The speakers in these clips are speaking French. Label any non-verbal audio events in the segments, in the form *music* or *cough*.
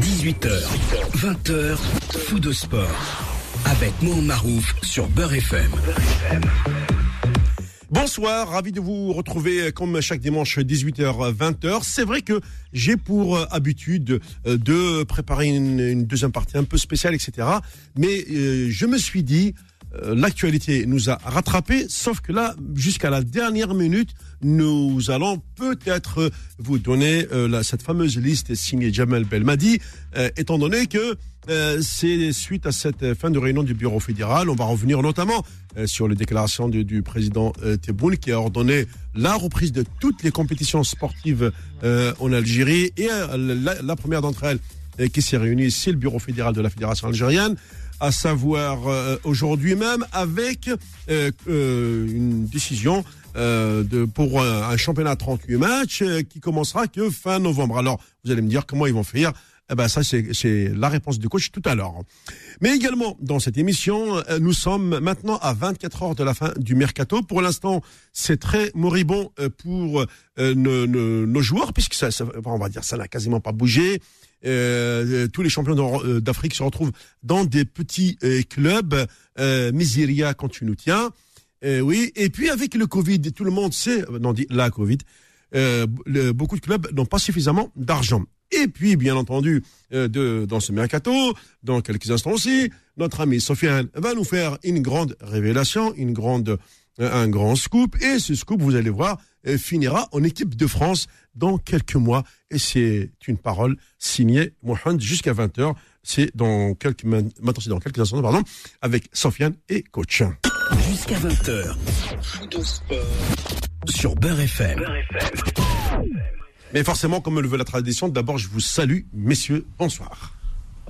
18h, 20h, fou de sport. Avec Mohamed Marouf sur Beurre FM. Bonsoir, ravi de vous retrouver euh, comme chaque dimanche 18h 20h. C'est vrai que j'ai pour euh, habitude euh, de préparer une, deuxième partie un peu spéciale, etc. Mais je me suis dit, l'actualité nous a rattrapés, sauf que là, jusqu'à la dernière minute, nous allons peut-être euh, vous donner euh, cette fameuse liste signée Jamal Belmadi, euh, étant donné que euh, c'est suite à cette euh, fin de réunion du bureau fédéral, on va revenir notamment euh, sur les déclarations du, président euh, Tebboune qui a ordonné la reprise de toutes les compétitions sportives euh, en Algérie. Et euh, la, la première d'entre elles euh, qui s'est réunie, c'est le bureau fédéral de la fédération algérienne à savoir euh, aujourd'hui même avec euh, euh, une décision euh, de, pour un, championnat à 38 matchs euh, qui commencera que fin novembre. Alors, vous allez me dire comment ils vont faire. Eh ben ça, c'est la réponse du coach tout à l'heure. Mais également, dans cette émission, euh, nous sommes maintenant à 24 heures de la fin du mercato. Pour l'instant, c'est très moribond pour nos, nos- nos joueurs, puisque ça, ça- on va dire ça n'a quasiment pas bougé. Euh, tous les champions euh, d'Afrique se retrouvent dans des petits euh, clubs. Euh, Miseria quand tu nous tiens. Euh, oui, et puis avec le Covid, tout le monde sait, euh, non, dit la Covid, euh, le- beaucoup de clubs n'ont pas suffisamment d'argent. Et puis, bien entendu, euh, de, dans ce mercato, dans quelques instants aussi, notre ami Sofiane va nous faire une grande révélation, une grande, euh, un grand scoop. Et ce scoop, vous allez voir, euh, finira en équipe de France dans quelques mois. Et c'est une parole signée Mohamed jusqu'à 20h. C'est dans quelques, maintenant, c'est dans quelques instants, pardon, avec Sofiane et coach. Jusqu'à 20h. Fou de sport. Sur Beurre FM. Mais forcément, comme le veut la tradition, d'abord, je vous salue, messieurs. Bonsoir.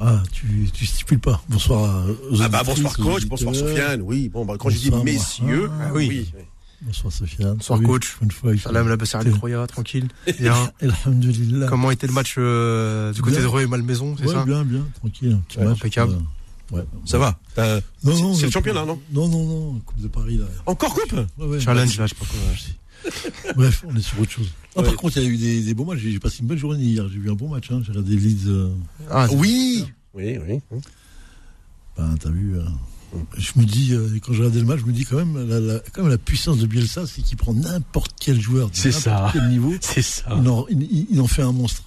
Ah, tu, tu stipules pas. Bonsoir. aux Ah bah, bonsoir, coach. Bonsoir. Sofiane. Oui, bon, bah, quand je dis Bonsoir, messieurs, Ah, oui. Bonsoir, Sofiane. Bonsoir, Oui, coach. Une fois, il Salam la Bassar de Croya, tranquille. *laughs* Bien. Alhamdulillah. Comment était le match euh, du côté Bien. de Reux et Malmaison, c'est Ouais, ça bien, bien, tranquille. Un petit Ouais, match. impeccable. euh, ouais. Ça va Non, C'est- non, c'est le euh, championnat, non Non, non, non. Coupe de Paris, là. Encore coupe Ouais, ouais. Challenge, là, je sais pas quoi. *laughs* Bref, on est sur autre chose. Ah, Ouais. Par contre, il y a eu des, des beaux matchs. J'ai passé une belle journée hier. J'ai vu un bon match. Hein. J'ai regardé Leeds. euh, Ah, Oui Oui, oui. Ben, t'as vu. euh, Je me dis, euh, quand je regardais le match, je me dis quand même, la, la, quand même la puissance de Bielsa, c'est qu'il prend n'importe quel joueur de n'importe ça. quel niveau, *laughs* C'est ça. il en, il, il en fait un monstre.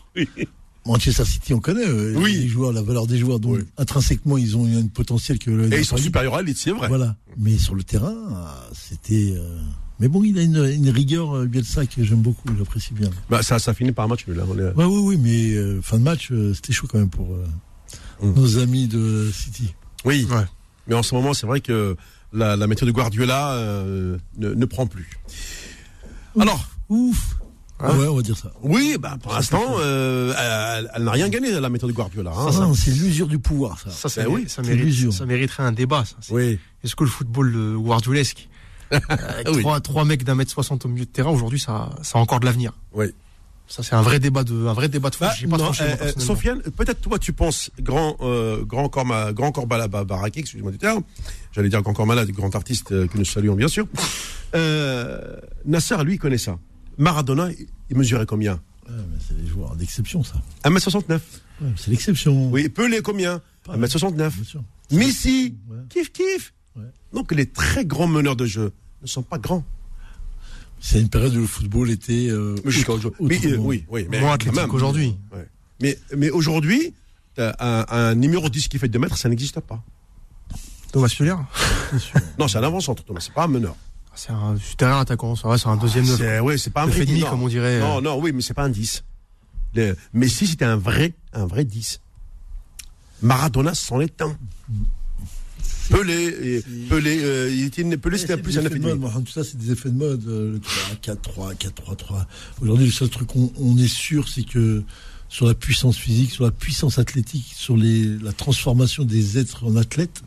Manchester City, on connaît euh, Oui. les joueurs, la valeur des joueurs, donc Oui. intrinsèquement, ils ont un potentiel que. Et ils sont supérieurs à l'élite, c'est vrai. Voilà. Mais sur le terrain, c'était. euh, Mais bon, il a une, une rigueur, euh, Bielsa, que j'aime beaucoup, j'apprécie bien. Bah, ça, ça finit par un match. Là. On est- Ouais, oui, oui, mais euh, fin de match, euh, c'était chaud quand même pour euh, Mm. nos amis de City. Oui. Ouais. Mais en ce moment, c'est vrai que la, la méthode de Guardiola euh, ne, ne prend plus. Alors, Ouf. Hein ouais, on va dire ça. oui, bah, pour l'instant, euh, elle, elle n'a rien gagné, la méthode de Guardiola. Hein, ça. c'est l'usure du pouvoir, ça. Ça, ça, Ben oui, ça, c'est mérite, l'usure. ça mériterait un débat. Ça. Oui. Est-ce que le football guardiolesque, avec Oui. trois, trois mecs d'un mètre soixante au milieu de terrain, aujourd'hui, ça, ça a encore de l'avenir Oui. Ça, c'est un vrai débat de, un vrai débat de. Bah, pas non, tranché, moi, euh, euh. Sofiane, peut-être toi tu penses grand euh, grand corps ma- grand corps bala- ba- baraqué, excusez-moi du terme. J'allais dire grand corps malade, grand artiste euh, que nous saluons bien sûr. Euh, Nasser lui il connaît ça. Maradona, il- mesurait combien? Ouais, c'est des joueurs d'exception, ça. 1m69. Ouais, c'est l'exception. Oui, Pelé combien? Pareil. 1m69. Bien sûr. Messi, Ouais. kiff kiff. Ouais. Donc les très grands meneurs de jeu ne sont pas grands. C'est une période où le football était. Euh, Mais aujourd'hui. Mais, euh, oui, oui, mais Moins athlétique qu'aujourd'hui. Ouais. Mais, mais aujourd'hui, t'as un, un numéro 10 qui fait 2 mètres, ça n'existe pas. Thomas sûr. *laughs* Non, c'est un avant-centre, Thomas, c'est pas un meneur. C'est un terrain attaquant, ça va, c'est un deuxième neuf. C'est, ouais, c'est pas un vrai demi, 10, non. comme on dirait. Non, non, oui, mais c'est pas un 10. Le, Messi, c'était un vrai, un vrai 10. Maradona s'en est un. Pelé, et- Pelé, euh, il était, Pelé, c'était plus un effets de 9,5. mode, tout ça, c'est des effets de mode. euh, Le 3, 4, 3, 4, 3, 3. Aujourd'hui, le seul truc qu'on on est sûr, c'est que sur la puissance physique, sur la puissance athlétique, sur les, la transformation des êtres en athlètes,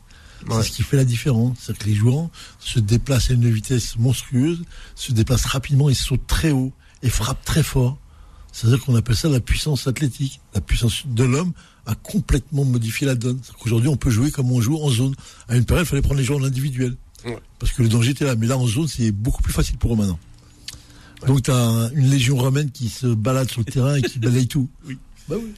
Ouais. c'est ce qui fait la différence. C'est-à-dire que les joueurs se déplacent à une vitesse monstrueuse, se déplacent rapidement et sautent très haut et frappent très fort. C'est-à-dire qu'on appelle ça la puissance athlétique. La puissance de l'homme a complètement modifié la donne. Qu'aujourd'hui, on peut jouer comme on joue en zone. À une période, il fallait prendre les joueurs en individuel. Ouais. Parce que le danger était là. Mais là, en zone, c'est beaucoup plus facile pour eux maintenant. Donc, tu as une légion romaine qui se balade sur le terrain et qui balaye tout. *laughs* Oui. Bah oui.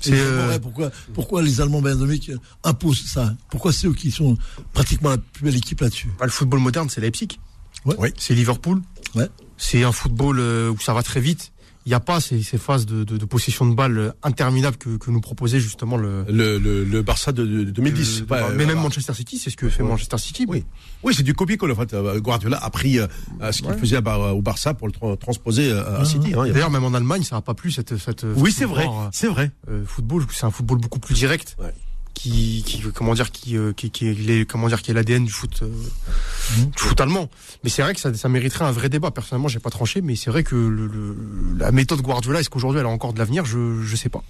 C'est euh... pourquoi, pourquoi les Allemands Munich imposent ça? Pourquoi c'est eux qui sont pratiquement la plus belle équipe là-dessus? Bah, Le football moderne, c'est Leipzig. Ouais. Oui. C'est Liverpool. Ouais. C'est un football euh, où ça va très vite. Il n'y a pas ces, ces phases de, de, de, possession de balle interminables que, que nous proposait justement le le, le, le Barça de, de 2010. Le, pas, mais même Manchester City, c'est ce que fait ouais. Manchester City. Oui, oui, c'est du copier-coller. En fait, Guardiola a pris euh, ce qu'il ouais. faisait au Barça pour le tra transposer à City. Hein, D'ailleurs, même en Allemagne, ça n'a pas plu cette cette. Oui, c'est vrai, c'est vrai. Euh, football, c'est un football beaucoup plus direct. Qui, qui comment dire qui qui, qui est comment dire qui est l'ADN du foot euh, mmh. du foot allemand. Mais c'est vrai que ça, ça mériterait un vrai débat. Personnellement j'ai pas tranché mais c'est vrai que le, le, la méthode Guardiola est-ce qu'aujourd'hui elle a encore de l'avenir? Je je sais pas.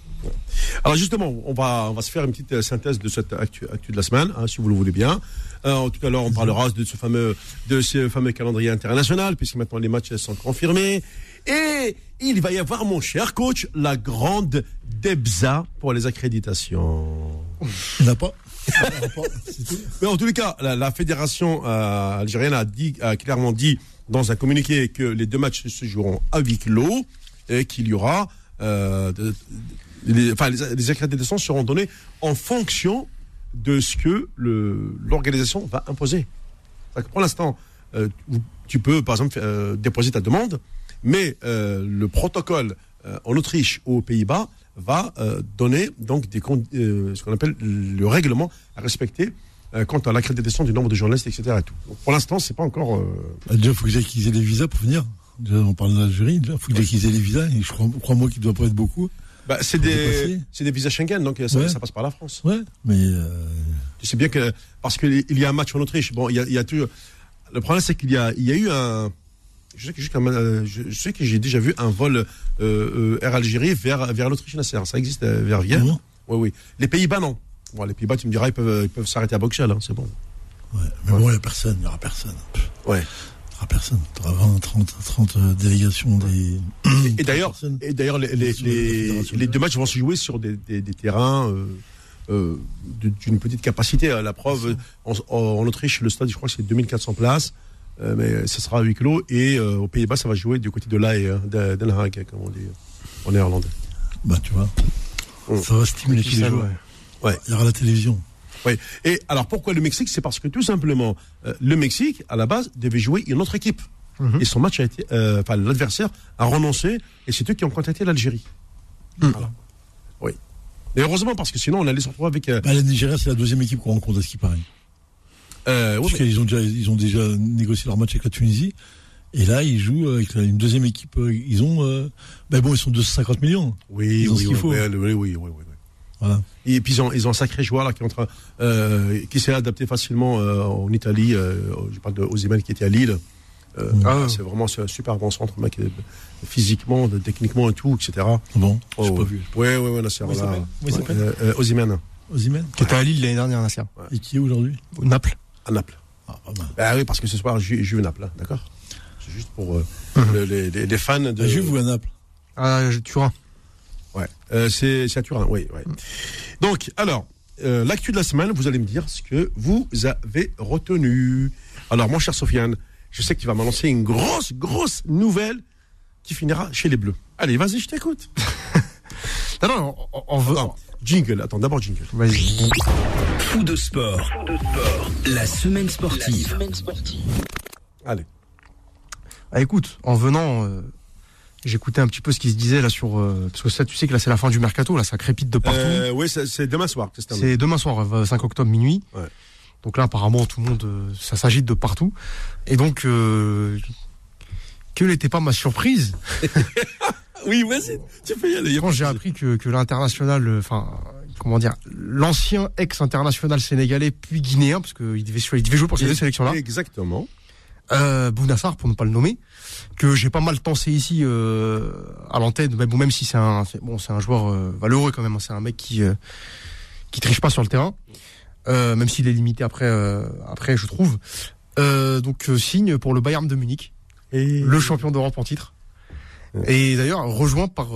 Alors justement on va on va se faire une petite synthèse de cette actu, actu de la semaine hein, si vous le voulez bien. Euh, tout à l'heure on parlera de ce fameux de ce fameux calendrier international puisque maintenant les matchs sont confirmés. Et il va y avoir, mon cher coach, la grande DEBZA pour les accréditations. Il n'a pas. *laughs* Mais en tous les cas, la, fédération euh, algérienne a, clairement dit dans un communiqué que les deux matchs se joueront à huis clos et qu'il y aura. Euh, de, les, enfin, les, les accréditations seront données en fonction de ce que l'organisation va imposer. Pour l'instant, euh, tu peux, par exemple, déposer ta demande mais le protocole en Autriche ou aux Pays-Bas va euh, donner donc des ce qu'on appelle le règlement à respecter quant à l'accréditation du nombre de journalistes, etc. Et tout. Donc, pour l'instant, c'est pas encore. Bah, déjà, il faut qu'ils aient les visas pour venir. Déjà, on parle d'Algérie. Déjà, il faut qu'ils aient les visas. Et je crois, crois moi qu'il doit pas être beaucoup. Bah, c'est des, c'est des visas Schengen, donc ça, ouais. ça, passe par la France. Ouais, mais. Euh... Tu sais bien que parce qu'il y a un match en Autriche. Bon, il y a, il y a toujours. Le problème, c'est qu'il y a, il y a eu un je sais que, je sais que j'ai déjà vu un vol euh, euh, Air Algérie vers, vers l'Autriche. Ça existe euh, vers Vienne. Mmh. Oui, oui. Les Pays-Bas, non. Bon, les Pays-Bas, tu me diras, ils peuvent ils peuvent s'arrêter à Boxel, hein, c'est bon. Ouais, mais ouais. bon, il n'y a personne, il n'y aura personne. Ouais. Il n'y aura personne. Tu auras 20, 30, 30 délégations des. Et, et d'ailleurs, et d'ailleurs, les, les, les, les, deux matchs vont se jouer sur des, des, des terrains. Euh, euh, d'une petite capacité. La preuve, en, en, Autriche, le stade, je crois que c'est 2400 places. Euh, mais ce sera à huis clos. Et euh, aux Pays-Bas, ça va jouer du côté de l'AE, hein, d'El Haag, comme on dit en néerlandais. Bah, tu vois, mmh. ça va stimuler les jours. Ouais. Il y aura la télévision. Oui. Et alors, pourquoi le Mexique? C'est parce que tout simplement, euh, le Mexique, à la base, devait jouer une autre équipe. Mmh. Et son match a été. Euh, enfin, l'adversaire a renoncé, et c'est eux qui ont contacté l'Algérie. Mmh. Voilà. Oui. Et heureusement, parce que sinon, on allait se retrouver avec. Bah, la Nigeria, c'est la deuxième équipe qu'on rencontre, à ce qui paraît. Euh, Parce qu'ils ont déjà, ils ont déjà négocié leur match avec la Tunisie. Et là, ils jouent avec une deuxième équipe. Ils ont, euh, ben bon, ils sont 250 millions. Oui, ils oui, oui, oui, oui, oui, oui, oui, Voilà. Et puis ils ont, ils ont un sacré joueur là qui est en train, euh, qui s'est adapté facilement euh, en Italie. Euh, je parle de Ozyman qui était à Lille. Euh, ah. C'est vraiment un super bon centre, mec, physiquement, techniquement et tout, etc. Bon, oh, j'ai pas vu. Nasser. Oui, s'appelle? Euh, Ozyman. Ozyman. Qui était à Lille l'année dernière, Nasser. Ouais. Et qui est aujourd'hui? Au Naples. À Naples. Ah. Bah oui, parce que ce soir, Juve ju Naples, hein, d'accord? C'est juste pour euh, le, les, les, fans de. À Juve ou à Naples À Turin. Ouais, euh, c'est à Turin, oui. Ouais. Mmh. Donc, alors, euh, l'actu de la semaine, vous allez me dire ce que vous avez retenu. Alors, mon cher Sofiane, je sais que tu vas m'annoncer une grosse, grosse nouvelle qui finira chez les Bleus. Allez, vas-y, je t'écoute. *laughs* non, non, on, on veut. Attends, jingle, attends, d'abord jingle. Vas-y. Fou de sport. La semaine sportive. La semaine sportive. Allez. Ah, écoute, en venant, euh, j'écoutais un petit peu ce qui se disait là sur. Euh, parce que ça, tu sais que là, c'est la fin du mercato, là, ça crépite de partout. Euh, oui, c'est demain soir. C'est demain soir, 5 octobre, minuit. Ouais. Donc là, apparemment, tout le monde, euh, ça s'agite de partout. Et donc, euh, quelle n'était pas ma surprise? *laughs* Oui, vas-y, tu peux y aller. Quand j'ai appris que, que l'international, enfin, comment dire, l'ancien ex-international sénégalais puis guinéen, parce qu'il devait, il devait jouer pour ces deux sélections-là. Exactement. Euh, Bounassar, pour ne pas le nommer, que j'ai pas mal pensé ici euh, à l'antenne, mais bon, même si c'est un, bon, c'est un joueur euh, valeureux quand même, hein, c'est un mec qui euh, qui triche pas sur le terrain, euh, même s'il est limité après, après, je trouve. donc signe pour le Bayern de Munich, Et... le champion d'Europe en titre. Et d'ailleurs rejoint par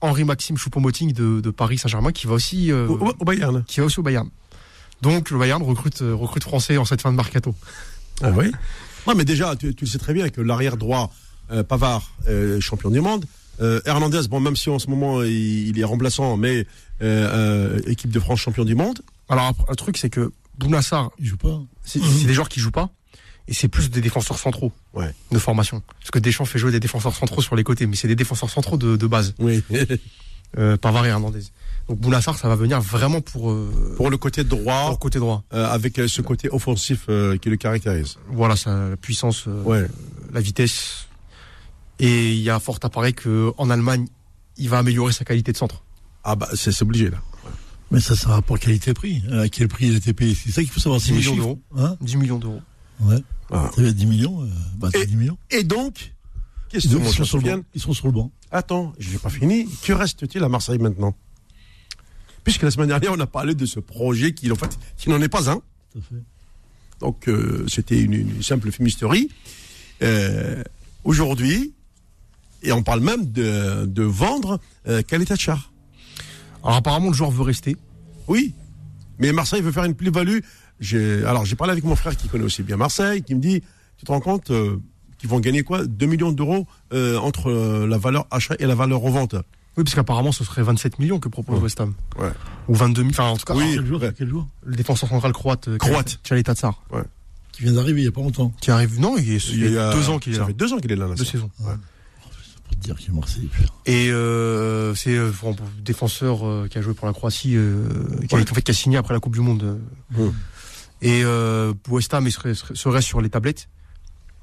Henri-Maxime Choupo-Moting de, de, Paris Saint-Germain qui va aussi au, au, Bayern. Qui va aussi au Bayern. Donc le Bayern recrute recrute français en cette fin de mercato. Ah oui. Non mais déjà tu, tu sais très bien que l'arrière droit euh, Pavard euh, champion du monde Euh, Hernandez, bon, même si en ce moment il, il est remplaçant, mais euh, euh, équipe de France champion du monde. Alors, le truc, c'est que Bounassar, Il joue pas. c'est c'est des joueurs qui jouent pas. Et c'est plus des défenseurs centraux Ouais. de formation. Parce que Deschamps fait jouer des défenseurs centraux sur les côtés, mais c'est des défenseurs centraux de, de base. Oui. *laughs* Euh, Pavard et Hernandez. Donc Bounassar, ça va venir vraiment pour, euh, Pour le côté pour droit, le côté droit. euh, avec euh, ce côté offensif euh, qui le caractérise. Voilà, ça, la puissance, euh, Ouais. la vitesse. Et il y a fort à parier qu'en Allemagne, il va améliorer sa qualité de centre. Ah bah c'est obligé là. Mais ça, c'est un rapport qualité-prix. À quel prix il a été payé C'est ça qu'il faut savoir. 10 c'est les millions d'euros. Hein? 10 millions d'euros. ouais. Ah. T'avais 10 millions, euh, bah Et- 10 millions. Et donc, Ils question, mon sont, sur le banc. Ils sont sur le banc. Attends, j'ai pas fini. Que reste-t-il à Marseille maintenant? Puisque la semaine dernière, on a parlé de ce projet qui, en fait, qui n'en est pas un. Tout à fait. Donc, euh, c'était une, une simple fumisterie. Euh, Aujourd'hui, et on parle même de, de vendre euh, Char. Alors apparemment, le joueur veut rester. Oui, mais Marseille veut faire une plus-value. J'ai- Alors, j'ai parlé avec mon frère qui connaît aussi bien Marseille, qui me dit, tu te rends compte euh, qu'ils vont gagner quoi? 2 millions d'euros euh, entre euh, la valeur achat et la valeur revente. Oui, parce qu'apparemment, ce serait 27 millions que propose Ouais. West Ham. Ouais. Ou 22 000. Enfin, en tout cas, Oui. Quel ouais. quel joueur? le défenseur central croate. Croate. Tchaleta Tsar. Qui vient d'arriver il y a pas longtemps. Qui arrive. Non, il, est, il y a deux ans qu'il est ça là. fait deux ans qu'il est là. là, Deux saisons. Pour te dire qu'il est Marseille. Et euh, c'est euh, défenseur euh, qui a joué pour la Croatie, euh, qui, a, Ouais. en fait, qui a signé après la Coupe du Monde. euh. Et euh, West Ham il serait, sur les tablettes,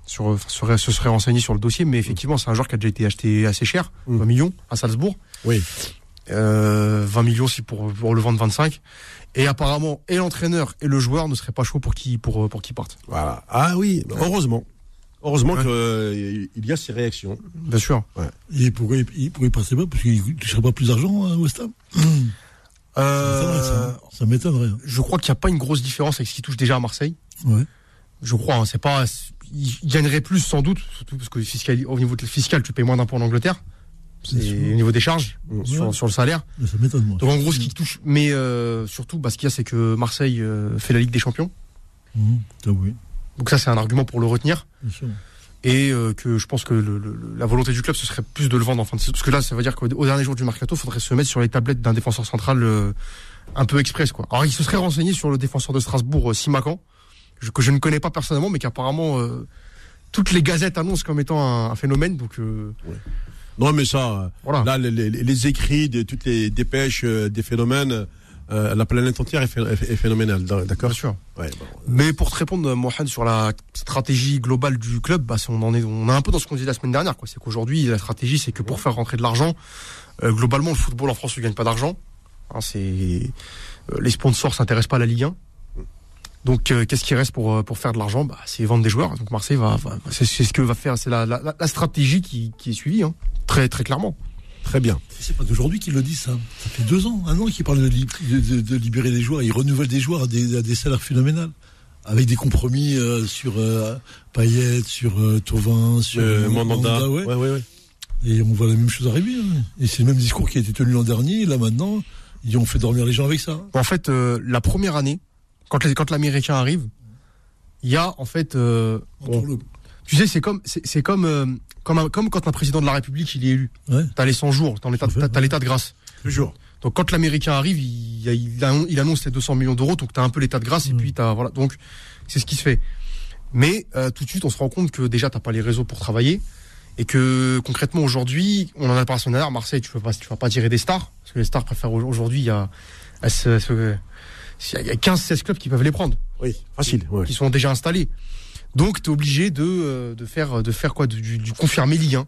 sur, enfin, serait, se serait renseigné sur le dossier, mais effectivement c'est un joueur qui a déjà été acheté assez cher, Mm. 20 millions à Salzbourg. Oui. Euh, 20 millions si pour, pour le vendre 25. Et apparemment, et l'entraîneur et le joueur ne seraient pas chauds pour qui pour, pour qui partent. Voilà. Ah oui, heureusement. Heureusement Ouais. qu'il y a ces réactions. Bien sûr. Et pourquoi il, il passerait pas Parce qu'il ne toucherait pas plus d'argent à West Ham *clears throat* Euh, ça. Ça m'étonnerait. hein. je crois qu'il n'y a pas une grosse différence avec ce qui touche déjà à Marseille. Ouais. Je crois, hein, c'est pas, il gagnerait plus sans doute, surtout parce que fiscal, au niveau fiscal, tu payes moins d'impôts en Angleterre. Au niveau des charges sur, le salaire. Mais ça m'étonne, moi. Donc en gros, ce qui touche, mais euh, surtout, bah, ce qu'il y a, c'est que Marseille euh, fait la Ligue des Champions. Mmh, oui, Donc ça, c'est un argument pour le retenir. bien sûr. Et euh, que je pense que le- le- la volonté du club, ce serait plus de le vendre en fin de saison. Parce que là, ça veut dire qu'au au dernier jour du mercato, il faudrait se mettre sur les tablettes d'un défenseur central euh, un peu express. Quoi. Alors, il se serait renseigné sur le défenseur de Strasbourg, euh, Simacan, que je ne connais pas personnellement, mais qu'apparemment, euh, toutes les gazettes annoncent comme étant un, un phénomène. Donc euh, Non, mais ça, voilà. là, les, les- les écrits de toutes les dépêches euh, des phénomènes, euh, la planète entière est, phé- est phénoménale. D'accord Bien sûr. Ouais, bon. Mais pour te répondre, Mohamed, sur la stratégie globale du club, bah, on en est, on est un peu dans ce qu'on disait la semaine dernière. C'est qu'aujourd'hui, la stratégie, c'est que pour faire rentrer de l'argent, euh, globalement, le football en France ne gagne pas d'argent. Hein, c'est, euh, les sponsors s'intéressent pas à la Ligue 1. Donc, euh, qu'est-ce qui reste pour, pour faire de l'argent? Bah, C'est vendre des joueurs. Donc, Marseille va, va- c'est, c'est ce que va faire. C'est la, la, la stratégie qui, qui est suivie, hein, très, très clairement. Très bien. C'est pas d'aujourd'hui qu'il le dit, ça. Ça fait deux ans, un an qu'il parle de, li- de, de- de libérer des joueurs. Il renouvelle des joueurs à des, à des salaires phénoménales. Avec des compromis euh, sur euh, Payet, sur euh, Tovin, sur Euh, Mandanda. ouais. Ouais, ouais, ouais. Et on voit la même chose arriver. hein. Et c'est le même discours qui a été tenu l'an dernier. Et là, maintenant, ils ont fait dormir les gens avec ça. En fait, euh, la première année, quand, les- quand l'Américain arrive, il y a en fait, euh, Tu sais, c'est comme, c'est c'est comme, euh, comme, un- comme quand un président de la République il est élu. Ouais. T'as les 100 jours, t'as l'état, à ouais. l'état de grâce. Toujours. Donc quand l'Américain arrive, il, il, il, annonce les 200 millions d'euros, donc t'as un peu l'état de grâce et Mm. puis t'as voilà. Donc c'est ce qui se fait. Mais euh, tout de suite, on se rend compte que déjà t'as pas les réseaux pour travailler et que concrètement aujourd'hui, on en a parlé dernière, Marseille, tu peux pas, tu vas pas tirer des stars parce que les stars préfèrent au- aujourd'hui, il y a, se- il y a 15-16 clubs qui peuvent les prendre Oui, facile. Ouais. qui sont déjà installés. Donc tu es obligé de, euh, de faire de faire quoi? Du, confirmer Ligue 1.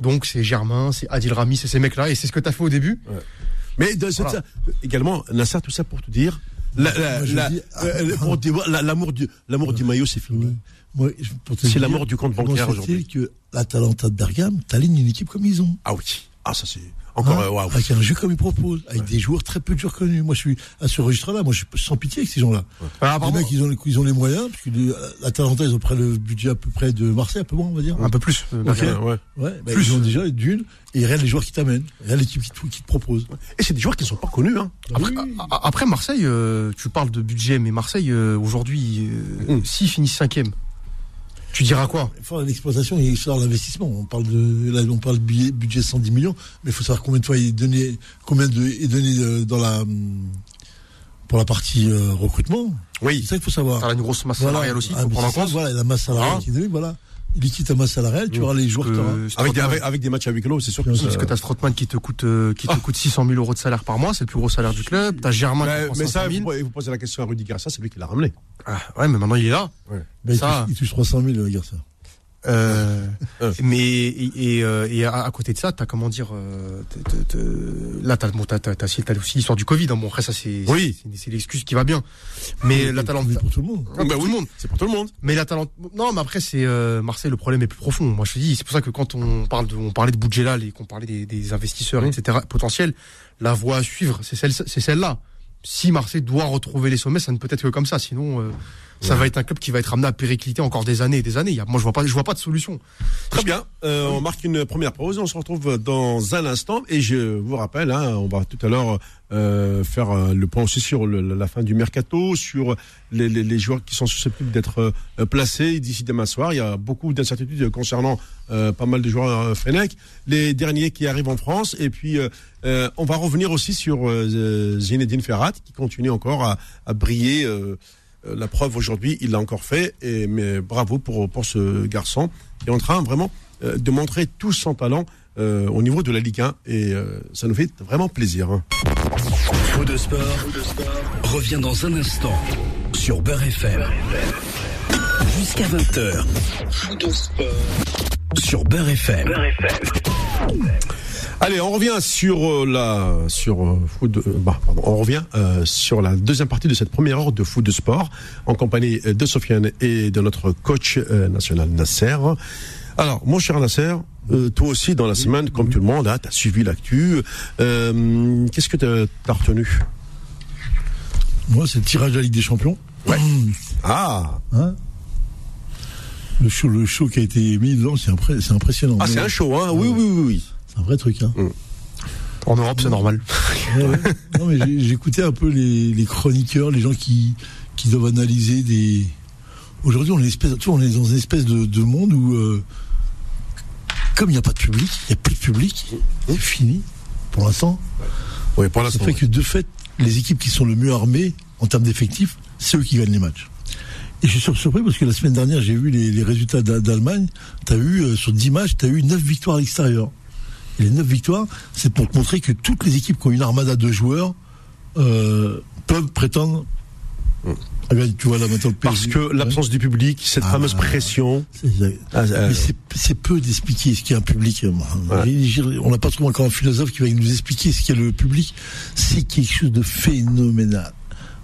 Donc c'est Germain, c'est Adil Rami, c'est ces mecs-là et c'est ce que tu as fait au début. Mais de, c'est Voilà. ça, également, Nasser, tout ça pour te dire, la- la- la- l'amour du, l'amour du maillot, c'est fini. C'est la mort du compte bancaire aujourd'hui. que l'Atalanta de Bergame t'aligne une équipe comme ils ont Ah oui. Ah, ça c'est encore, Hein euh, waouh. Avec un jeu comme ils proposent, avec des joueurs très peu de joueurs connus. Moi, je suis à ce registre-là. Moi, je suis sans pitié avec ces gens-là. Alors, Les mecs, ils ont, les- ils ont les moyens, parce que les- l'Atalanta, ils ont près le budget à peu près de Marseille, un peu moins, on va dire. un peu plus. euh, Ok. Bergame. Ouais. Ouais, bah, Plus. ils ont déjà d'une, et regarde les joueurs qui t'amènent, regarde l'équipe qui, te- qui te propose. Et c'est des joueurs qui ne sont pas connus, hein. Après, Oui. a- a- après Marseille, euh, tu parles de budget, mais Marseille euh, aujourd'hui, euh, Mm. s'ils finissent cinquième, Tu diras quoi? Il faut l'exploitation et il l'investissement. On parle de, là, on parle de budget, budget 110 millions, mais il faut savoir combien de fois il est donné, combien de, est donné euh, dans la, pour la partie euh, recrutement. Oui. C'est ça qu'il faut savoir. T'as une grosse masse salariale aussi, Ah, faut mais prendre en ça, compte. Voilà, la masse salariale Hein qui est donnée, voilà. Il liquide ta masse salariale, tu auras les joueurs que tu. Euh, Avec des, Strootman- avec, avec des matchs à huis clos, c'est sûr que Parce que t'as Strootman qui te coûte euh, qui te coûte 600 000 euros de salaire par mois, c'est le plus gros salaire du club. T'as Germain qui Mais, prend mais 500 ça, 000. vous, vous posez la question à Rudy Garcia, c'est lui qui l'a ramené. Ah, ouais, mais maintenant il est là. Ben, il, ça- touche, il touche 300 000, le garçon. Euh, Euh. mais et, et, euh, et à, à côté de ça, t'as comment dire euh, t- t- t- là t'as bon, t'as t'as t'as aussi t'as l'histoire du Covid. Hein. Bon après ça c'est Oui. c'est- c'est l'excuse qui va bien. Mais la talent pour tout le monde. Ah, bah, tout le monde. C'est pour tout le monde. Mais la talent non mais après c'est euh, Marseille le problème est plus profond. Moi je te dis c'est pour ça que quand on parle de on parlait de Boudjelal et qu'on parlait des, des investisseurs etc potentiels, la voie à suivre c'est celle c'est celle-là. Si Marseille doit retrouver les sommets, ça ne peut être que comme ça. Sinon, euh, ça va être un club qui va être amené à péricliter encore des années et des années. Moi, je vois pas, je vois pas de solution. Très bien. Euh, on marque une première pause. On se retrouve dans un instant. Et je vous rappelle, hein, on va tout à l'heure euh, faire le point aussi sur le- la fin du mercato, sur les, les- les joueurs qui sont susceptibles d'être placés d'ici demain soir. Il y a beaucoup d'incertitudes concernant pas mal de joueurs Fennec, les derniers qui arrivent en France. Et puis, euh, euh, on va revenir aussi sur euh, Zinedine Ferrat, qui continue encore à, à briller. euh, euh, la preuve aujourd'hui, il l'a encore fait. Et mais bravo pour pour ce garçon qui est en train vraiment euh, de montrer tout son talent euh, au niveau de la Ligue 1 et euh, ça nous fait vraiment plaisir. hein. De sport, revient dans un instant sur Beurre FM. Jusqu'à 20h. Faux de sport. Sur Beurre FM. Allez, on revient sur euh, la sur euh, bah, pardon, on revient euh, sur la deuxième partie de cette première heure de foot de sport en compagnie de Sofiane et de notre coach euh, national Nasser. Alors, mon cher Nasser, euh, toi aussi dans la semaine, comme tout le monde, tu as suivi l'actu. Euh, Qu'est-ce que tu as, retenu? Moi, c'est le tirage de la Ligue des Champions. Ouais. *clears throat* Ah, Hein? Le show, le show qui a été mis dedans, c'est impré- impressionnant. ah c'est un show, hein Oui, oui, oui, oui. C'est un vrai truc. Hein. En Europe, c'est normal. Ouais, ouais. non, mais j'écoutais un peu les, les chroniqueurs, les gens qui, qui doivent analyser des. Aujourd'hui, on est, une espèce, tu vois, on est dans une espèce de, de monde où, euh, comme il n'y a pas de public, il n'y a plus de public, c'est fini pour l'instant. Oui, pour Ça l'instant. fait que de fait, les équipes qui sont le mieux armées en termes d'effectifs, c'est eux qui gagnent les matchs. Et je suis sur- surpris parce que la semaine dernière, j'ai vu les, les résultats d'A- d'Allemagne. Tu as eu, euh, sur 10 matchs, tu as eu 9 victoires à l'extérieur. Et les 9 victoires, c'est pour te montrer que toutes les équipes qui ont une armada de joueurs euh, peuvent prétendre. Ah bien, tu vois là maintenant le Parce que ouais. l'absence du public, cette Ah, fameuse pression. C'est- Ah, mais c'est- c'est peu d'expliquer ce qu'est un public. Ouais. On n'a pas trouvé encore un philosophe qui va nous expliquer ce qu'est le public. C'est quelque chose de phénoménal.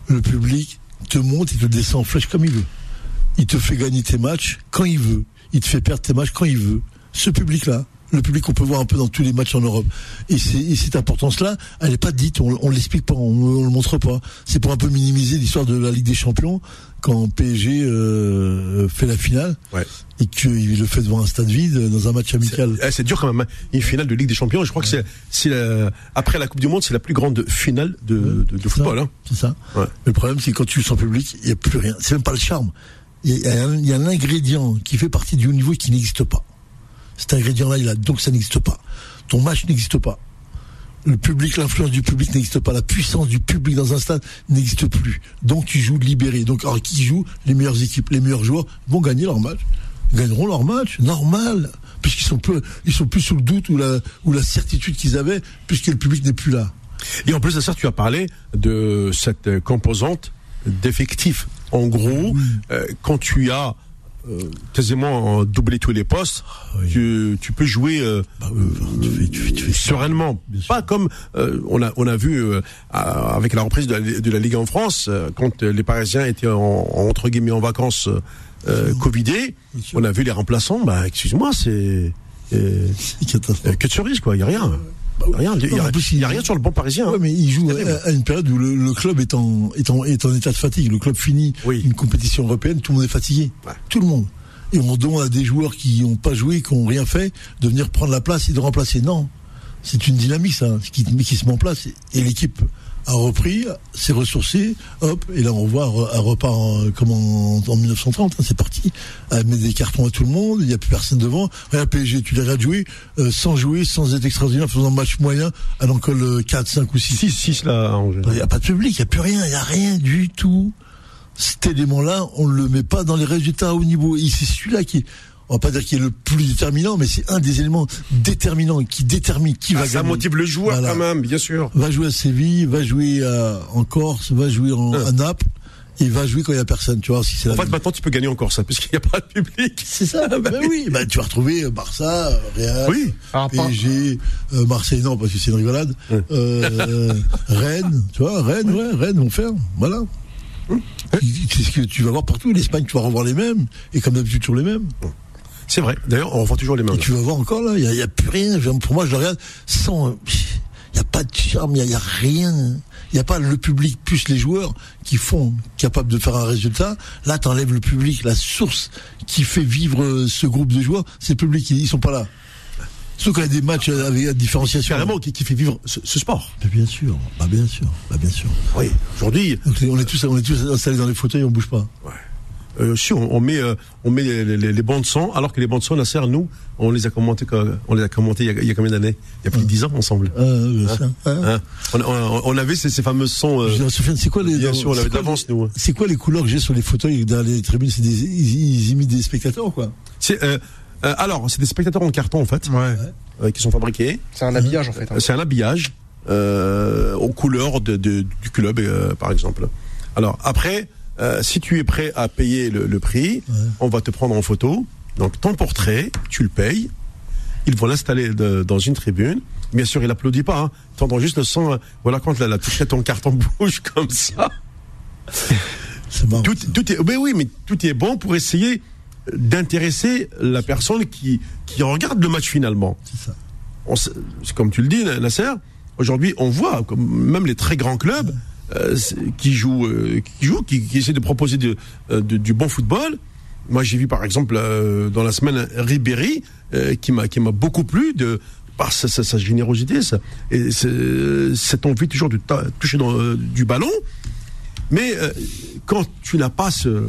Le public te monte, il te descend en flèche comme il veut. Il te fait gagner tes matchs quand il veut. Il te fait perdre tes matchs quand il veut. Ce public-là, le public qu'on peut voir un peu dans tous les matchs en Europe. Et, c'est- et cette importance-là, elle n'est pas dite, on, on l'explique pas, on, le montre pas. C'est pour un peu minimiser l'histoire de la Ligue des Champions quand PSG euh, fait la finale Ouais. et qu'il le fait devant un stade vide dans un match amical. Eh, C'est dur quand même. hein. Une finale de Ligue des Champions. Je crois que c'est, après la Coupe du Monde, c'est la plus grande finale de, de, de C'est football. hein. C'est ça. Le problème, c'est que quand tu es sans public, il n'y a plus rien. C'est même pas le charme. Il y a un, il y a un ingrédient qui fait partie du haut niveau et qui n'existe pas. Cet ingrédient-là, il a donc ça n'existe pas. Ton match n'existe pas. Le public, l'influence du public n'existe pas. La puissance du public dans un stade n'existe plus. Donc tu joues libéré. Donc alors qui joue Les meilleures équipes, les meilleurs joueurs vont gagner leur match. Ils gagneront leur match, normal, puisqu'ils sont peu, ils sont plus sous le doute ou la ou la certitude qu'ils avaient, puisque le public n'est plus là. Et en plus de ça, tu as parlé de cette euh, composante d'effectifs. En gros, euh, quand tu as quasiment doublé tous les postes, oui. tu, tu peux jouer euh, Bah oui, enfin, tu fais, tu fais, tu fais sereinement. Pas comme euh, on a on a vu euh, avec la reprise de la, de la Ligue en France, euh, quand euh, les Parisiens étaient en, en- entre guillemets en vacances euh, Covidés, on a vu les remplaçants. Bah excuse-moi, c'est euh, *laughs* euh, que de cerise quoi. Il y a rien. Rien. Il y a, rien sur le banc parisien. hein. Ouais, mais il joue à, à une période où le, le club est en, est, en, est en état de fatigue. Le club finit Oui. une compétition européenne, tout le monde est fatigué. Ouais. Tout le monde. Et on demande à des joueurs qui n'ont pas joué, qui n'ont rien fait, de venir prendre la place et de remplacer. Non. C'est une dynamique, ça, qui, qui se met en place. Et l'équipe a repris, s'est ressourcé, hop, et là on voit un repas en, comme en, en 1930, hein, c'est parti, elle met des cartons à tout le monde, il n'y a plus personne devant. Regarde PSG, tu les regardes jouer, euh, sans jouer, sans être extraordinaire, faisant un match moyen, elle en colle 4, 5 ou 6. 6, 6 là, à. Il n'y a pas de public, il n'y a plus rien, il n'y a rien du tout. Cet élément-là, on ne le met pas dans les résultats au niveau. Et c'est celui-là qui on va pas dire qu'il est le plus déterminant, mais c'est un des éléments déterminants qui détermine qui va Ah, ça gagner. motive le joueur Voilà. quand même, bien sûr. Va jouer à Séville, va jouer à- en Corse, va jouer en, Hein. à Naples, et va jouer quand il n'y a personne, tu vois, si c'est En la fait, même. maintenant, tu peux gagner encore ça, puisqu'il n'y a pas de public. C'est ça, *laughs* bah, oui, bah, tu vas retrouver Barça, Real, Oui. Pas- PSG, euh, Marseille, non, parce que c'est une rigolade, euh, *laughs* Rennes, tu vois, Rennes, ouais, Rennes vont faire, voilà. C'est ce que tu vas voir partout, l'Espagne, tu vas revoir les mêmes, et comme d'habitude, toujours les mêmes. C'est vrai. D'ailleurs, on revoit toujours les mêmes. Et tu vas voir encore là, il n'y a, plus rien. Pour moi, je le regarde sans. Il n'y a pas de charme, il n'y a, rien. Il n'y a pas le public plus les joueurs qui font capables de faire un résultat. Là, tu enlèves le public, la source qui fait vivre euh, ce groupe de joueurs, c'est le public, ils, sont pas là. Sauf qu'il y a des matchs avec la différenciation. Carrément, qui, qui fait vivre ce, ce sport. Mais bien sûr, bah bien sûr, bah bien sûr. Oui. Aujourd'hui, on est tous, on est tous installés dans les fauteuils, on bouge pas. Euh, si on, on met, euh, on met les, les, les bandes de son, alors que les bandes de son, Nasser, nous, on les a commentés, on les a commentés il y a, il y a combien d'années? Il y a plus de 10 ans ensemble. Ah, euh, ça, hein? Hein? On, on, on avait ces, ces fameux sons. euh, Je veux dire, Sofiane, c'est quoi les bien sûr, on avait d'avance, nous. hein. C'est quoi les couleurs que j'ai sur les fauteuils dans les tribunes C'est des, ils, ils imitent des spectateurs, quoi? C'est, euh, euh, alors, c'est des spectateurs en carton, en fait, Ouais. euh, qui sont fabriqués. C'est un habillage en fait. hein. C'est un habillage euh, aux couleurs de, de- du club, euh, par exemple. Alors après, euh, si tu es prêt à payer le, le prix, on va te prendre en photo. Donc ton portrait, tu le payes. Ils vont l'installer dans une tribune. Bien sûr, il applaudit pas. Hein. Tu entends juste le son. euh, voilà quand la, la touche ton carton *laughs* bouge comme ça. *laughs* C'est marrant. Tout, tout est, mais oui, mais tout est bon pour essayer d'intéresser la personne qui, qui regarde le match finalement. C'est ça. on comme tu le dis, Nasser, aujourd'hui, on voit comme même les très grands clubs euh, qui jouent, euh, qui jouent, qui, qui essaient de proposer de- euh, de- du bon football. Moi, j'ai vu par exemple euh, dans la semaine Ribéry, euh, qui m'a qui m'a beaucoup plu de par sa, sa- sa générosité, ça, et cette envie toujours de toucher dans, euh, du ballon. Mais euh, quand tu n'as pas ce,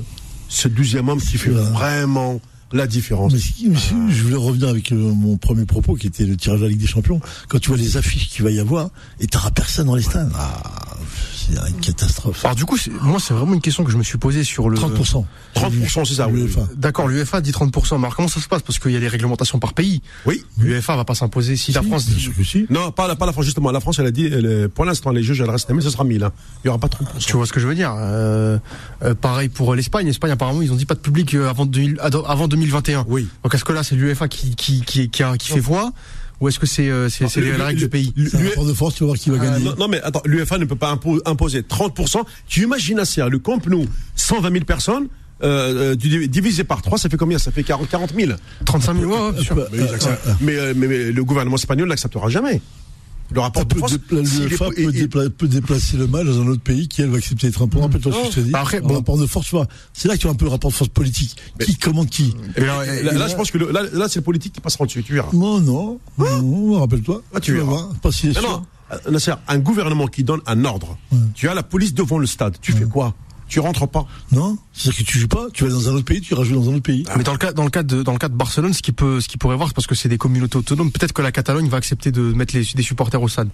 ce douzième homme qui fait vraiment la différence. Mais si- mais si- je voulais revenir avec euh, mon premier propos qui était le tirage de la Ligue des Champions. Quand tu vois les affiches qu'il va y avoir et t'auras personne dans les stades, ah, c'est une catastrophe. Alors du coup, moi c'est vraiment une question que je me suis posée sur le 30%. 30%, c'est ça, oui. l'UEFA. D'accord, l'UEFA dit 30%, mais alors comment ça se passe? Parce qu'il y a les réglementations par pays. Oui. L'UEFA va pas s'imposer si la France dit. si. Non, pas la, pas la France, justement. La France, elle a dit, elle pour l'instant, les juges, elle reste 1000, ce sera 1000. Hein. Il n'y aura pas 30%. Tu vois ce que je veux dire? Euh, euh, Pareil pour l'Espagne. L'Espagne apparemment ils ont dit pas de public euh, avant, 2000 ado- avant 2021. Oui. Donc est-ce que là c'est l'UEFA qui qui qui qui, a- qui fait voix? Ou est-ce que c'est euh, c'est c'est le- la règle le- du pays un de force, tu vas voir qui va Ah, gagner. non, non, mais attends, l'UEFA ne peut pas impo- imposer 30%. Tu imagines assez, le Camp Nou, 120 000 personnes, euh, euh, divisé par 3, ça fait combien? Ça fait 40, 40 000. 35 000 ouais, ouais, bien sûr. Bah, Mais, euh, mais- mais le gouvernement espagnol n'acceptera jamais. Le rapport de peut, force. dépla- peut, et- dépla- peut déplacer le match dans un autre pays qui, elle, va accepter les 30%. Rappelle-toi ce que je te dis. Bah après, bon. rapport de force. C'est là que tu as un peu le rapport de force politique. Qui commande qui Et là, là, là, je pense que le- là, là, c'est le politique qui passera dessus, tu verras. Non, non. non, rappelle-toi. Ah, tu verras. voir. Pas si Non, non, euh, un gouvernement qui donne un ordre. Tu as la police devant le stade. Tu fais quoi? Tu rentres pas Non, c'est-à-dire que tu joues pas, tu vas dans un autre pays, tu iras jouer dans un autre pays. Mais dans le cas, dans le cas de, dans le cas de Barcelone, ce qui peut, ce qui pourrait voir, c'est parce que c'est des communautés autonomes. Peut-être que la Catalogne va accepter de mettre les, des supporters au stade,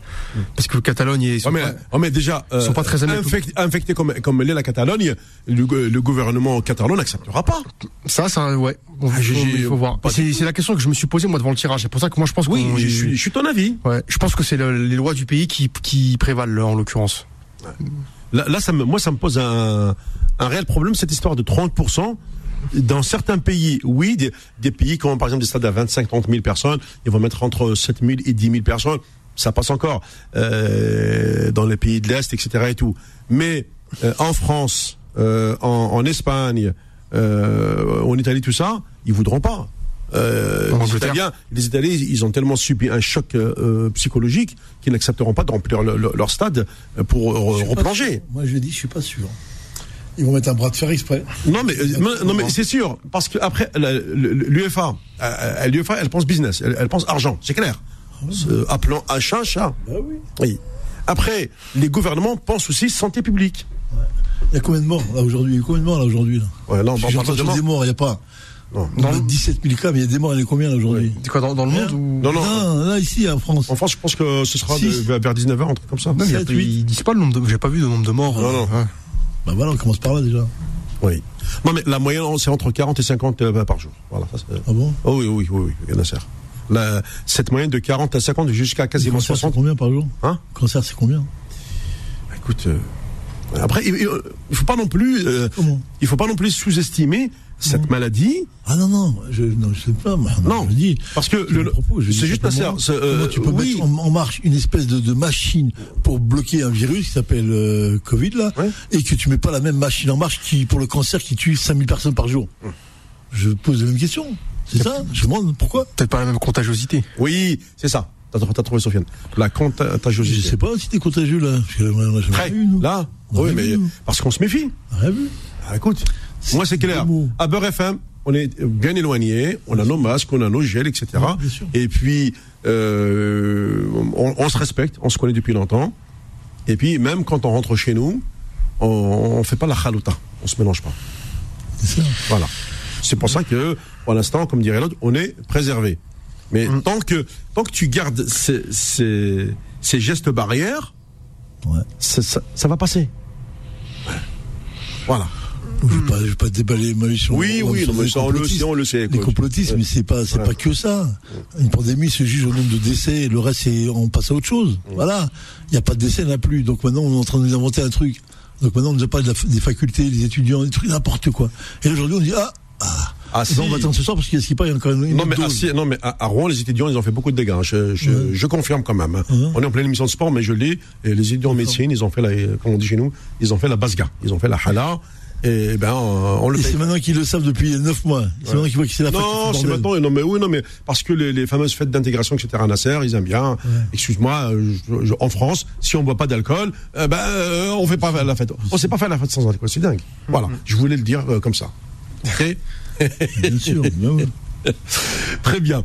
parce que le Catalogne est. Ouais, mais, ouais, mais déjà, euh, sont pas très amis avec infect- infecté comme, comme l'est la Catalogne, le, go- le gouvernement catalan n'acceptera pas. Ça, ça, ouais. Bon, Ah, il, faut, j'ai- il faut voir. C'est la question que je me suis posée moi devant le tirage. C'est pour ça que moi je pense Oui, je, suis- je suis ton avis. Ouais, je pense que c'est le- les lois du pays qui, qui prévalent en l'occurrence. Là, ça me, moi, ça me pose un, réel problème, cette histoire de 30%. Dans certains pays, oui, des, pays comme par exemple des stades à 25, 30 000 personnes, ils vont mettre entre 7 000 et 10 000 personnes. Ça passe encore euh, dans les pays de l'Est, etc. et tout. Mais euh, en France, euh, en, en Espagne, en Italie, tout ça, ils voudront pas. Euh, les. Italiens, les Italiens, ils ont tellement subi un choc euh, euh, psychologique qu'ils n'accepteront pas de remplir le- le- leur stade pour euh, replonger. Moi, je dit, je suis pas sûr. Ils vont mettre un bras de fer exprès. Non mais non, mais c'est sûr parce que après l'UEFA, elle pense business, elle, elle pense argent, c'est clair. Euh, appelons un chat chat. Bah oui. Oui. Après, les gouvernements pensent aussi santé publique. Il y a combien de morts là aujourd'hui? Il y a combien de morts là aujourd'hui là? Ouais, on parle de des morts, il n'y a pas. Non. On a 17 000 cas, mais il y a des morts, il y en a combien là aujourd'hui C'est quoi dans, dans le monde ou Non, non. là ici en France. En France, je pense que ce sera de- vers 19h, un truc comme ça. Non, mais il y a- ils disent pas le nombre de. J'ai pas vu de nombre de morts. Non, euh, non. ouais. Bah voilà, on commence par là déjà. Oui. Non, mais la moyenne, c'est entre 40 et 50 euh, par jour. Voilà. Ça, Ah bon oh, oui, oui, oui, oui, il y en a certes. La- cette moyenne de 40 à 50 jusqu'à Le quasiment cancer, c'est 60. combien par jour Hein Cancer, c'est combien Écoute, euh, après, il, faut pas non plus, euh, il faut pas non plus sous-estimer cette maladie. Ah non, non, je non, je sais pas. moi, Non, je dis. parce que je je c'est juste c'est, euh, tu peux oui. mettre en, en marche une espèce de, de machine pour bloquer un virus qui s'appelle euh, Covid là, Ouais. et que tu mets pas la même machine en marche qui pour le cancer qui tue 5000 personnes par jour. Je pose la même question. C'est ça Je demande pourquoi Peut-être pas la même contagiosité. Oui, c'est ça. T'as t'as trouvé Sofiane. La Je contagiosité. sais pas si t'es contagieux là. Parce que. Là, oui, mais vu, parce qu'on se méfie. Rien vu. Ah, écoute, moi c'est clair. À Beurre FM, on est bien éloigné, on a nos masques, on a nos gels, etc. Ouais, bien sûr. Et puis, euh, on, on se respecte, on se connaît depuis longtemps. Et puis, même quand on rentre chez nous, on, on fait pas la chalouta, on se mélange pas. C'est ça. Voilà. C'est pour ça que, pour l'instant, comme dirait l'autre, on est préservé. Mais Mm. tant que tant que tu gardes ces, ces, ces gestes barrières, Ouais. ça, ça, ça va passer. Voilà. Je vais pas, je vais pas déballer ma sur Oui, oui, non, mais les ça, on le sait, on le sait. Les quoi. complotistes, mais c'est pas, c'est Ouais. pas que ça. Une pandémie se juge au nombre de décès, le reste, on passe à autre chose. Voilà. Il n'y a pas de décès, il n'y en a plus. Donc maintenant, on est en train de nous inventer un truc. Donc maintenant, on nous a parlé de la- des facultés, des étudiants, des trucs, n'importe quoi. Et aujourd'hui, on dit, ah, ah, Ah, eh ben, on si. va attendre ce soir parce qu'il y a encore une, Non mais, dose. si- non, mais à, à Rouen, les étudiants, ils ont fait beaucoup de dégâts. hein. Je, je, je confirme quand même. hein. Ouais. On est en pleine émission de sport, mais je l'ai. Et les étudiants en médecine, ils ont fait la, comme on dit chez nous, ils ont fait la basga. Ils ont fait la hala. Et ben, on, on le c'est maintenant qu'ils le savent depuis 9 mois. C'est maintenant qu'ils voient que c'est la Non, c'est maintenant. Non, mais oui, non, mais parce que les, les fameuses fêtes d'intégration, etc. à Nasser, ils aiment bien. Excuse-moi, euh, en France, si on boit pas d'alcool, euh, ben, euh, on fait pas la fête. On sait pas faire la fête sans alcool. C'est dingue. Voilà. Je voulais le dire euh, comme ça. Ok? Bien sûr. bien oui. *laughs* Très bien.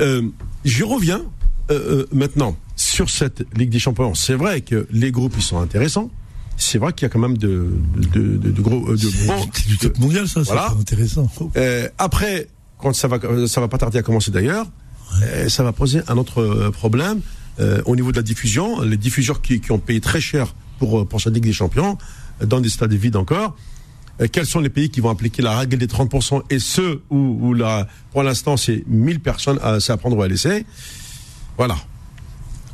Euh, je reviens euh, euh, maintenant sur cette Ligue des Champions. C'est vrai que les groupes ils sont intéressants. C'est vrai qu'il y a quand même de, de, de, de gros, euh, de bons- du top mondial, ça. Voilà. C'est intéressant. Euh, après, quand ça va, ça va pas tarder à commencer d'ailleurs, ça va poser un autre problème au niveau de la diffusion. Les diffuseurs qui, qui ont payé très cher pour pour cette Ligue des Champions, dans des stades vides encore. Euh, quels sont les pays qui vont appliquer la règle des 30% et ceux où, pour l'instant c'est 1000 personnes à, à prendre ou à laisser Voilà.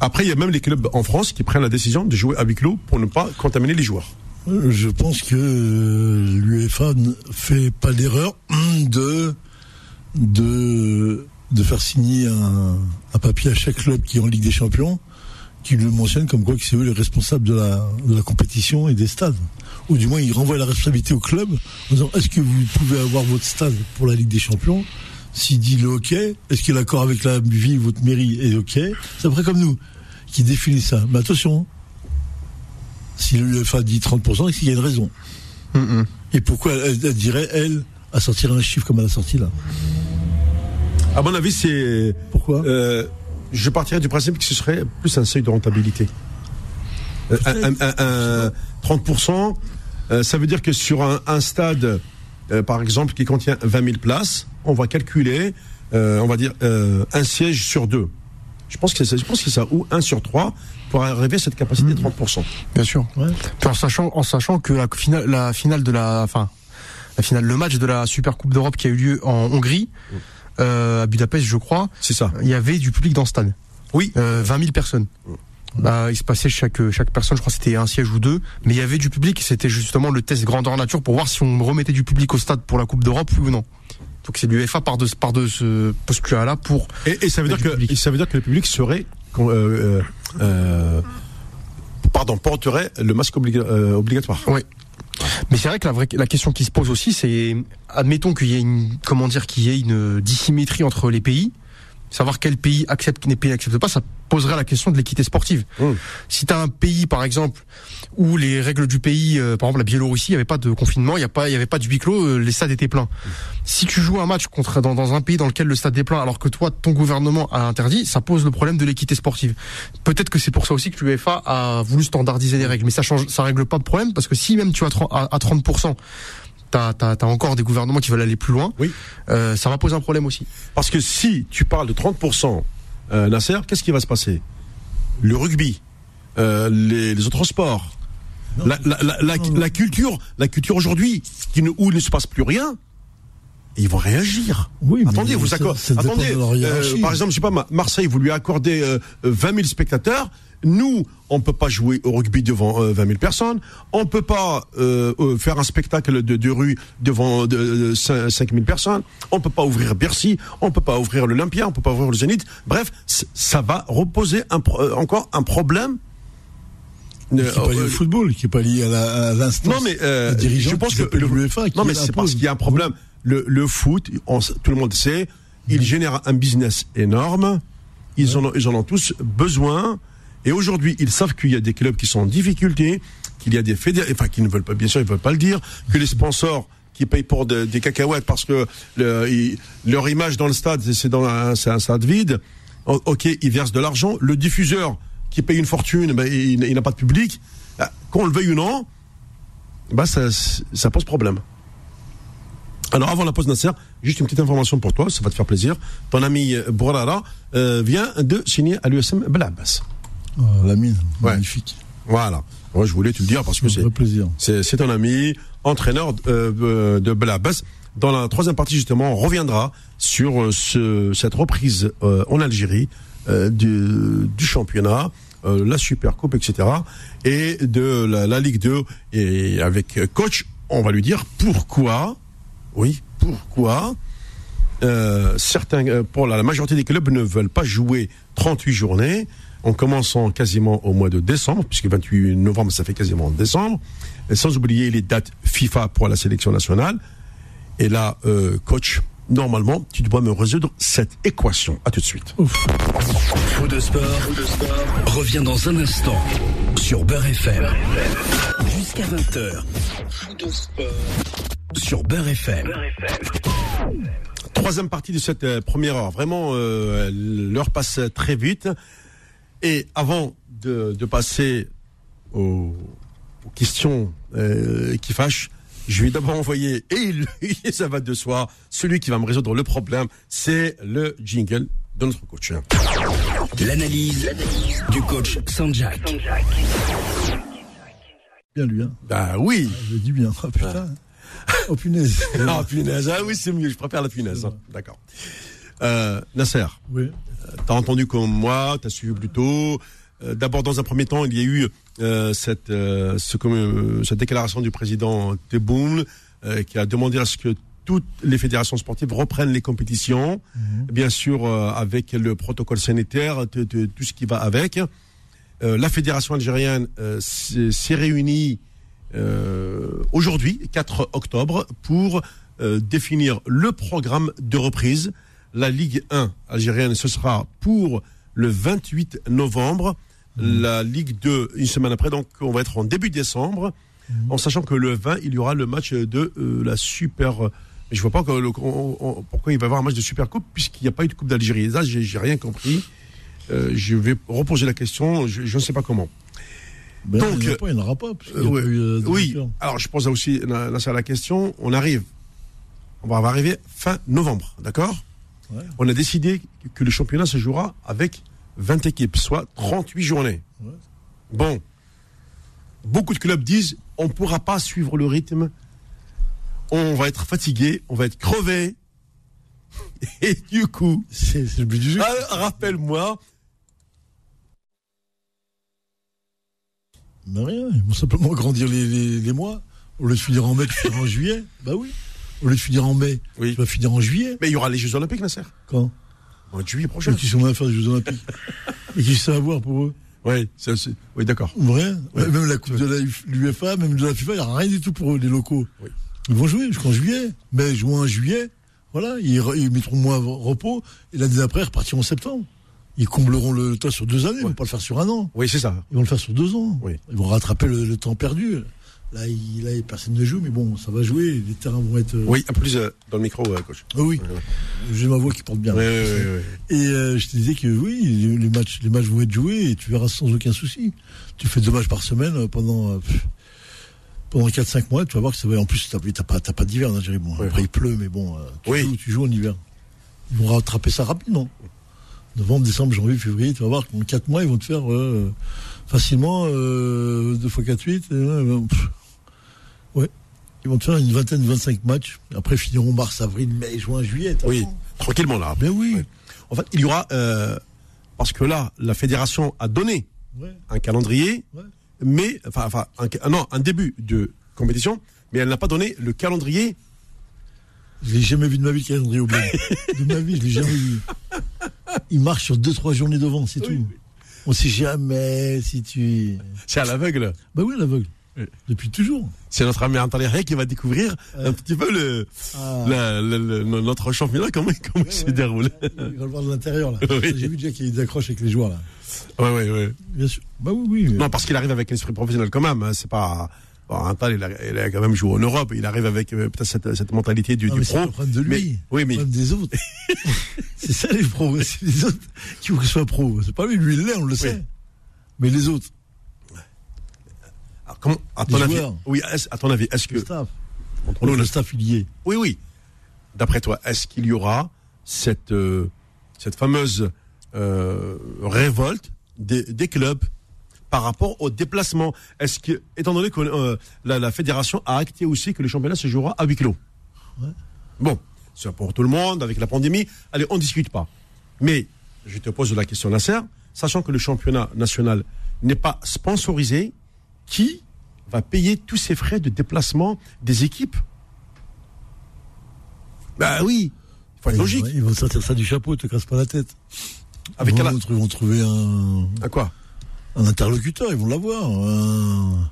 Après, il y a même les clubs en France qui prennent la décision de jouer à huis clos pour ne pas contaminer les joueurs. Euh, Je pense que euh, l'UEFA ne fait pas l'erreur de, de, de faire signer un, papier à chaque club qui est en Ligue des Champions, qui le mentionne comme quoi que c'est eux les responsables de la compétition et des stades. Ou du moins, ils renvoient la responsabilité au club en disant est-ce que vous pouvez avoir votre stade pour la Ligue des Champions? S'il dit le OK, est-ce qu'il est d'accord avec la ville, votre mairie est OK C'est après comme nous qui définit ça. Mais attention, si l'UEFA dit 30%, c'est qu'il y a une raison? Mm, Et pourquoi elle, elle dirait, elle, à sortir un chiffre comme elle a sorti là? À mon avis, c'est Pourquoi? Euh, je partirais du principe que ce serait plus un seuil de rentabilité. Euh, un, un- un- un 30%, euh, ça veut dire que sur un, un stade, euh, par exemple, qui contient 20 000 places, on va calculer, euh, on va dire, euh, un siège sur deux. Je pense que c'est ça, je pense que c'est ça, ou un sur trois, pour arriver à cette capacité de 30%. Bien sûr. Ouais. Puis en sachant, en sachant que la finale, la finale de la, enfin, la finale, le match de la Super Coupe d'Europe qui a eu lieu en Hongrie, euh, à Budapest, je crois, C'est ça. il y avait du public dans le stade. Oui. Euh, 20 000 personnes. Bah, il se passait chaque chaque personne, je crois que c'était un siège ou deux, mais il y avait du public. C'était justement le test grandeur nature pour voir si on remettait du public au stade pour la Coupe d'Europe oui ou non. Donc c'est l'UEFA par de par de ce postulat-là pour Et, et ça veut dire que public. ça veut dire que le public serait euh, euh, euh, pardon porterait le masque obliga- euh, obligatoire. Mais c'est vrai que la vraie la question qui se pose aussi, c'est admettons qu'il y ait une comment dire qu'il y ait une dissymétrie entre les pays. Savoir quel pays accepte, quel pays n'accepte pas, ça poserait la question de l'équité sportive. Mmh. Si tu as un pays, par exemple, où les règles du pays, euh, par exemple la Biélorussie, il n'y avait pas de confinement, il n'y avait pas de huis clos, euh, les stades étaient pleins. Si tu joues un match contre dans, dans un pays dans lequel le stade est plein, alors que toi ton gouvernement a interdit, ça pose le problème de l'équité sportive. Peut-être que c'est pour ça aussi que l'UEFA a voulu standardiser les règles, mais ça change, ça règle pas de problème parce que si même tu as 30 à, à 30 T'as as, encore des gouvernements qui veulent aller plus loin. Oui. Euh, ça va poser un problème aussi. Parce que si tu parles de 30%, euh, Nasser, qu'est-ce qui va se passer? Le rugby, euh, les, les autres sports, Non. la, la, la, la, la culture, la culture aujourd'hui, qui ne, où il ne se passe plus rien, ils vont réagir. Oui, mais Attendez, vous accordez. Attendez, euh, par exemple, je sais pas, Ma- Marseille, vous lui accordez euh, 20 000 spectateurs. Nous, on peut pas jouer au rugby devant euh, 20 000 personnes. On peut pas euh, euh, faire un spectacle de, de rue devant de, de 5 000 personnes. On peut pas ouvrir Bercy. On peut pas ouvrir l'Olympia. On peut pas ouvrir le Zénith. Bref, ça va reposer un, euh, encore un problème. Qui n'est pas lié Euh, au football, qui n'est pas lié à l'instance. non, mais euh, je pense que le, non, mais c'est parce qu'il y a un problème. Le, le foot, on tout le monde sait, il génère un business énorme. Ils en ont, ils en ont tous besoin. Et aujourd'hui, ils savent qu'il y a des clubs qui sont en difficulté, qu'il y a des fédérations, enfin, qui ne veulent pas, bien sûr, ils veulent pas le dire, que les sponsors qui payent pour de- des cacahuètes parce que leur image dans le stade, c'est- dans un, stade vide. Ok, ils versent de l'argent. Le diffuseur qui paye une fortune, ben, il, n'a pas de public. Ah, Qu'on le veuille ou non, bah ça, pose problème. Alors avant la pause Nasser, juste une petite information pour toi, ça va te faire plaisir. Ton ami euh, Bourara euh, vient de signer à l'USM Blabas. Oh, la mine, Ouais. magnifique. Voilà. Moi je voulais te le dire parce que c'est plaisir. c'est ton ami, entraîneur euh, euh, de Blabas. Dans la troisième partie justement, on reviendra sur euh, ce, cette reprise euh, en Algérie euh, du, du championnat, euh, la Super Coupe, etc. et de la, la Ligue 2. Et avec euh, coach, on va lui dire pourquoi, oui, pourquoi euh, certains, euh, pour la, la majorité des clubs ne veulent pas jouer 38 journées en commençant quasiment au mois de décembre, puisque 28 novembre, ça fait quasiment décembre, et sans oublier les dates FIFA pour la sélection nationale. Et là, euh, coach, normalement, tu dois me résoudre cette équation. À tout de suite. Faux de sport, revient dans un instant sur Beurre FM. Jusqu'à 20h. Faux de sport sur Beurre FM. Troisième partie de cette euh, première heure. Vraiment, euh, l'heure passe très vite. Et avant de, de passer aux, aux questions euh, qui fâchent, je vais d'abord envoyer, et, il- et ça va de soi, celui qui va me résoudre le problème, c'est le jingle de notre coach. L'analyse du coach Sanjak. Bien lui, hein. Bah oui. Je le dis bien. Oh putain. Oh punaise. *laughs* Ah, punaise. Ah oui, c'est mieux. Je préfère la punaise. hein. D'accord. Euh, Nasser. Oui. T'as entendu comme moi, t'as suivi plus tôt. Euh, D'abord, dans un premier temps, il y a eu euh, cette, euh, ce, comme, euh, cette déclaration du président Tebboune euh, qui a demandé à ce que toutes les fédérations sportives reprennent les compétitions, bien sûr euh, avec le protocole sanitaire, de- de- tout ce qui va avec. Euh, la fédération algérienne euh, s'est réunie euh, aujourd'hui, 4 octobre, pour euh, définir le programme de reprise. La Ligue 1 algérienne, ce sera pour le 28 novembre. La Ligue 2, une semaine après, donc on va être en début décembre, en sachant que le 20, il y aura le match de euh, la Super... Mais je vois pas que le- on- on- pourquoi il va y avoir un match de Super Coupe, puisqu'il n'y a pas eu de Coupe d'Algérie. Là, j'ai rien compris. Euh, je vais reposer la question, je ne sais pas comment. Ben, Donc, il n'y en aura pas. parce Euh, oui, vainqueur. alors je pose aussi la question. On arrive, on va arriver fin novembre, d'accord? Ouais. On a décidé que le championnat se jouera avec 20 équipes, soit 38 journées. Ouais. Bon, beaucoup de clubs disent on ne pourra pas suivre le rythme, on va être fatigué, on va être crevé. Et du coup, C'est c'est le but du jeu. ah, rappelle-moi, Mais rien, ils vont simplement grandir les, les, les mois. Au lieu de finir en mai, en juillet. Bah oui. Au lieu de finir en mai, Oui. tu vas finir en juillet. mais il y aura les Jeux Olympiques, Nasser, Quand? En juillet prochain. Qui sont à faire des Jeux Olympiques? *laughs* Et qui ça à voir pour eux? Oui, c'est- c'est- oui, d'accord. Vrai Ouais. Même la Coupe de la l'UFA, même de la FIFA, il n'y a rien du tout pour eux, les locaux. Oui. Ils vont jouer jusqu'en juillet. Mai, juin, juillet. Voilà, ils, ils mettront moins repos et l'année d'après, ils repartiront en septembre. Ils combleront le, le temps sur deux années, ils vont pas le faire sur un an. Oui, c'est ça. Ils vont le faire sur deux ans. Oui. Ils vont rattraper le, le temps perdu. Là, il, là, personne ne joue, mais bon, ça va jouer. Les terrains vont être. euh, Oui, un peu plus euh, dans le micro, euh, coach. Ah oui. J'ai ma voix qui porte bien. Oui, oui, oui, oui. Et euh, je te disais que oui, les matchs, les matchs vont être joués et tu verras sans aucun souci. Tu fais deux matchs par semaine pendant pff, pendant 4-5 mois, tu vas voir que ça va. En plus, t'as t'as pas, pas d'hiver en Algérie. Bon, après il pleut, mais bon, tu, Oui. joues, tu joues en hiver. Ils vont rattraper ça rapidement. Novembre, décembre, janvier, février, tu vas voir qu'en 4 mois, ils vont te faire euh, facilement euh, 2 fois 4, 8. euh, pff. ouais. Ils vont te faire une vingtaine, 25 matchs. Après, finiront mars, avril, mai, juin, juillet. Oui, tranquillement là. Ben oui. Oui. En fait, il y aura euh, parce que là, la fédération a donné Ouais. un calendrier, Ouais. mais enfin, enfin, un, non, un début de compétition, mais elle n'a pas donné le calendrier. Je l'ai jamais vu de ma vie, le calendrier au. *laughs* De ma vie, je l'ai jamais vu. Il marche sur deux, trois journées devant, c'est Oui. tout. On sait jamais si tu. C'est à l'aveugle. Bah oui, l'aveugle. Oui. Depuis toujours. C'est notre ami Antalya qui va découvrir un petit peu le, Ah. la- la- le- notre championnat comment, comment il se ouais. déroule. Il va le voir de l'intérieur, là. Oui. J'ai vu déjà qu'il y a eu des accroches avec les joueurs, là. Ouais, ouais, ouais. Bien sûr. Bah oui, oui. Non, parce qu'il arrive avec un esprit professionnel quand même. hein, C'est pas. Bon, Antal, il a, il a quand même joué en Europe. Il arrive avec euh, peut-être cette, cette mentalité du, Non, du mais c'est pro. le problème de lui. Mais- oui, mais Le problème des autres. *laughs* c'est ça, les pros. C'est les autres qui veulent qu'il soit pro. C'est pas lui, lui, il l'est, on le sait. Mais les autres, comment, à ton avis, oui, est-ce- à ton avis, est-ce que le staff. entre nous, le le- staff, il y est. oui, oui, d'après toi, est-ce qu'il y aura cette euh, cette fameuse euh, révolte des, des clubs par rapport au déplacement? Est-ce que, étant donné que euh, la, la fédération a acté aussi que le championnat se jouera à huis clos? Ouais. Bon, c'est pour tout le monde avec la pandémie. Allez, on discute pas. Mais je te pose la question, Nasser, sachant que le championnat national n'est pas sponsorisé, qui va payer tous ces frais de déplacement des équipes Bah oui, il faut être logique. Ils vont sortir ça du chapeau, te casse pas la tête. Avec ils, vont, ils vont trouver un, à quoi? un interlocuteur, ils vont l'avoir. Un,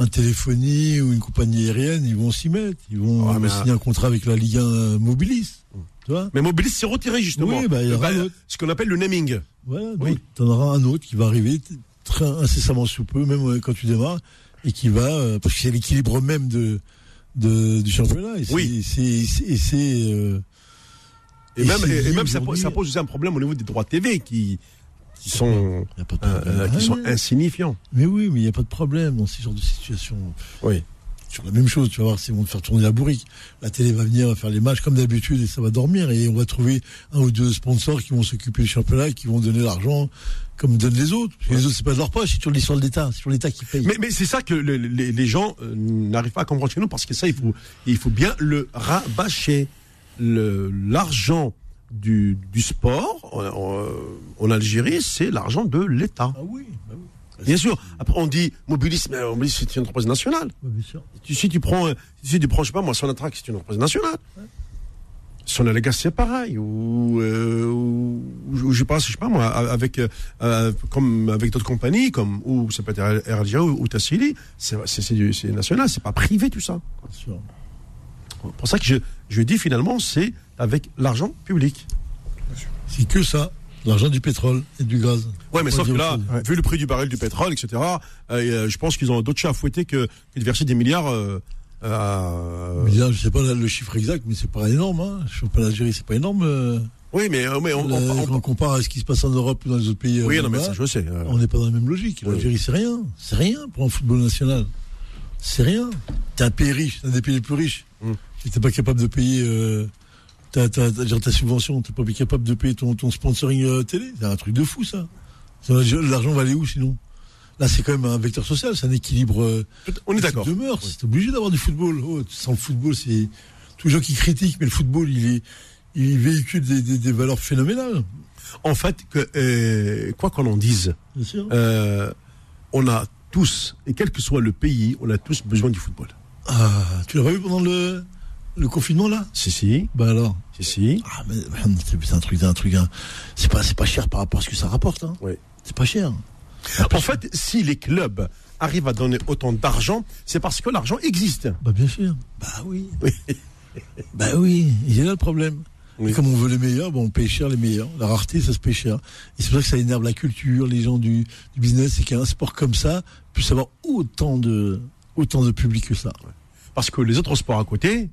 un téléphonie ou une compagnie aérienne, ils vont s'y mettre. Ils vont, mais un- signer un contrat avec la Ligue 1 Mobilis. Tu vois? Mais Mobilis s'est retiré justement. Oui, bah, il y aura Bah, ce qu'on appelle le naming. Voilà, Oui. donc t'en auras un autre qui va arriver très incessamment sous peu, même euh, quand tu démarres, et qui va, euh, parce que c'est l'équilibre même de, de- du championnat. Et Oui. c'est- c'est- Et c'est. euh, Et, Et même, et, même ça, ça pose aussi un problème au niveau des droits TV qui, qui sont, euh, euh, qui sont insignifiants. Mais oui, mais il n'y a pas de problème dans ce genre de situation. Oui. Sur la même chose, tu vas voir, c'est vont te faire tourner la bourrique. La télé va venir, va faire les matchs comme d'habitude et ça va dormir. Et on va trouver un ou deux sponsors qui vont s'occuper du championnat et qui vont donner l'argent comme donnent les autres. Parce que les autres, c'est pas de leur poche, c'est sur l'histoire de l'État. C'est sur l'État qui paye. Mais, mais c'est ça que le- les, les gens euh, n'arrivent pas à comprendre chez nous parce que ça, il faut, il faut bien le rabâcher. L'argent du, du sport en, en- en Algérie, c'est l'argent de l'État. Ah oui, bah oui. Bien sûr. Après, on dit Mobilis, mais Mobilis, c'est une entreprise nationale. Bien sûr. Si tu prends, euh, si tu prends, je sais pas moi, Sonatrach, c'est une entreprise nationale. Sonalégas, c'est pareil. Ou, euh, ou, ou je sais pas, je sais pas moi, avec, euh, euh, comme avec d'autres compagnies, comme, ou ça peut être Algérie ou, ou Tassili, c'est, national, c'est pas privé tout ça. Bien sûr. C'est pour ça que je, je dis finalement, c'est avec l'argent public. C'est que ça. L'argent du pétrole et du gaz. Ouais, mais Pas sauf que là, vu le prix du baril du pétrole, etc., euh, euh, je pense qu'ils ont d'autres chats à fouetter que, que de verser des milliards. Euh, euh, là, je sais pas le chiffre exact, mais c'est pas énorme. Hein. Le championnat d'Algérie, c'est pas énorme. euh, oui, mais, mais on, là, on- quand on- on compare à ce qui se passe en Europe ou dans les autres pays. oui, non, mais ça, je sais. On n'est pas dans la même logique. Oui. L'Algérie, c'est rien. C'est rien pour un football national. C'est rien. T'es un pays riche, un des pays les plus riches. Mm. Si t'es pas capable de payer ta, ta, ta, subvention, t'es pas capable de payer ton, ton sponsoring euh, télé, c'est un truc de fou, ça. L'argent va aller où sinon? Là, c'est quand même un vecteur social, c'est un équilibre. euh, on est d'accord. de mœurs. C'est obligé d'avoir du football. Oh, sans le football, c'est tous les gens qui critiquent, mais le football, il est, il véhicule des, des, des valeurs phénoménales. En fait, que, euh, quoi qu'on en dise, euh, on a tous, et quel que soit le pays, on a tous besoin du football. Ah, tu l'as pas vu pendant le, le confinement là Si, si, Bah alors. si, si. Ah, mais c'est un truc, c'est un truc. hein. C'est pas, c'est pas cher par rapport à ce que ça rapporte. Hein. Oui. C'est pas cher. En fait, si les clubs arrivent à donner autant d'argent, c'est parce que l'argent existe. Bah bien sûr. Bah oui. Oui. Ben oui, il est là le problème. Oui. Comme on veut les meilleurs, bon, on paye cher les meilleurs. La rareté, ça se paye cher. Et c'est pour ça que ça énerve la culture, les gens du, du business, c'est qu'un sport comme ça puisse avoir autant de, autant de public que ça. Parce que les autres sports à côté,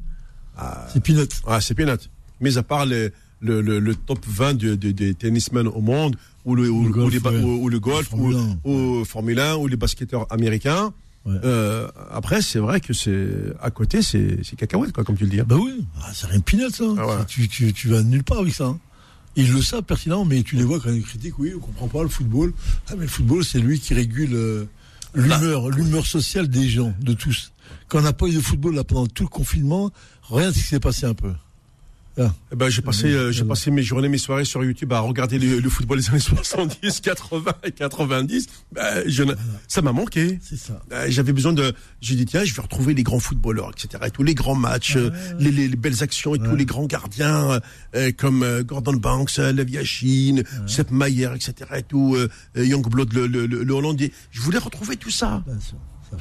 C'est peanut. ah, c'est peanut. Mais à part les- le, le, le top 20 de- de- des tennismen au monde, ou le, ou, Le ou golf, les ouais. ou- ou le golf, Formule ou, ou Formule 1, ou les basketteurs américains. Ouais. Euh, après, c'est vrai que c'est à côté, c'est cacahuète, quoi, comme tu le dis. hein. Bah oui, ah, c'est rien de peanut, ça. Ah ouais. Tu, tu, tu vas nulle part avec ça. hein. Ils le savent pertinemment, mais tu les vois quand ils critiquent, oui, on comprend pas le football. Ah, mais le football, c'est lui qui régule euh, l'humeur, l'humeur sociale des gens, de tous. Quand on n'a pas eu de football là pendant tout le confinement, rien de ce qui s'est passé un peu. Eh ben, j'ai passé, euh, j'ai passé mes journées, mes soirées sur YouTube à regarder le, le football des années 70, 80 et 90. Ben, je ça m'a manqué. C'est ça. Euh, J'avais besoin de. J'ai dit tiens, je vais retrouver les grands footballeurs, etc. Et tous les grands matchs, euh, Les, les- les belles actions et tous les grands gardiens euh, euh, comme euh, Gordon Banks, euh, Yashin, Sepp Maier, etc. Et tout, euh, euh, Youngblood, le, le, Hollandais. Je voulais retrouver tout ça. Ben,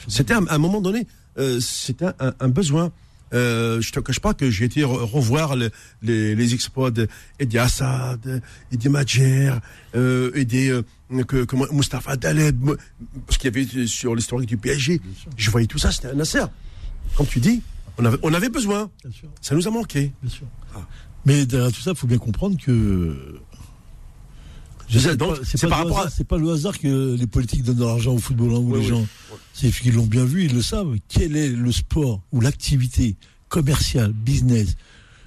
C'était à un, un moment donné, euh, c'était un, un besoin. Euh, je te cache pas que j'ai été re- revoir le- les, les exploits d'Eddie Assad, Eddie Madjer, euh, Eddie, euh, que, comment, Mustafa Daleb, parce qu'il y avait sur l'historique du PSG. Je voyais tout ça, c'était un Nasser. Comme tu dis, on avait, on avait besoin. Bien sûr, Ça nous a manqué. bien sûr. Ah. Mais derrière tout ça, il faut bien comprendre que. Pas- c'est pas, pas le hasard que les politiques donnent de l'argent au football, hein, ou les oui. gens. C'est qu'ils l'ont bien vu, ils le savent. Quel est le sport ou l'activité commerciale, business,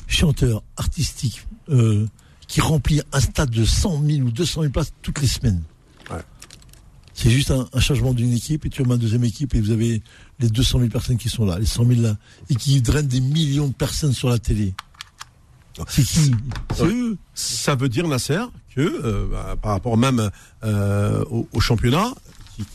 chanteur, artistique, euh, qui remplit un stade de 100 000 ou 200 000 places toutes les semaines? Ouais. C'est juste un, un changement d'une équipe et tu remets une deuxième équipe et vous avez les 200 000 personnes qui sont là, les 100 000 là, et qui drainent des millions de personnes sur la télé. C'est qui? C'est Ouais. eux. Ça veut dire, Nasser, euh, bah, par rapport même euh, au, championnat,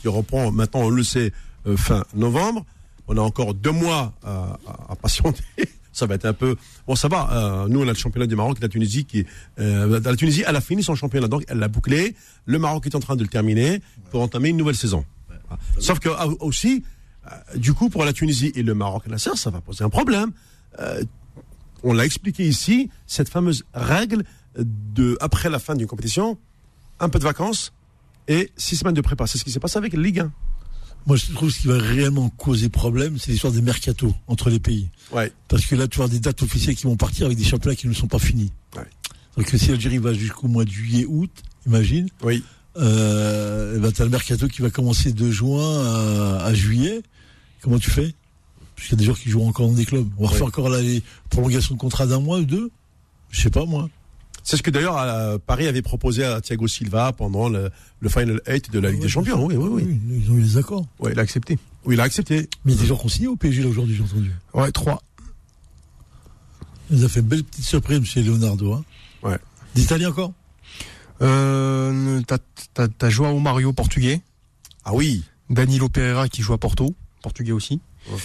qui, reprend maintenant, on le sait, euh, fin novembre, on a encore deux mois à, patienter. *laughs* Ça va être un peu... Bon, ça va. nous, on a le championnat du Maroc et la Tunisie qui... La Tunisie, elle a fini son championnat, donc elle l'a bouclé. Le Maroc est en train de le terminer pour entamer une nouvelle saison. Sauf que ah, aussi, du coup, pour la Tunisie et le Maroc et la Serre, ça va poser un problème. On l'a expliqué ici, cette fameuse règle de après la fin d'une compétition, un peu de vacances et six semaines de prépa. C'est ce qui s'est passé avec la Ligue 1. Moi, je trouve ce qui va réellement causer problème, c'est l'histoire des mercatos entre les pays. Ouais. Parce que là, tu vas des dates officielles qui vont partir avec des championnats qui ne sont pas finis. Ouais. Donc, si l'Algérie va jusqu'au mois de juillet, août, imagine, Oui. euh, ben, t'as le mercato qui va commencer de juin à, à juillet. Comment tu fais? Parce qu'il y a des joueurs qui joueront encore dans des clubs. On va refaire encore là, les prolongations de contrat d'un mois ou deux? Je sais pas, moi. C'est ce que d'ailleurs euh, Paris avait proposé à Thiago Silva pendant le, le Final 8 de la Ligue des Champions. Oui, oui, oui. Ils ont eu des accords. Ouais, il a accepté. Oui, il a accepté. Mais il y a des joueurs qui ont signé au PSG là aujourd'hui, j'ai entendu. Ouais, 3. Il nous a fait une belle petite surprise, monsieur Leonardo. Hein. Ouais. D'Italie encore? Euh, t'as, Joao Mario, portugais. Ah oui. Danilo Pereira qui joue à Porto, portugais aussi. Ouais.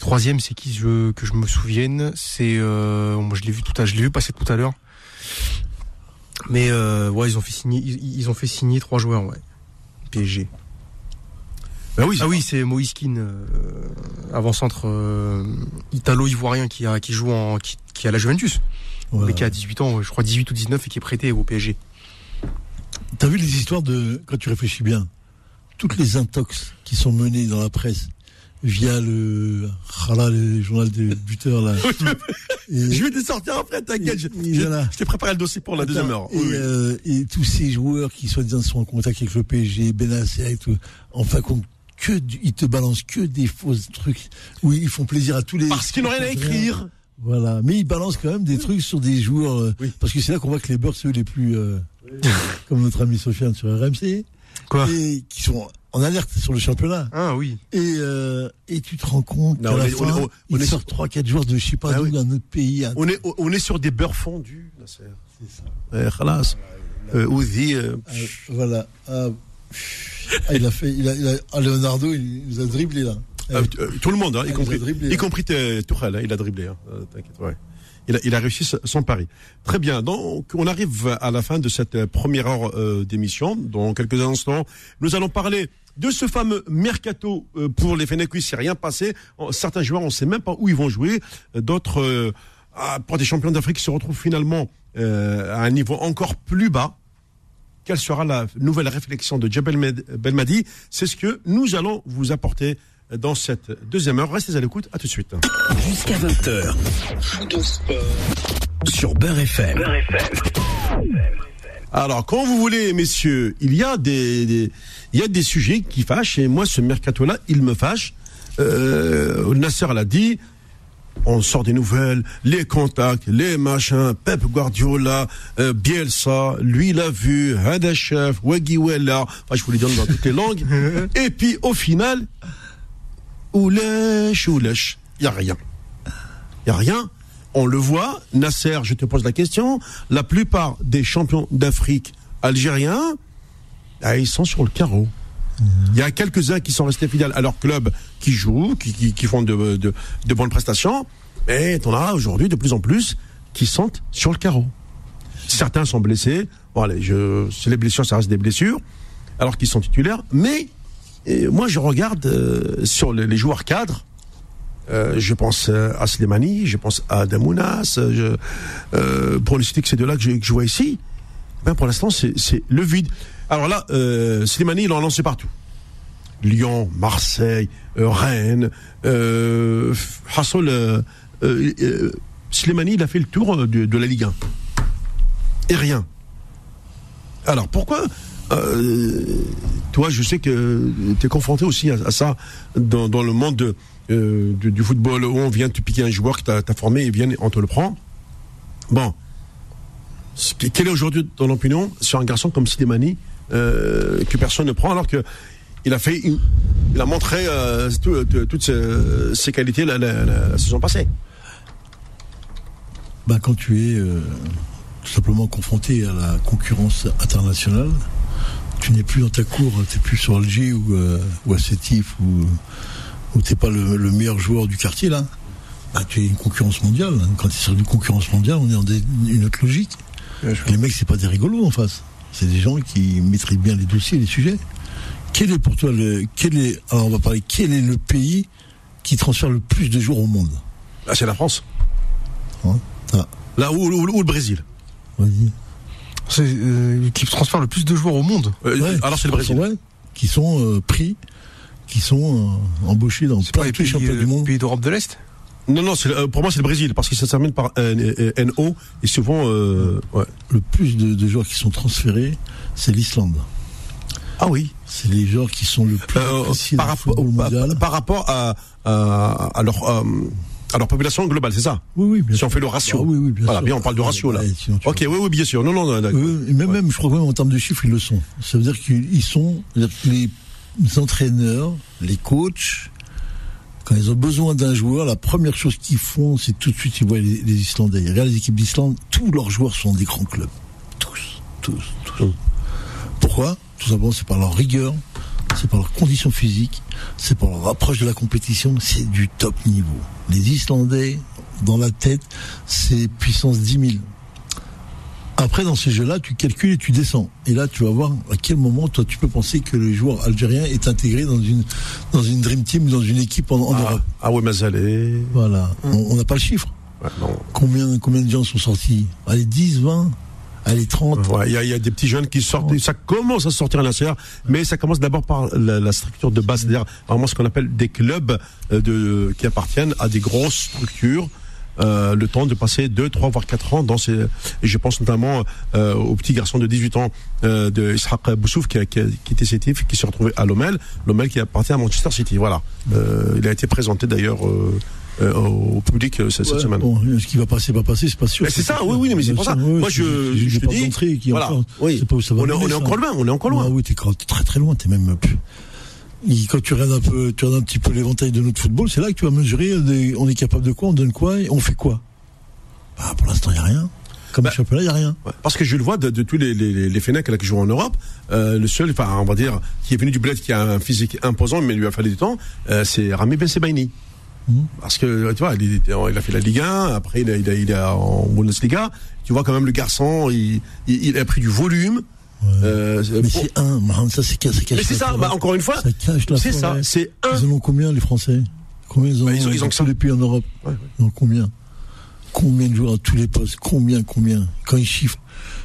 Troisième, c'est qui je, que je me souvienne? C'est euh, moi je l'ai vu tout à, je l'ai vu passer tout à l'heure. Mais euh, ouais, ils ont fait signer, ils, ils ont fait signer trois joueurs, ouais. PSG. Ben oui. Ah oui, c'est Moïse Kean, euh, avant-centre euh, italo-ivoirien qui a qui joue en qui, qui a la Juventus, Ouais. mais qui a 18 ans, je crois 18 ou 19 et qui est prêté au PSG. T'as vu les histoires de, quand tu réfléchis bien, toutes les intox qui sont menées dans la presse via le, ah le journal des buteurs là. *laughs* Et- Je vais te sortir après, t'inquiète. Je, je- voilà. je t'ai préparé le dossier pour la deuxième heure. Et, Oui, oui. euh, et tous ces joueurs qui soi-disant sont en contact avec le PSG, Benacer et tout, en fin de compte, que du- ils te balancent que des faux trucs où ils font plaisir à tous les. Parce qu'ils n'ont rien à écrire. Voilà, mais ils balancent quand même des trucs sur des joueurs, euh, Oui. parce que c'est là qu'on voit que les beurres, c'est eux les plus, euh, *laughs* comme notre ami Sofiane sur RMC, Quoi? et qui sont en alerte sur le championnat. Ah oui. Et, euh, et tu te rends compte qu'à la est- on est- on ils est- sortent trois, quatre joueurs de je sais pas Ah oui. d'un autre pays. On est, on est sur des beurres fondus. C'est ça. Eh, khalas. Euh, Ouzi, euh, Ah, voilà. Ah, ah, il a fait, il a, il a, ah, Leonardo, il nous a dribblé là. euh, tout le monde, hein, y compris, dribblé, y hein. compris Tourelle, hein, il a dribblé. Hein, T'inquiète, ouais. Il a, il a réussi son pari. Très bien. Donc, on arrive à la fin de cette première heure euh, d'émission. Dans quelques instants, nous allons parler de ce fameux mercato euh, pour les Fennecuis. C'est rien passé. Certains joueurs, on ne sait même pas où ils vont jouer. Euh, D'autres, euh, ah, pour des champions d'Afrique se retrouvent finalement à un niveau encore plus bas. Quelle sera la nouvelle réflexion de Jabel Med- Belmadi? C'est ce que nous allons vous apporter dans cette deuxième heure. Restez à l'écoute, à tout de suite. Jusqu'à 20h. Sur Beurre FM. Alors, quand vous voulez, messieurs, il y a des, des- il y a des sujets qui fâchent, et moi, ce mercato-là, il me fâche. Euh, Nasser l'a dit, on sort des nouvelles, les contacts, les machins, Pep Guardiola, euh, Bielsa, lui l'a vu, Hadachef, Wegiwella, enfin, je vous les donne dans toutes les langues. *laughs* et puis, au final, Oulèche, Oulèche, il n'y a rien. Il n'y a rien. On le voit, Nasser, je te pose la question, la plupart des champions d'Afrique algériens, ah, ils sont sur le carreau. Il y a quelques-uns qui sont restés fidèles à leur club, qui jouent, qui, font de, bonnes prestations, mais on a aujourd'hui de plus en plus qui sont sur le carreau. Certains sont blessés, bon allez, je, les blessures, ça reste des blessures, alors qu'ils sont titulaires, mais euh, moi je regarde euh, sur les joueurs cadres, euh, je pense euh, à Slimani, je pense à Damounas, euh, pour ne citer que ces deux-là que je, vois ici. Ben pour l'instant, c'est le vide. Alors là, euh, Slimani, il en lancé partout. Lyon, Marseille, Rennes, euh, Hassol, Slimani, il a fait le tour de, la Ligue 1. Et rien. Alors pourquoi Toi, je sais que tu es confronté aussi à, à ça dans, dans le monde de, euh, du, football où on vient te piquer un joueur que tu as, formé et on te le prend. Bon. Quelle est aujourd'hui ton opinion sur un garçon comme Slimani euh, que personne ne prend alors que il a fait, il a montré euh, tout- toutes ses, qualités la, saison passée? Bah, quand tu es euh, tout simplement confronté à la concurrence internationale, tu n'es plus dans ta cour, tu n'es plus sur Alger ou, euh, ou à Sétif ou, ou tu n'es pas le, le meilleur joueur du quartier là? Bah, tu es une concurrence mondiale. Quand tu es sur une concurrence mondiale, on est dans des- une autre logique. Les mecs, c'est pas des rigolos en face. C'est des gens qui maîtrisent bien les dossiers, les sujets. Quel est pour toi le, quel est, alors on va parler, quel est le pays qui transfère le plus de joueurs au monde? Là, c'est la France. Hein? Ah, Là, ou le Brésil. vas-y. C'est euh, qui transfère le plus de joueurs au monde. Euh, Ouais, alors, c'est le Brésil. ouais, qui sont euh, pris, qui sont euh, embauchés dans plein de pays, championnats euh, du monde. pays d'Europe de l'Est? Non, non, euh, pour moi, c'est le Brésil parce que ça se termine par euh, euh, NO et souvent. euh, ouais. Le plus de, de joueurs qui sont transférés, c'est l'Islande. Ah oui. C'est les joueurs qui sont le plus Euh, par, rapport, football par, mondial. par rapport à, à, à leur, à leur population globale, c'est ça? Oui, oui, bien Si on sûr. fait le ratio. Ah oui, oui, bien voilà, sûr. bien, on parle de ratio là. Ouais, sinon tu Ok, oui, oui, bien sûr. Non, non, non, d'accord. Euh, et même, même, je crois même en termes de chiffres, ils le sont. Ça veut dire qu'ils sont, que les entraîneurs, les coachs, quand ils ont besoin d'un joueur, la première chose qu'ils font, c'est tout de suite, ils voient les, les Islandais. Ils regardent les équipes d'Islande, tous leurs joueurs sont des grands clubs. Tous, tous, tous. Pourquoi? Tout simplement, c'est par leur rigueur, c'est par leurs conditions physiques, c'est par leur approche de la compétition, c'est du top niveau. Les Islandais, dans la tête, c'est puissance 10 000. Après, dans ces jeux-là, tu calcules et tu descends. Et là, tu vas voir à quel moment, toi, tu peux penser que le joueur algérien est intégré dans une, dans une Dream Team, dans une équipe en, en Ah, Europe. ah ouais, Mazalé. Voilà. On on n'a pas le chiffre. Ouais, non. Combien, combien de gens sont sortis? Allez, 10, 20 Allez, 30 Ouais, Il y, a- il y a des petits jeunes qui sortent, ça commence à sortir à l'intérieur, mais ça commence d'abord par la, la structure de base, c'est-à-dire vraiment ce qu'on appelle des clubs euh, de, qui appartiennent à des grosses structures. Euh, le temps de passer 2, 3, voire 4 ans dans ces... Et je pense notamment euh, au petit garçon de 18 ans euh, de Israq Boussouf qui a, qui a quitté Sétif, qui s'est retrouvé à Lomel. Lomel qui appartient à Manchester City, voilà. Euh, il a été présenté d'ailleurs euh, au public cette, Ouais, semaine. bon, ce qui va passer, va passer, c'est pas sûr. C'est ça, oui, oui, mais c'est pour ça. Ouais, Moi, je, je des te dis, voilà, oui. c'est pas où ça va on, est, on encore loin, on est encore loin. Ah oui, t'es très très loin, t'es même plus. Quand tu regardes un peu, tu regardes un petit peu l'éventail de notre football, c'est là que tu vas mesurer, des- on est capable de quoi, on donne quoi, et on fait quoi? Bah, pour l'instant, il y a rien. Comme Bah, championnat, il y a rien. Ouais, Parce que je le vois de, de tous les, les, les Fennecs là, qui jouent en Europe, euh, le seul, enfin, on va dire, qui est venu du bled, qui a un physique imposant, mais lui a fallu du temps, euh, c'est Rami Ben Sebaini. Mhm. Parce que, tu vois, il, a fait la Ligue 1, après il, a, il, a, il est en Bundesliga. Tu vois quand même le garçon, il a pris du volume. Euh, Mais pour- c'est un, ça c'est mais c'est ça, bah, encore une fois, Ça cache la c'est ça, c'est un. Ils en ont combien, les Français? Combien ils en Bah, ont ils ont- ils ont tous les pays en Europe? Ouais, ouais. Ils en ont combien? Combien de joueurs à tous les postes, combien, combien, quand ils chiffrent.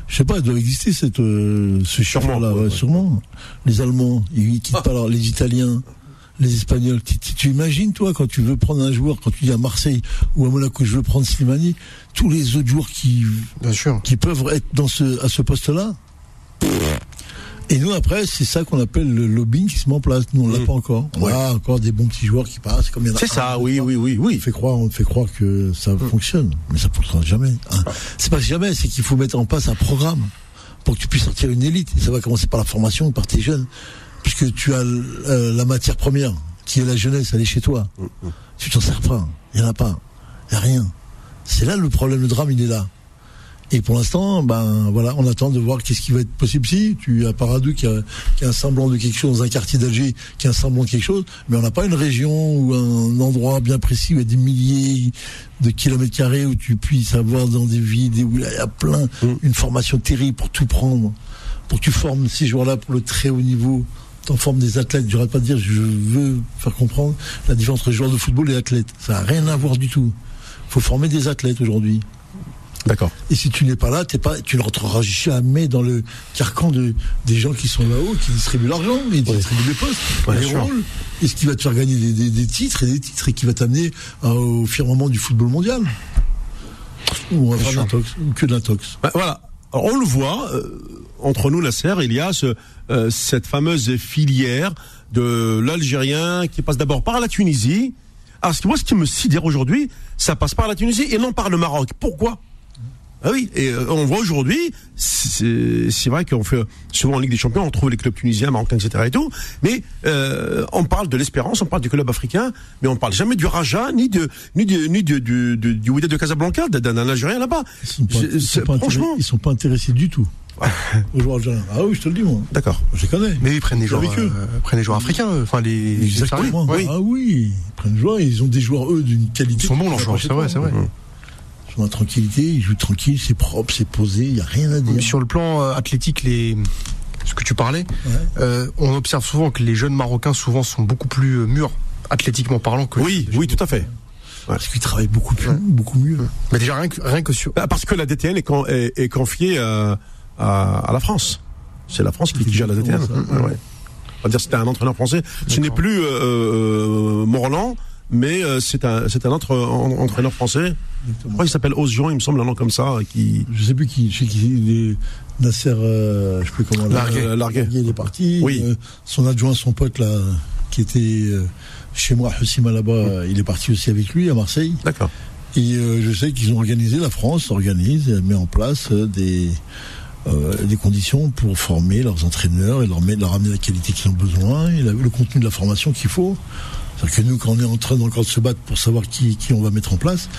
Je sais pas, il doit exister cette, euh, ce chiffre-là, ouais, sûrement. Les Allemands, ils quittent pas alors, les Italiens, les Espagnols. Tu, tu- tu imagines, toi, quand tu veux prendre un joueur, quand tu dis à Marseille ou à Monaco, je veux prendre Slimani, tous les autres joueurs qui, Bien sûr. qui peuvent être dans ce, à ce poste-là. Et nous, après, c'est ça qu'on appelle le lobbying qui se met en place. Nous, on l'a Mm. pas encore. On Ouais. a encore des bons petits joueurs qui passent. Comme C'est ça, oui, oui, oui, oui. On fait croire, on fait croire que ça fonctionne, mais ça ne fonctionnera jamais. hein. C'est pas jamais, c'est qu'il faut mettre en place un programme pour que tu puisses sortir une élite. Et ça va commencer par la formation, par tes jeunes, puisque tu as euh, la matière première, qui est la jeunesse, elle est chez toi. Tu t'en sers pas, il y en a pas, il y a rien. C'est là le problème, le drame, il est là. Et pour l'instant, ben voilà, on attend de voir qu'est-ce qui va être possible. Si tu as Paradou qui a, qui a un semblant de quelque chose dans un quartier d'Alger, qui a un semblant de quelque chose, mais on n'a pas une région ou un endroit bien précis où il y a des milliers de kilomètres carrés où tu puisses avoir dans des villes, où il y a plein, une formation terrible pour tout prendre, pour que tu formes ces joueurs-là pour le très haut niveau. T'en formes des athlètes. J'arrête pas de dire, je veux faire comprendre la différence entre joueur de football et athlète. Ça n'a rien à voir du tout. faut former des athlètes aujourd'hui. D'accord. Et si tu n'es pas là, t'es pas, tu ne rentreras jamais dans le carcan de, des gens qui sont là-haut, qui distribuent l'argent, et qui distribuent les postes, Ouais, les rôles. Et ce qui va te faire gagner des, des- des titres et des titres et qui va t'amener euh, au firmament du football mondial. Ou, l'intox, ou que de l'intox. Ben, voilà. Alors, on le voit, euh, entre nous, la serre, il y a ce, euh, cette fameuse filière de l'Algérien qui passe d'abord par la Tunisie. Alors, moi, ce qui me sidère aujourd'hui, ça passe par la Tunisie et non par le Maroc. Pourquoi? Ah oui, et euh, on voit aujourd'hui, c'est vrai qu'on fait souvent en Ligue des Champions, on trouve les clubs tunisiens, marocains, etc. et tout, mais euh, on parle de l'espérance, on parle du club africain, mais on parle jamais du Raja, ni de ni de, ni de, du du, du Wydad de Casablanca, d'un Algérien là-bas. Franchement, ils sont pas intéressés du tout. *laughs* aux joueurs algériens. Ah oui, je te le dis, moi. d'accord. Je les connais. Mais ils prennent des joueurs, avec eux. euh, prennent des joueurs africains, euh, enfin les. Oui. Ah oui, ils prennent joueurs, ils ont des joueurs, eux, d'une qualité. Ils sont bons, leurs joueurs, c'est vrai, c'est vrai. Sont en tranquillité, ils jouent tranquille, c'est propre, c'est posé, il n'y a rien à dire. Mais Sur le plan euh, athlétique, les ce que tu parlais, euh, on observe souvent que les jeunes Marocains souvent sont beaucoup plus euh, mûrs athlétiquement parlant que. Oui, oui, tout à fait. Parce qu'ils travaillent beaucoup plus, beaucoup mieux. Mais déjà rien que, rien que sur. Bah, Parce que la DTN est, con- est, est confiée euh, à, à la France. C'est la France qui gère la DTN. Exactement ça. Ouais. On va dire que c'était un entraîneur français. Ce n'est plus euh, euh, Morland, mais euh, c'est un, c'est un autre en- entraîneur français. Je crois qu'il s'appelle Ozion, il me semble, un nom comme ça, qui. Je sais plus qui, je sais qui, est- Nasser, euh, je sais plus comment. là, Larguet. euh, Larguet. il est parti. Oui. Euh, son adjoint, son pote là, qui était euh, chez moi, Hussima là-bas, euh, il est parti aussi avec lui à Marseille. D'accord. Et euh, je sais qu'ils ont organisé, la France organise, et met en place euh, des, euh, des conditions pour former leurs entraîneurs et leur, leur amener la qualité qu'ils ont besoin et la- le contenu de la formation qu'il faut. C'est-à-dire que nous, quand on est en train encore de se battre pour savoir qui, qui on va mettre en place,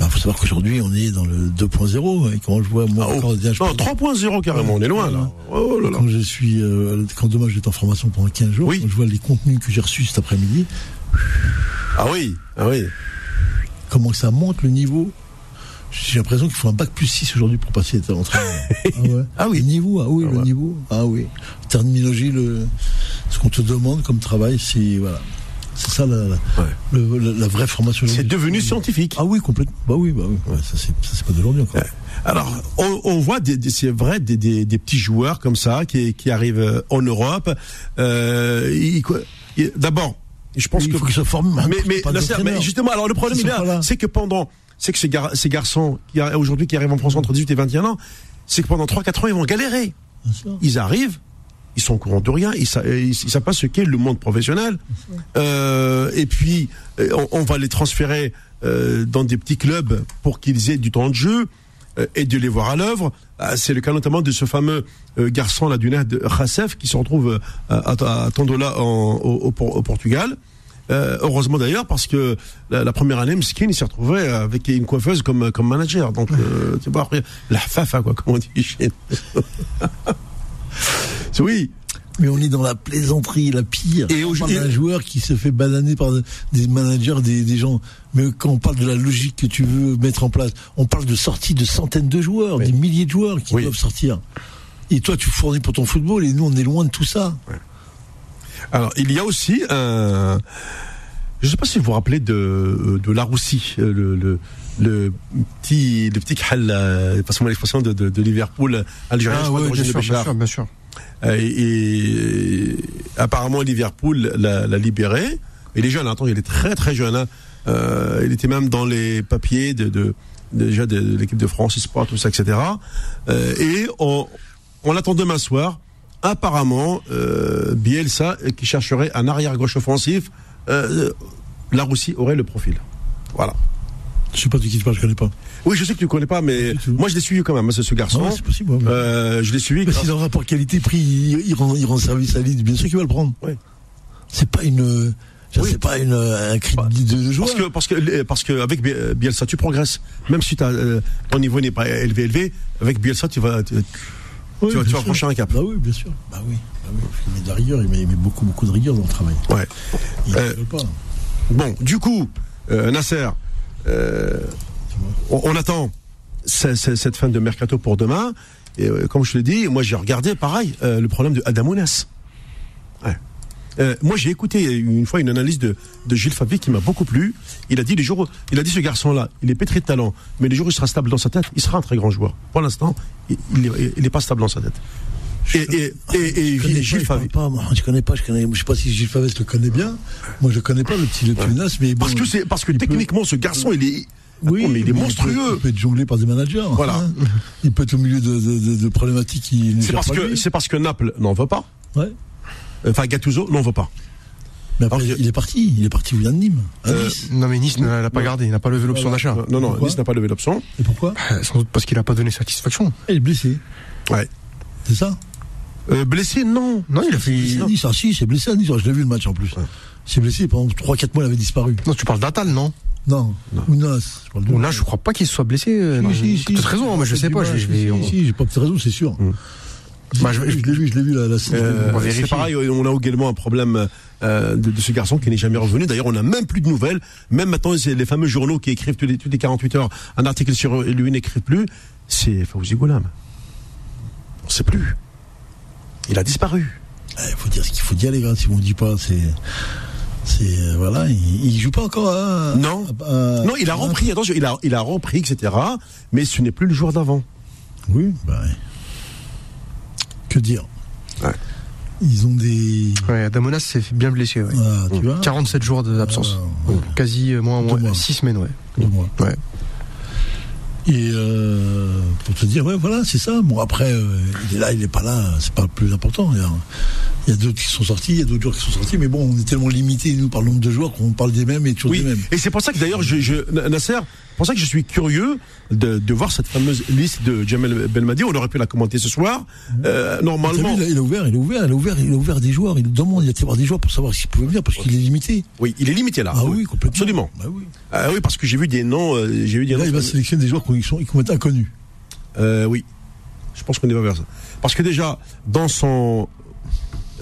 il faut savoir qu'aujourd'hui, on est dans le 2.0. Et quand je vois, moi, Ah, oh. encore, je Non, 3.0 carrément, on est loin là. Oh là là. quand je suis, euh, quand demain j'étais en formation pendant 15 jours, Oui. quand je vois les contenus que j'ai reçus cet après-midi, Ah oui, ah oui. comment ça monte le niveau? J'ai l'impression qu'il faut un bac plus 6 aujourd'hui pour passer entraîneur. *laughs* ah, ouais. Ah oui. Le niveau, ah oui, Ah le ouais. niveau. Ah oui. Terminologie, le, ce qu'on te demande comme travail, c'est, voilà. C'est ça la, la, le- la- la vraie formation. C'est devenu scientifique. Ah oui, complètement. Bah oui, bah oui. Ouais, ça, c'est, pas d'aujourd'hui encore. Alors, on, on voit, c'est vrai, des, des, des petits joueurs comme ça qui, qui arrivent euh, en Europe. Euh, D'abord, je pense il que faut qu'ils soient formés. mais, mais, mais justement, alors le problème c'est que pendant, c'est que ces, gar- ces garçons aujourd'hui qui arrivent en France entre 18 et 21 ans, c'est que pendant 3-4 ans ils vont galérer. Ils arrivent, ils sont au courant de rien, ils sa- ils, ils savent pas ce qu'est le monde professionnel. Euh, et puis euh, on, va les transférer euh, dans des petits clubs pour qu'ils aient du temps de jeu euh, et de les voir à l'œuvre. Ah, C'est le cas notamment de ce fameux euh, garçon là du de Rassef qui se retrouve euh, à, à, Tondola au, au Por- au Portugal. Euh, heureusement d'ailleurs parce que la, première année, Mskin il s'est retrouvé avec une coiffeuse comme manager. Donc euh, tu vois la fafa quoi comme on dit. *laughs* oui. Mais on est dans la plaisanterie, la pire. Et on au- parle d'un joueur qui se fait bananer par des managers, des, des gens. Mais quand on parle de la logique que tu veux mettre en place, on parle de sortie de centaines de joueurs, Oui. des milliers de joueurs qui Oui. doivent sortir. Et toi, tu fournis pour ton football, et nous, on est loin de tout ça. Alors, il y a aussi un, Je ne sais pas si vous vous rappelez de, de Laroussi, euh, le, le, le petit, le petit khal, euh, passez-moi l'expression, de, de, de Liverpool, algérien, je Ah crois, ouais, bien sûr, bien sûr, bien sûr. Euh, et, apparemment, Liverpool l'a l'a libéré. Il est jeune, attends, il est très très jeune. hein. Euh, il était même dans les papiers de, de déjà de, l'équipe de France, Sport, tout ça, etc. Euh, et on, on l'attend demain soir. Apparemment, euh, Bielsa, euh, qui chercherait un arrière-gauche offensif, euh, là aussi aurait le profil. Voilà. Je sais pas de qui tu parles, je connais pas. Oui, je sais que tu ne connais pas, mais moi je l'ai suivi quand même, hein, ce, ce garçon. Ah ouais, c'est possible, ouais, mais- Euh, je l'ai suivi. Mais si dans le rapport qualité-prix, il, il rend, il rend service à Leeds, bien sûr qu'il va le prendre. Oui. C'est pas une, Oui. c'est pas une, un cri de, de joie. Parce que parce que parce que avec Bi- Bielsa tu progresses. Même si euh, ton niveau n'est pas élevé élevé, avec Bielsa tu vas tu, Oui, tu vas, tu vas sûr. franchir un cap. Bah oui, bien sûr. Bah oui. Bah oui. Il met de la rigueur, il met, il met beaucoup, beaucoup de rigueur dans le travail. Ouais. Il Euh, pas. Bon, du coup, euh, Nasser, on, on attend ce- ce- cette fin de mercato pour demain. Et euh, comme je l'ai dit, moi j'ai regardé pareil euh, le problème de Adamounas. Ouais. Euh, moi j'ai écouté une fois une analyse de, de Gilles Favier qui m'a beaucoup plu. Il a dit les jours, il a dit ce garçon-là, il est pétri de talent, mais les jours où il sera stable dans sa tête, il sera un très grand joueur. Pour l'instant, il n'est pas stable dans sa tête. Et, et, et, et, Je connais pas, Gilles je pas, moi. Je connais pas, je connais, je sais pas si Gilles Favès le connaît bien. Moi, je le connais pas, le petit, le Menace, mais bon. Parce que c'est parce que peut- techniquement ce garçon il est Oui, mais il est monstrueux. Il peut, être jonglé par des managers. Voilà. hein. Il peut être au milieu de, de, de, de problématiques qui C'est parce pas que c'est parce que Naples n'en veut pas. Ouais. Enfin Gattuso n'en veut pas. Mais après, Alors il est parti. Il est parti, il vient de Nîmes. À Euh, Nice. Non, mais Nice ne l'a pas Non. gardé, il n'a pas levé l'option d'achat. Non, non, Pourquoi Nice n'a pas levé l'option. Et pourquoi Euh, Sans doute parce qu'il n'a pas donné satisfaction. Il est blessé. Ouais. C'est ça Euh, blessé, non. Non, il a fait. C'est à Nice. Ah, si, il s'est blessé à Nice. Je l'ai vu le match en plus. Il s'est blessé pendant 3-4 mois, il avait disparu. Non, tu parles d'Atal, non? Non. Ounas. Je parle de Ou là, je crois pas qu'il se soit blessé. euh, non. Si, si, si. Peut-être raison, hein, mais je sais pas. Je vais. je vais- Si, on- si, j'ai pas peut-être raison, c'est sûr. Bah, je- je l'ai vu, je l'ai vu la. Euh, c'est vérifier. pareil, on a également un problème euh, de, de ce garçon qui n'est jamais revenu. D'ailleurs, on n'a même plus de nouvelles. Même maintenant, c'est les fameux journaux qui écrivent tous les, toutes les 48 heures un article sur lui n'écrivent plus. C'est Fawzi Goulam. On ne sait plus. Il a disparu. Il faut dire ce qu'il faut dire, les gars. Si on ne dit pas, c'est. C'est. euh, Voilà, il, il joue pas encore à. Non. à- Non, il a repris, attention, il a, il a repris, etc. Mais ce n'est plus le joueur d'avant. Oui, bah. Que dire Ouais. Ils ont des. Ouais, Damonas s'est bien blessé. Ouais. Ah, tu vois 47 jours d'absence. Ah, ouais. Quasi euh, moins, moins mois. 6 semaines, ouais. Deux mois. Ouais. Et euh, pour te dire, ouais, voilà, c'est ça. Bon, après, euh, il est là, il est pas là, c'est pas le plus important. Il y a, d'autres qui sont sortis, il y a d'autres joueurs qui sont sortis, mais bon, on est tellement limité, nous, par le nombre de joueurs, qu'on parle des mêmes et toujours Oui, des mêmes. et c'est pour ça que d'ailleurs, je, je, Nasser, c'est pour ça que je suis curieux de, de voir cette fameuse liste de Jamel Belmadi. On aurait pu la commenter ce soir. Euh, T'as vu, normalement, il a, il a ouvert, il a ouvert, il a ouvert, il a ouvert des joueurs. Il demande, il a été voir des joueurs pour savoir s'ils pouvaient venir parce qu'il est limité. oui, il est limité là. Ah oui, complètement. Absolument. Bah oui. Ah oui, parce que j'ai vu des noms. euh, j'ai vu des là, noms. il va sélectionner des joueurs qui sont, qui vont être inconnus. Euh, oui, je pense qu'on est pas vers ça. Parce que déjà, dans son,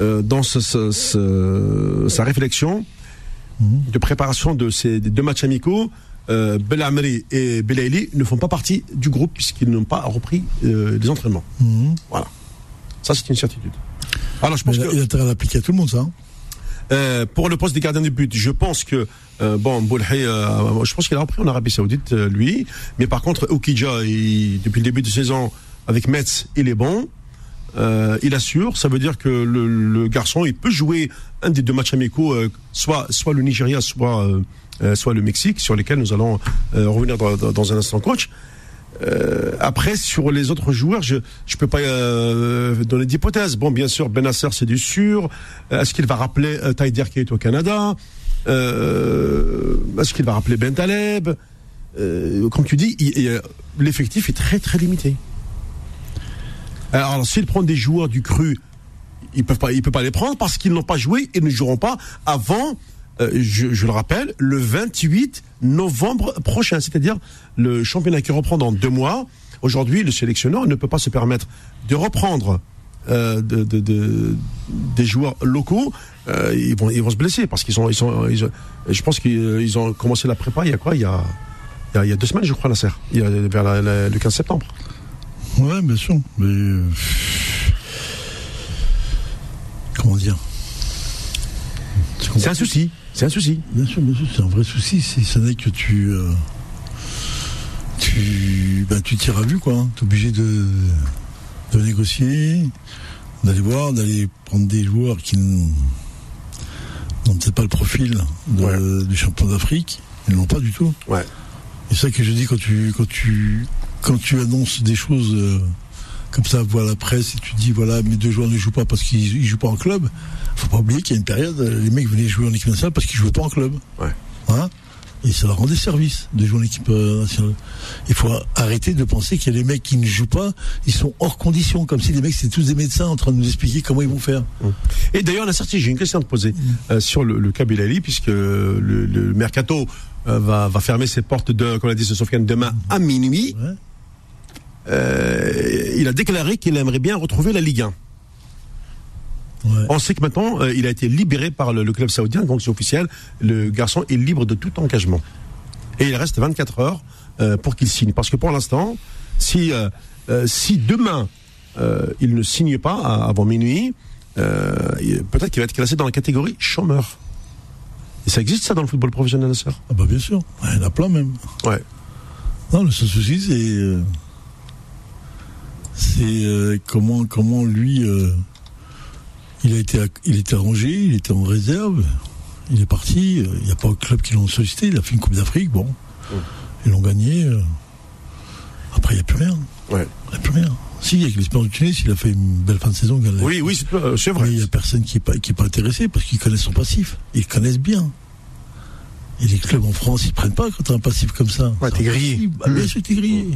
euh, dans ce- ce- ce- sa réflexion de préparation de ces deux matchs amicaux, euh, Belamri et Belaïli ne font pas partie du groupe puisqu'ils n'ont pas repris euh, les entraînements. Mhm. Voilà. Ça, c'est une certitude. Alors, je pense il a- que il a intérêt à l'appliquer à tout le monde, ça. hein. euh, pour le poste des gardiens de but, je pense que euh, bon, Boulhay, euh, je pense qu'il a repris en Arabie Saoudite, lui. Mais par contre, Okidja, depuis le début de saison, avec Metz, il est bon. Euh, il assure. Ça veut dire que le, garçon, il peut jouer un des deux matchs amicaux, euh, soit soit le Nigeria, soit euh, soit le Mexique, sur lesquels nous allons revenir dans, un instant, coach. Après, sur les autres joueurs, je je peux pas donner d'hypothèse. Bon, bien sûr, Benasser, c'est du sûr. Est-ce qu'il va rappeler Taider qui est au Canada? Est-ce qu'il va rappeler Ben Taleb? Comme tu dis, l'effectif est très très limité. Alors, alors, s'il prend des joueurs du cru, ils peuvent pas, il peut pas les prendre parce qu'ils n'ont pas joué et ne joueront pas avant, euh, je, le rappelle, le 28 novembre prochain, c'est-à-dire le championnat qui reprend dans deux mois. Aujourd'hui, le sélectionneur ne peut pas se permettre de reprendre euh, de, de- de- des joueurs locaux. Euh, ils vont, ils vont se blesser parce qu'ils sont, ils sont, ils ont- je pense qu'ils euh, ils ont commencé la prépa. Il y a quoi? Il y a, deux semaines, je crois, la serre. Il y a vers le 15 septembre. Ouais, bien sûr. Mais. euh, Comment dire? C'est un souci. C'est un souci. Bien sûr, bien sûr, c'est un vrai souci. Si ce n'est que tu. euh, tu. Ben, tu tires à vue, quoi. Tu es obligé de, de négocier, d'aller voir, d'aller prendre des joueurs qui n'ont peut-être pas le profil de- Ouais. du champion d'Afrique. Ils l'ont pas du tout. Ouais. Et c'est ça que je dis quand tu, quand tu, quand tu annonces des choses euh, comme ça, voilà la presse, et tu dis voilà, mes deux joueurs ne jouent pas parce qu'ils ils jouent pas en club. Faut pas oublier qu'il y a une période, euh, les mecs venaient jouer en équipe nationale parce qu'ils jouaient pas en club. Ouais. Hein? Et ça leur rendait service de jouer en équipe euh, nationale. Il faut arrêter de penser qu'il y a des mecs qui ne jouent pas, ils sont hors condition, comme si les mecs c'était tous des médecins en train de nous expliquer comment ils vont faire. Et d'ailleurs, la sortie, j'ai une question à te poser euh, sur le, le Kabilali, puisque le, le mercato euh, va, va fermer ses portes, de, comme l'a dit ce Sofiane, demain à minuit. Ouais. Euh, il a déclaré qu'il aimerait bien retrouver la Ligue 1. Ouais. On sait que maintenant, euh, il a été libéré par le, le club saoudien, donc c'est officiel. Le garçon est libre de tout engagement. Et il reste 24 heures euh, pour qu'il signe. Parce que pour l'instant, si, si demain il ne signe pas à- avant minuit, peut-être qu'il va être classé dans la catégorie chômeur. Et ça existe ça dans le football professionnel, sœur Ah bah bien sûr, il y en a plein même. Ouais. Non, le seul souci, c'est. C'est euh, comment, comment lui. euh, il, a été, il était arrangé, il était en réserve, il est parti. euh, Il n'y a pas de club qui l'ont sollicité, il a fait une Coupe d'Afrique, bon. Ils l'ont gagné. après, il n'y a plus rien. Ouais. Il n'y a plus rien. Si, avec l'Espérance de Tunis, il a fait une belle fin de saison. il a- Oui, oui, c'est vrai. mais il n'y a personne qui n'est pas, qui est pas intéressé parce qu'ils connaissent son passif. Ils le connaissent bien. Et les clubs en France, ils prennent pas quand tu as un passif comme ça. Ouais, t'es grillé. impossible. Ah, bien sûr, que t'es grillé.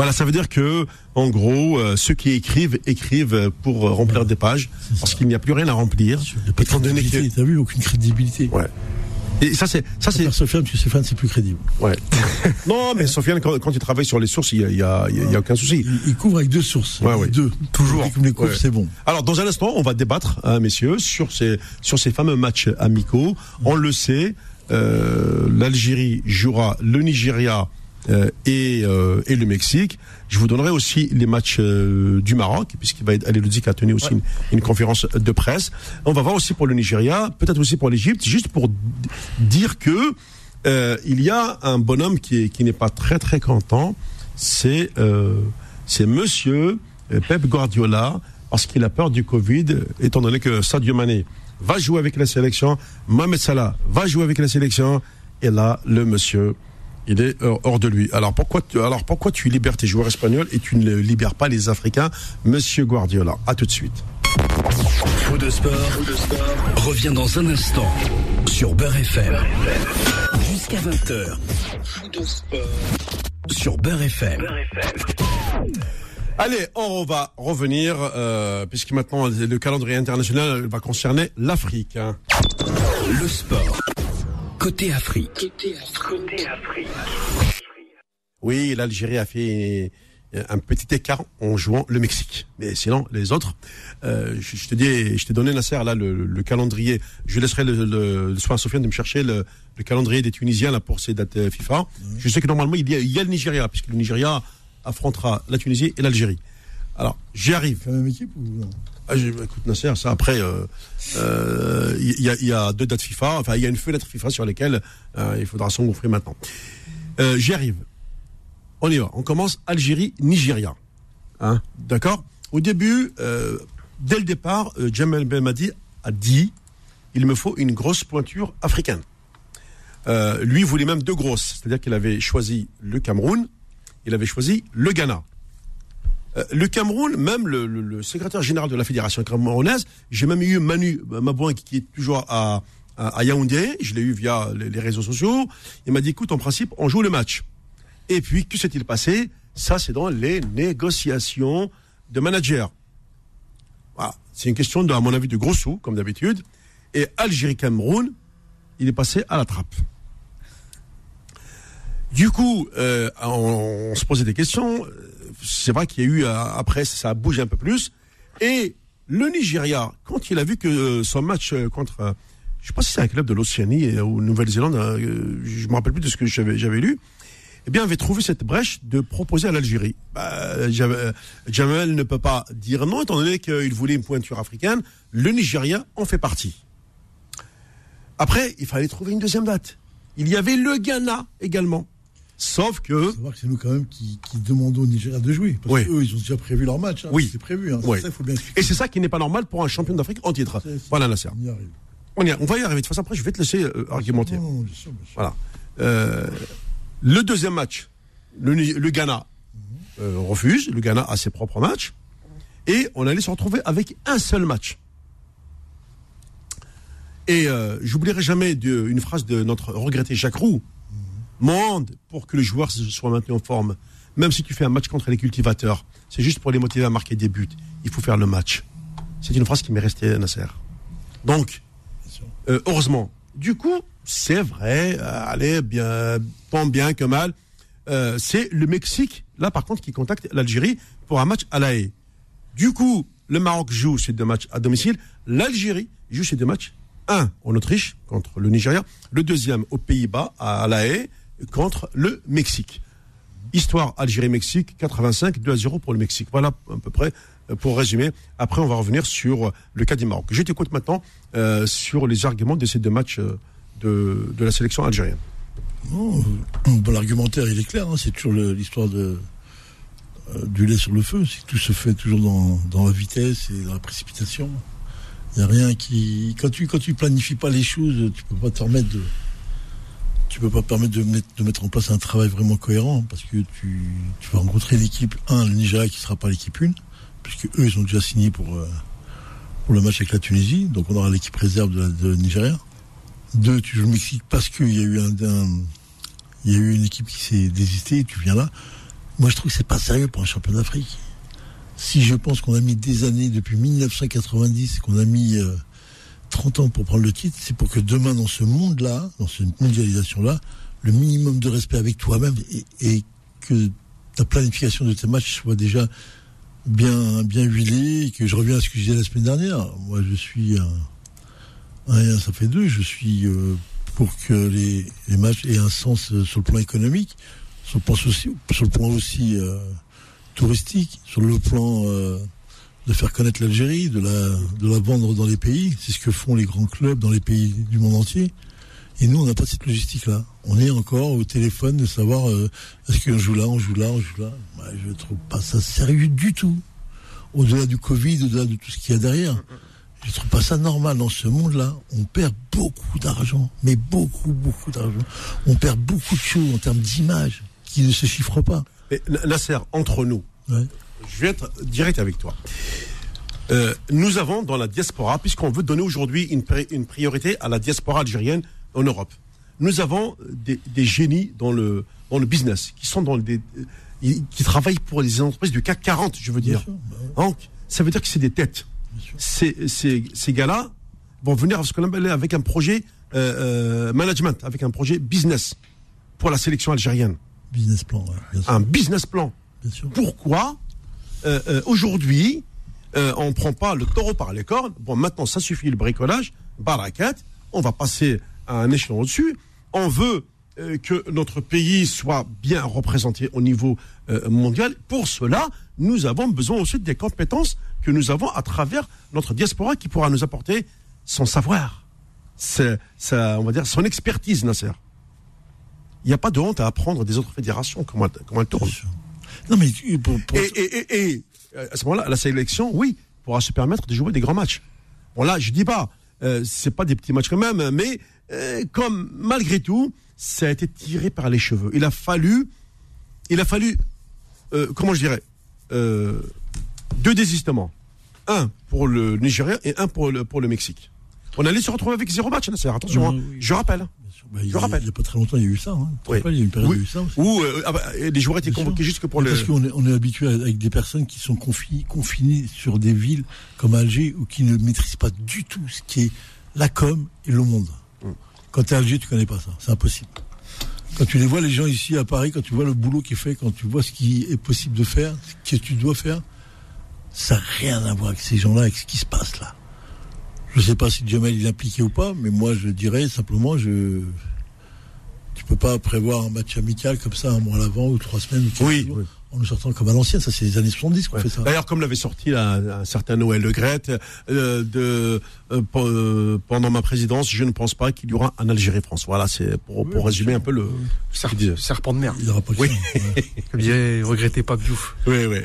Voilà, ça veut dire que, en gros, euh, ceux qui écrivent écrivent euh, pour euh, remplir des pages, parce qu'il n'y a plus rien à remplir. Il n'y a pas de Étant donné crédibilité. que, T'as vu, aucune crédibilité. ouais. Et ça c'est, ça c'est, Sofiane, parce que Sofiane, c'est plus crédible. ouais. *laughs* non, mais Sofiane, quand, quand il travaille sur les sources, il y a, il y a, il y a- il aucun souci. Il, il couvre avec deux sources. Ouais, ouais. Deux. Toujours. Me les couvre, Ouais. c'est bon. Alors, dans un instant, on va débattre, hein, messieurs, sur ces, sur ces fameux matchs amicaux. On le sait, euh, l'Algérie jouera le Nigeria euh, et, euh, et le Mexique. Je vous donnerai aussi les matchs euh, du Maroc, puisqu'il va être, Ali Ludic a tenu aussi une, une conférence de presse. On va voir aussi pour le Nigeria, peut-être aussi pour l'Égypte, juste pour dire que euh, il y a un bonhomme qui est- qui n'est pas très très content, c'est euh, c'est Monsieur euh, Pep Guardiola parce qu'il a peur du Covid, étant donné que Sadio Mané va jouer avec la sélection, Mohamed Salah va jouer avec la sélection, et là le monsieur il est hors hors de lui. Alors pourquoi tu, alors pourquoi tu libères tes joueurs espagnols et tu ne libères pas les Africains, Monsieur Guardiola? À tout de suite. Faux de sport, revient dans un instant sur Beurre FM. Jusqu'à 20h. Faux de sport sur Beurre FM. Allez, on va revenir, euh, puisque maintenant le calendrier international va concerner l'Afrique. hein. Le sport. Côté Afrique. Oui, l'Algérie a fait un petit écart en jouant le Mexique. Mais sinon, les autres, euh, je, je te dis, je t'ai donné Nasser là le, le calendrier. Je laisserai le, le, le soin à Sofiane de me chercher le, le calendrier des Tunisiens là pour ces dates euh, FIFA. Je sais que normalement il y a, il y a le Nigeria, puisque le Nigeria affrontera la Tunisie et l'Algérie. Alors, j'y arrive. C'est la même équipe ou non? Ah, j'ai- écoute Nasser, ça après, euh, euh, il y, a, il deux dates FIFA, enfin il y a une fenêtre FIFA sur lesquelles euh, il faudra s'engouffrer maintenant. Euh, J'y arrive. On y va. On commence Algérie-Nigeria. Hein, D'accord? Au début, euh, dès le départ, euh, Jamal Belmadi a dit il me faut une grosse pointure africaine. Euh, lui voulait même deux grosses, c'est-à-dire qu'il avait choisi le Cameroun, il avait choisi le Ghana. Euh, le Cameroun, même le, secrétaire général de la fédération camerounaise, j'ai même eu Manu Mabouin qui, est toujours à, Yaoundé, je l'ai eu via les, réseaux sociaux, il m'a dit écoute, en principe, on joue le match. Et puis, que s'est-il passé? Ça, c'est dans les négociations de managers. Voilà. C'est une question, de, à mon avis, de gros sous, comme d'habitude. Et Algérie-Cameroun, il est passé à la trappe. Du coup, euh, on se posait des questions. C'est vrai qu'il y a eu, euh, après, ça a bougé un peu plus. Et le Nigeria, quand il a vu que euh, son match euh, contre, je sais pas si c'est un club de l'Océanie ou Nouvelle-Zélande, je me rappelle plus de ce que j'avais lu, eh bien, avait trouvé cette brèche de proposer à l'Algérie. Bah, Jam- Jamel ne peut pas dire non, étant donné qu'il voulait une pointure africaine. Le Nigeria en fait partie. Après, il fallait trouver une deuxième date. Il y avait le Ghana également. Sauf que. Faut savoir que c'est nous quand même qui, qui demandons au Nigeria de jouer. Parce Oui. qu'eux, ils ont déjà prévu leur match. hein. Oui. C'est prévu. Hein. Oui. Ça, il faut bien expliquer. Et c'est ça qui n'est pas normal pour un champion d'Afrique en titre. Voilà, Nasser. On y arrive. On, y a- on va y arriver. De toute façon, après, je vais te laisser euh, argumenter. Non, non, bien sûr, bien sûr. Voilà. Euh, le deuxième match, le, Ghana euh, refuse. Le Ghana a ses propres matchs. Et on allait se retrouver avec un seul match. Et j'oublierai jamais de- une phrase de notre regretté Jacques Roux. Monde pour que le joueur soit maintenu en forme. Même si tu fais un match contre les cultivateurs, c'est juste pour les motiver à marquer des buts. Il faut faire le match. C'est une phrase qui m'est restée, Nasser. Donc, euh, heureusement. Du coup, c'est vrai, euh, allez, bien, tant bien que mal, euh, c'est le Mexique, là par contre, qui contacte l'Algérie pour un match à La Haye. Du coup, le Maroc joue ces deux matchs à domicile, l'Algérie joue ces deux matchs, un en Autriche contre le Nigeria, le deuxième aux Pays-Bas à La Haye contre le Mexique. Histoire Algérie-Mexique, 85, 2 à 0 pour le Mexique. Voilà à peu près euh, pour résumer. Après, on va revenir sur euh, le cas du Maroc. Je t'écoute maintenant euh, sur les arguments de ces deux matchs de, de la sélection algérienne. Euh, bon, l'argumentaire, il est clair. hein, c'est toujours l'histoire du lait sur le feu. Tout se fait toujours dans, dans la vitesse et dans la précipitation. Il n'y a rien qui. Quand tu quand tu planifies pas les choses, tu peux pas te remettre de. Tu peux pas permettre de mettre, en place un travail vraiment cohérent parce que tu, vas rencontrer l'équipe 1, le Nigeria qui sera pas l'équipe 1, puisque eux ils ont déjà signé pour, euh, pour le match avec la Tunisie, donc on aura l'équipe réserve de, la, Nigeria. Deux, tu joues le Mexique parce qu'il y a eu un- il y a eu une équipe qui s'est désistée et tu viens là. Moi, je trouve que c'est pas sérieux pour un champion d'Afrique. Si je pense qu'on a mis des années depuis 1990, qu'on a mis euh, 30 ans pour prendre le titre, c'est pour que demain, dans ce monde-là, dans cette mondialisation-là, le minimum de respect avec toi-même et, que ta planification de tes matchs soit déjà bien, bien huilée et que je reviens à ce que je disais la semaine dernière. Moi, je suis un, un ça fait deux. Je suis euh, pour que les, matchs aient un sens euh, sur le plan économique, sur le plan, aussi, sur le plan aussi euh, touristique, sur le plan de faire connaître l'Algérie, de la, de la vendre dans les pays. C'est ce que font les grands clubs dans les pays du monde entier. Et nous, on n'a pas cette logistique-là. On est encore au téléphone de savoir euh, est-ce qu'on joue là, on joue là, on joue là. Ouais, je trouve pas ça sérieux du tout. Au-delà du Covid, au-delà de tout ce qu'il y a derrière. Je trouve pas ça normal dans ce monde-là. On perd beaucoup d'argent, mais beaucoup, beaucoup d'argent. On perd beaucoup de choses en termes d'image qui ne se chiffrent pas. Mais Nasser, entre nous, Ouais. Je vais être direct avec toi. Euh, nous avons dans la diaspora, puisqu'on veut donner aujourd'hui une, pri- une priorité à la diaspora algérienne en Europe, nous avons des, des génies dans le, dans le business, qui sont dans des, euh, qui travaillent pour les entreprises du CAC 40, je veux dire. sûr, bah ouais. Donc, ça veut dire que c'est des têtes. Ces, ces, ces gars-là vont venir avec ce qu'on appelle avec un projet euh, euh, management, avec un projet business pour la sélection algérienne. Business plan, ouais, bien sûr. Un business plan. Bien sûr. Pourquoi? Euh, euh, aujourd'hui euh, on prend pas le taureau par les cornes Bon, maintenant ça suffit le bricolage, barakat, on va passer à un échelon au-dessus. On veut euh, que notre pays soit bien représenté au niveau euh, mondial. Pour cela, nous avons besoin aussi des compétences que nous avons à travers notre diaspora qui pourra nous apporter son savoir, c'est, on va dire son expertise, Nasser. Il n'y a pas de honte à apprendre des autres fédérations comment, comment elles tournent. Non, mais tu- pour, pour- Et, et, et, et, euh, à ce moment-là, la sélection, oui, pourra se permettre de jouer des grands matchs. Bon là, je dis pas, euh, c'est pas des petits matchs quand même, mais euh, comme malgré tout, ça a été tiré par les cheveux. Il a fallu, il a fallu, euh, comment je dirais, deux désistements, un pour le Nigeria et un pour le pour le Mexique. On allait se retrouver avec zéro match, Nasser. Attention, hein. Oui, oui. je rappelle. Bah, je a, rappelle. il y a pas très longtemps, il y a eu ça. Hein. Oui. il y a eu une période où Oui. eu ça aussi. Où euh, ah bah, et les joueurs étaient Bien convoqués sûr. juste que pour le. Parce qu'on est, on est habitué avec des personnes qui sont confi- confinées sur des villes comme Alger ou qui ne maîtrisent pas du tout ce qui est la com et le monde. Mm. Quand tu es à Alger, tu connais pas ça. C'est impossible. Quand tu les vois, les gens ici à Paris, quand tu vois le boulot qui est fait, quand tu vois ce qui est possible de faire, ce que tu dois faire, ça n'a rien à voir avec ces gens-là, avec ce qui se passe là. Je ne sais pas si Jamel il est impliqué ou pas, mais moi je dirais simplement, je, tu peux pas prévoir un match amical comme ça un mois à l'avant ou trois semaines ou Oui, jours, oui. en nous sortant comme à l'ancienne. Ça, c'est les années 70 qu'on Ouais. fait ça. D'ailleurs, comme l'avait sorti là, un certain Noël Le Grette, euh, de, euh, euh, pendant ma présidence, je ne pense pas qu'il y aura un Algérie-France. Voilà, c'est pour, pour résumer un peu le. Serpent de mer. Il n'y aura pas que Oui. ça. ouais. *laughs* Comme disait, regrettez pas Diouf. Oui, oui.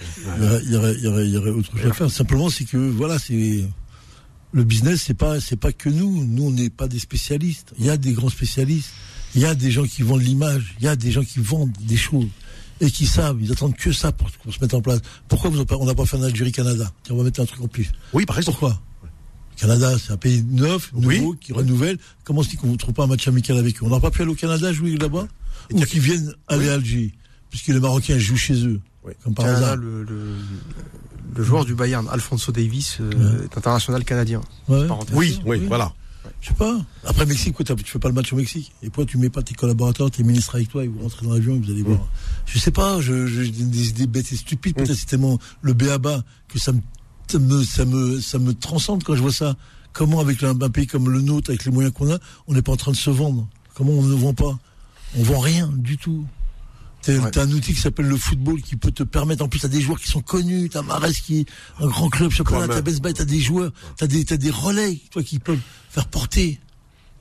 Y aurait, il y aurait, il y aurait autre chose à faire. Simplement, c'est que voilà, c'est le business, c'est pas, c'est pas que nous. Nous, on n'est pas des spécialistes. Il y a des grands spécialistes. Il y a des gens qui vendent l'image. Il y a des gens qui vendent des choses et qui savent. Ils attendent que ça pour, pour se mettre en place. Pourquoi vous on n'a pas fait un Algérie-Canada? On va mettre un truc en plus. Oui, par exemple. Pourquoi? Le Canada, c'est un pays neuf, Oui. nouveau, qui renouvelle. Comment se dit qu'on ne trouve pas un match amical avec eux? On n'aurait pas pu aller au Canada jouer là-bas? Ou qu'ils viennent aller à Alger? Puisque les Marocains jouent chez eux. Oui. Comme par Canada, hasard. le, le, le joueur du Bayern, Alfonso Davis, euh, est international canadien. Ouais. Oui, oui, voilà. Je sais pas. Après Mexique, quoi, tu fais pas le match au Mexique. Et pourquoi tu mets pas tes collaborateurs, tes ministres avec toi et vous rentrez dans l'avion et vous allez voir. Je sais pas, je, je, j'ai des idées bêtes et stupides. Peut-être c'est tellement le béaba que ça me, ça me, ça me, ça me transcende quand je vois ça. Comment avec un, un pays comme le nôtre, avec les moyens qu'on a, on n'est pas en train de se vendre. Comment on ne vend pas? On vend rien du tout. T'as Ouais. un outil qui s'appelle le football qui peut te permettre, en plus, t'as des joueurs qui sont connus, t'as Marès qui est un grand club championnat, t'as Best Buy, t'as des joueurs, t'as des, t'as des relais, toi, qui peuvent faire porter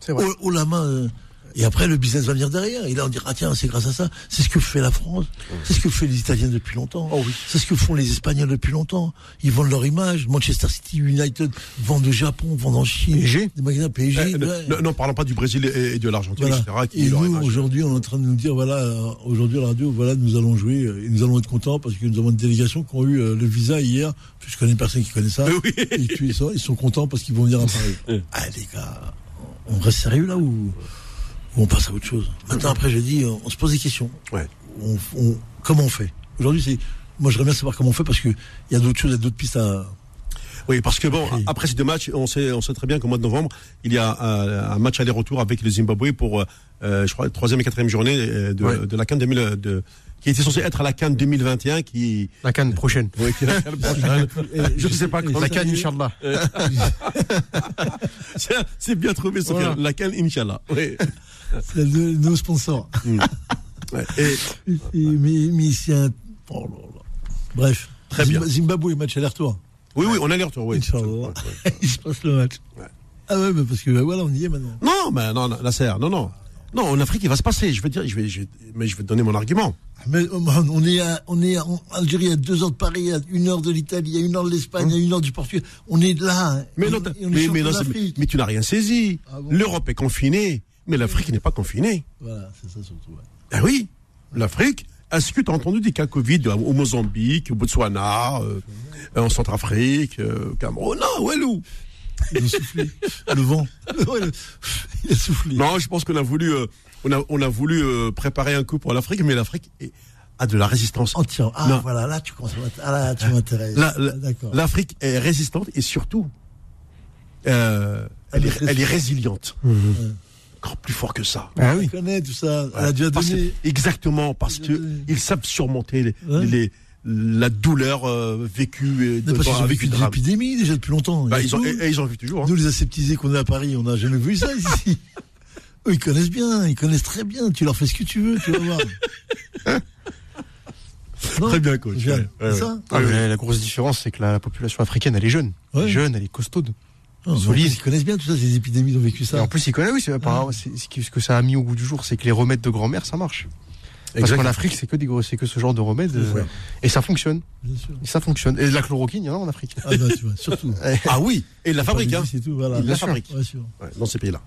C'est vrai. haut, haut la main. euh, Et après, le business va venir derrière. Et là, on dira, ah, tiens, c'est grâce à ça. C'est ce que fait la France. C'est ce que fait les Italiens depuis longtemps. Oh oui. C'est ce que font les Espagnols depuis longtemps. Ils vendent leur image. Manchester City, United vendent au Japon, vendent en Chine. PSG. Des magasins PSG. Ouais. ne- non, parlons pas du Brésil et, et de l'Argentine, Voilà. etc. Et nous, aujourd'hui, on est en train de nous dire, voilà, aujourd'hui, à la radio, voilà, nous allons jouer, et nous allons être contents parce que nous avons une délégation qui ont eu euh, le visa hier. Je connais personne qui connaît ça. Oui. Et ils sont, ils sont contents parce qu'ils vont venir à Paris. *laughs* ah, les gars, on reste sérieux là ou, ou on passe à autre chose Maintenant, après, j'ai dit, on, on se pose des questions. Ouais. On, on- comment on fait? Aujourd'hui, c'est, moi, j'aimerais bien savoir comment on fait parce que il y a d'autres choses, il y a d'autres pistes à. Oui, parce que bon, Oui. après ces deux matchs, on sait, on sait très bien qu'au mois de novembre, il y a euh, un match aller-retour avec le Zimbabwe pour, euh, je crois, la troisième et quatrième journée euh, de, Ouais. de la CAN 2000, de, qui était censé être à la CAN 2021, qui, La canne prochaine. oui, qui est la CAN prochaine. je ne sais pas quand. La canne, Inch'Allah. *laughs* C'est- C'est bien trouvé. Voilà. La CAN, Inch'Allah. Oui. C'est de nos sponsors. *laughs* Ouais. Et, Et- mais, mais c'est un. oh là là. Bref. Très bien. Zimba- Zimbabwe, match aller-retour. oui, oui, on a les retours, oui. *laughs* Il se passe le match. Ouais. Ah ouais, mais parce que voilà, on y est maintenant. Non, mais non, la serre, non, non. Non, en Afrique, il va se passer. Je vais dire, je vais, je vais- mais je vais te donner mon argument. Mais oh, on est à, on est en Algérie à deux heures de Paris, à une heure de l'Italie, à une heure de l'Espagne, à une heure du Portugal. On est là. hein. Mais non, mais, non, tu n'as rien saisi. Ah bon L'Europe est confinée, mais l'Afrique n'est pas confinée. Voilà, c'est ça surtout. ouais. Ah oui, l'Afrique. Est-ce que tu as entendu des cas Covid au Mozambique, au Botswana, euh, en Centrafrique, euh, au Cameroun? Non, Walou. Ils ont soufflé. le vent. *laughs* Il a soufflé. Non, je pense qu'on a voulu, euh, on a, on a voulu euh, préparer un coup pour l'Afrique, mais l'Afrique a de la résistance. Entière. Ah, Non. voilà, là, tu Ah, là, tu m'intéresses. L'Afrique est résistante et surtout, euh, elle, est, Elle est elle est résiliente. Encore plus fort que ça. Ah On connaît tout ça. Elle a Parce- exactement, parce Elle a que donné. ils savent surmonter les, Ouais. les- la douleur euh, vécue. Et parce qu'ils ont avec vécu du des drame. épidémies déjà depuis longtemps. Bah, a ils ont, et, et ils ont vu toujours. hein. Nous, les aseptisés qu'on est à Paris, on n'a jamais vu ça ici. *laughs* Eux, ils connaissent bien, ils connaissent très bien. Tu leur fais ce que tu veux, tu vas voir. Non *laughs* Très bien, coach. Ouais, c'est ouais, ça Ah, la grosse différence, c'est que la, la population africaine, elle est jeune. Elle Ouais. est jeune, elle est costaude. Non, plus, Ils connaissent bien tout ça, ces épidémies, ils ont vécu Et ça. en plus, ils connaissent, oui, c'est apparemment, c'est- ce que ça a mis au goût du jour, c'est que les remèdes de grand-mère, ça marche. Parce qu'en Afrique, c'est que des gros, c'est que ce genre de remèdes, euh, Ouais. et ça fonctionne. Bien sûr. Et ça fonctionne. Et de la chloroquine, il y en a en Afrique. Ah bah, tu vois, surtout. *laughs* Ah oui, et la fabrique, hein. C'est tout, voilà. Il la sûr, fabrique. bien sûr. Ouais, dans ces pays-là.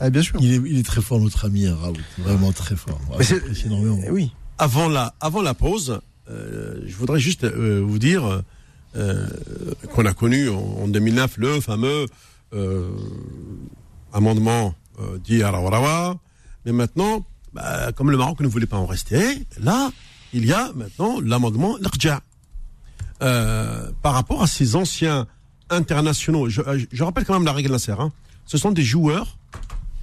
Ah, bien sûr. Il est, il est très fort, notre ami hein, Raoult. Vraiment très fort. Mais c'est- énormément. Eh oui. Avant la, avant la pause, euh, je voudrais juste euh, vous dire euh, qu'on a connu en, en 2009 le fameux euh, amendement euh, dit à. Mais maintenant, bah, comme le Maroc ne voulait pas en rester, là, il y a maintenant l'amendement l'Arja. Euh, par rapport à ces anciens internationaux, je, rappelle quand même la règle Nasser, hein. ce sont des joueurs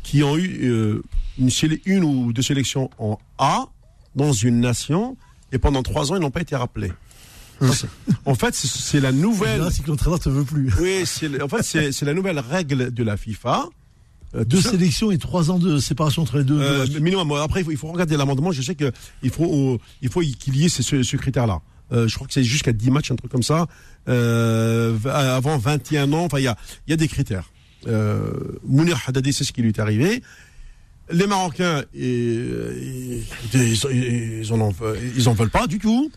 qui ont eu une, une ou deux sélections en A dans une nation et pendant trois ans ils n'ont pas été rappelés. En fait, c'est- la nouvelle. C'est que l'entraîneur te veut plus. Oui, en fait c'est la nouvelle règle de la FIFA Euh, Deux sélections et trois ans de séparation entre les deux. Euh, deux minimum. Après, il faut, il faut regarder l'amendement. Je sais que il faut, euh, il faut qu'il y ait ce, ce, ce critère-là. Euh, je crois que c'est jusqu'à 10 matchs, un truc comme ça. Euh, v- avant 21 ans, enfin, il y a, y a des critères. Euh, Mounir Haddadi, c'est ce qui lui est arrivé. Les Marocains, ils, ils, en- ils en veulent pas du tout.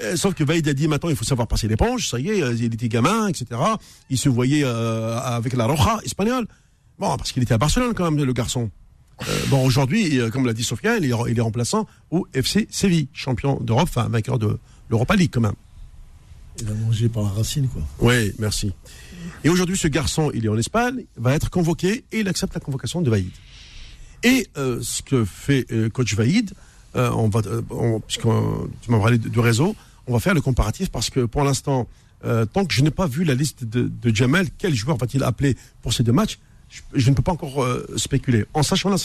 Euh, Sauf que Vaïd a dit maintenant il faut savoir passer l'éponge, ça y est, euh, il était gamin, etc. Il se voyait euh, avec la Roja espagnole. Bon, parce qu'il était à Barcelone quand même, le garçon. Bon, aujourd'hui, comme l'a dit Sofiane, il est, il est remplaçant au FC Séville, champion d'Europe, enfin vainqueur de l'Europa League quand même. Il a mangé par la racine, quoi. Oui, merci. Et aujourd'hui, ce garçon, il est en Espagne, va être convoqué et il accepte la convocation de Vaïd. Et ce que fait coach Vaïd, euh, on va, puisque euh, réseau, on va faire le comparatif parce que pour l'instant, euh, tant que je n'ai pas vu la liste de, Jamel, quel joueur va-t-il appeler pour ces deux matchs je, ne peux pas encore spéculer. En sachant la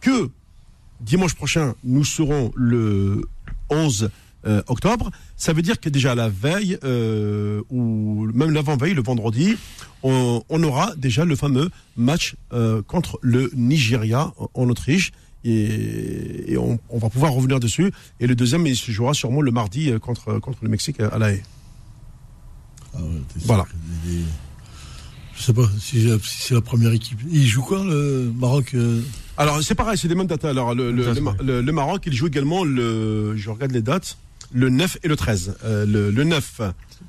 que dimanche prochain, nous serons le 11 euh, octobre. Ça veut dire que déjà la veille, ou même l'avant-veille, le vendredi, on, aura déjà le fameux match contre le Nigeria en Autriche. Et, et on, on va pouvoir revenir dessus. Et le deuxième, il se jouera sûrement le mardi euh, contre, contre le Mexique à La Haye. Ah ouais, Voilà. les- Je sais pas si, si c'est la première équipe. Il joue quoi, le Maroc euh Alors c'est pareil, c'est les mêmes dates. Alors le, le- le Maroc, il joue également le, je regarde les dates, le 9 et le 13. Euh, le, le 9,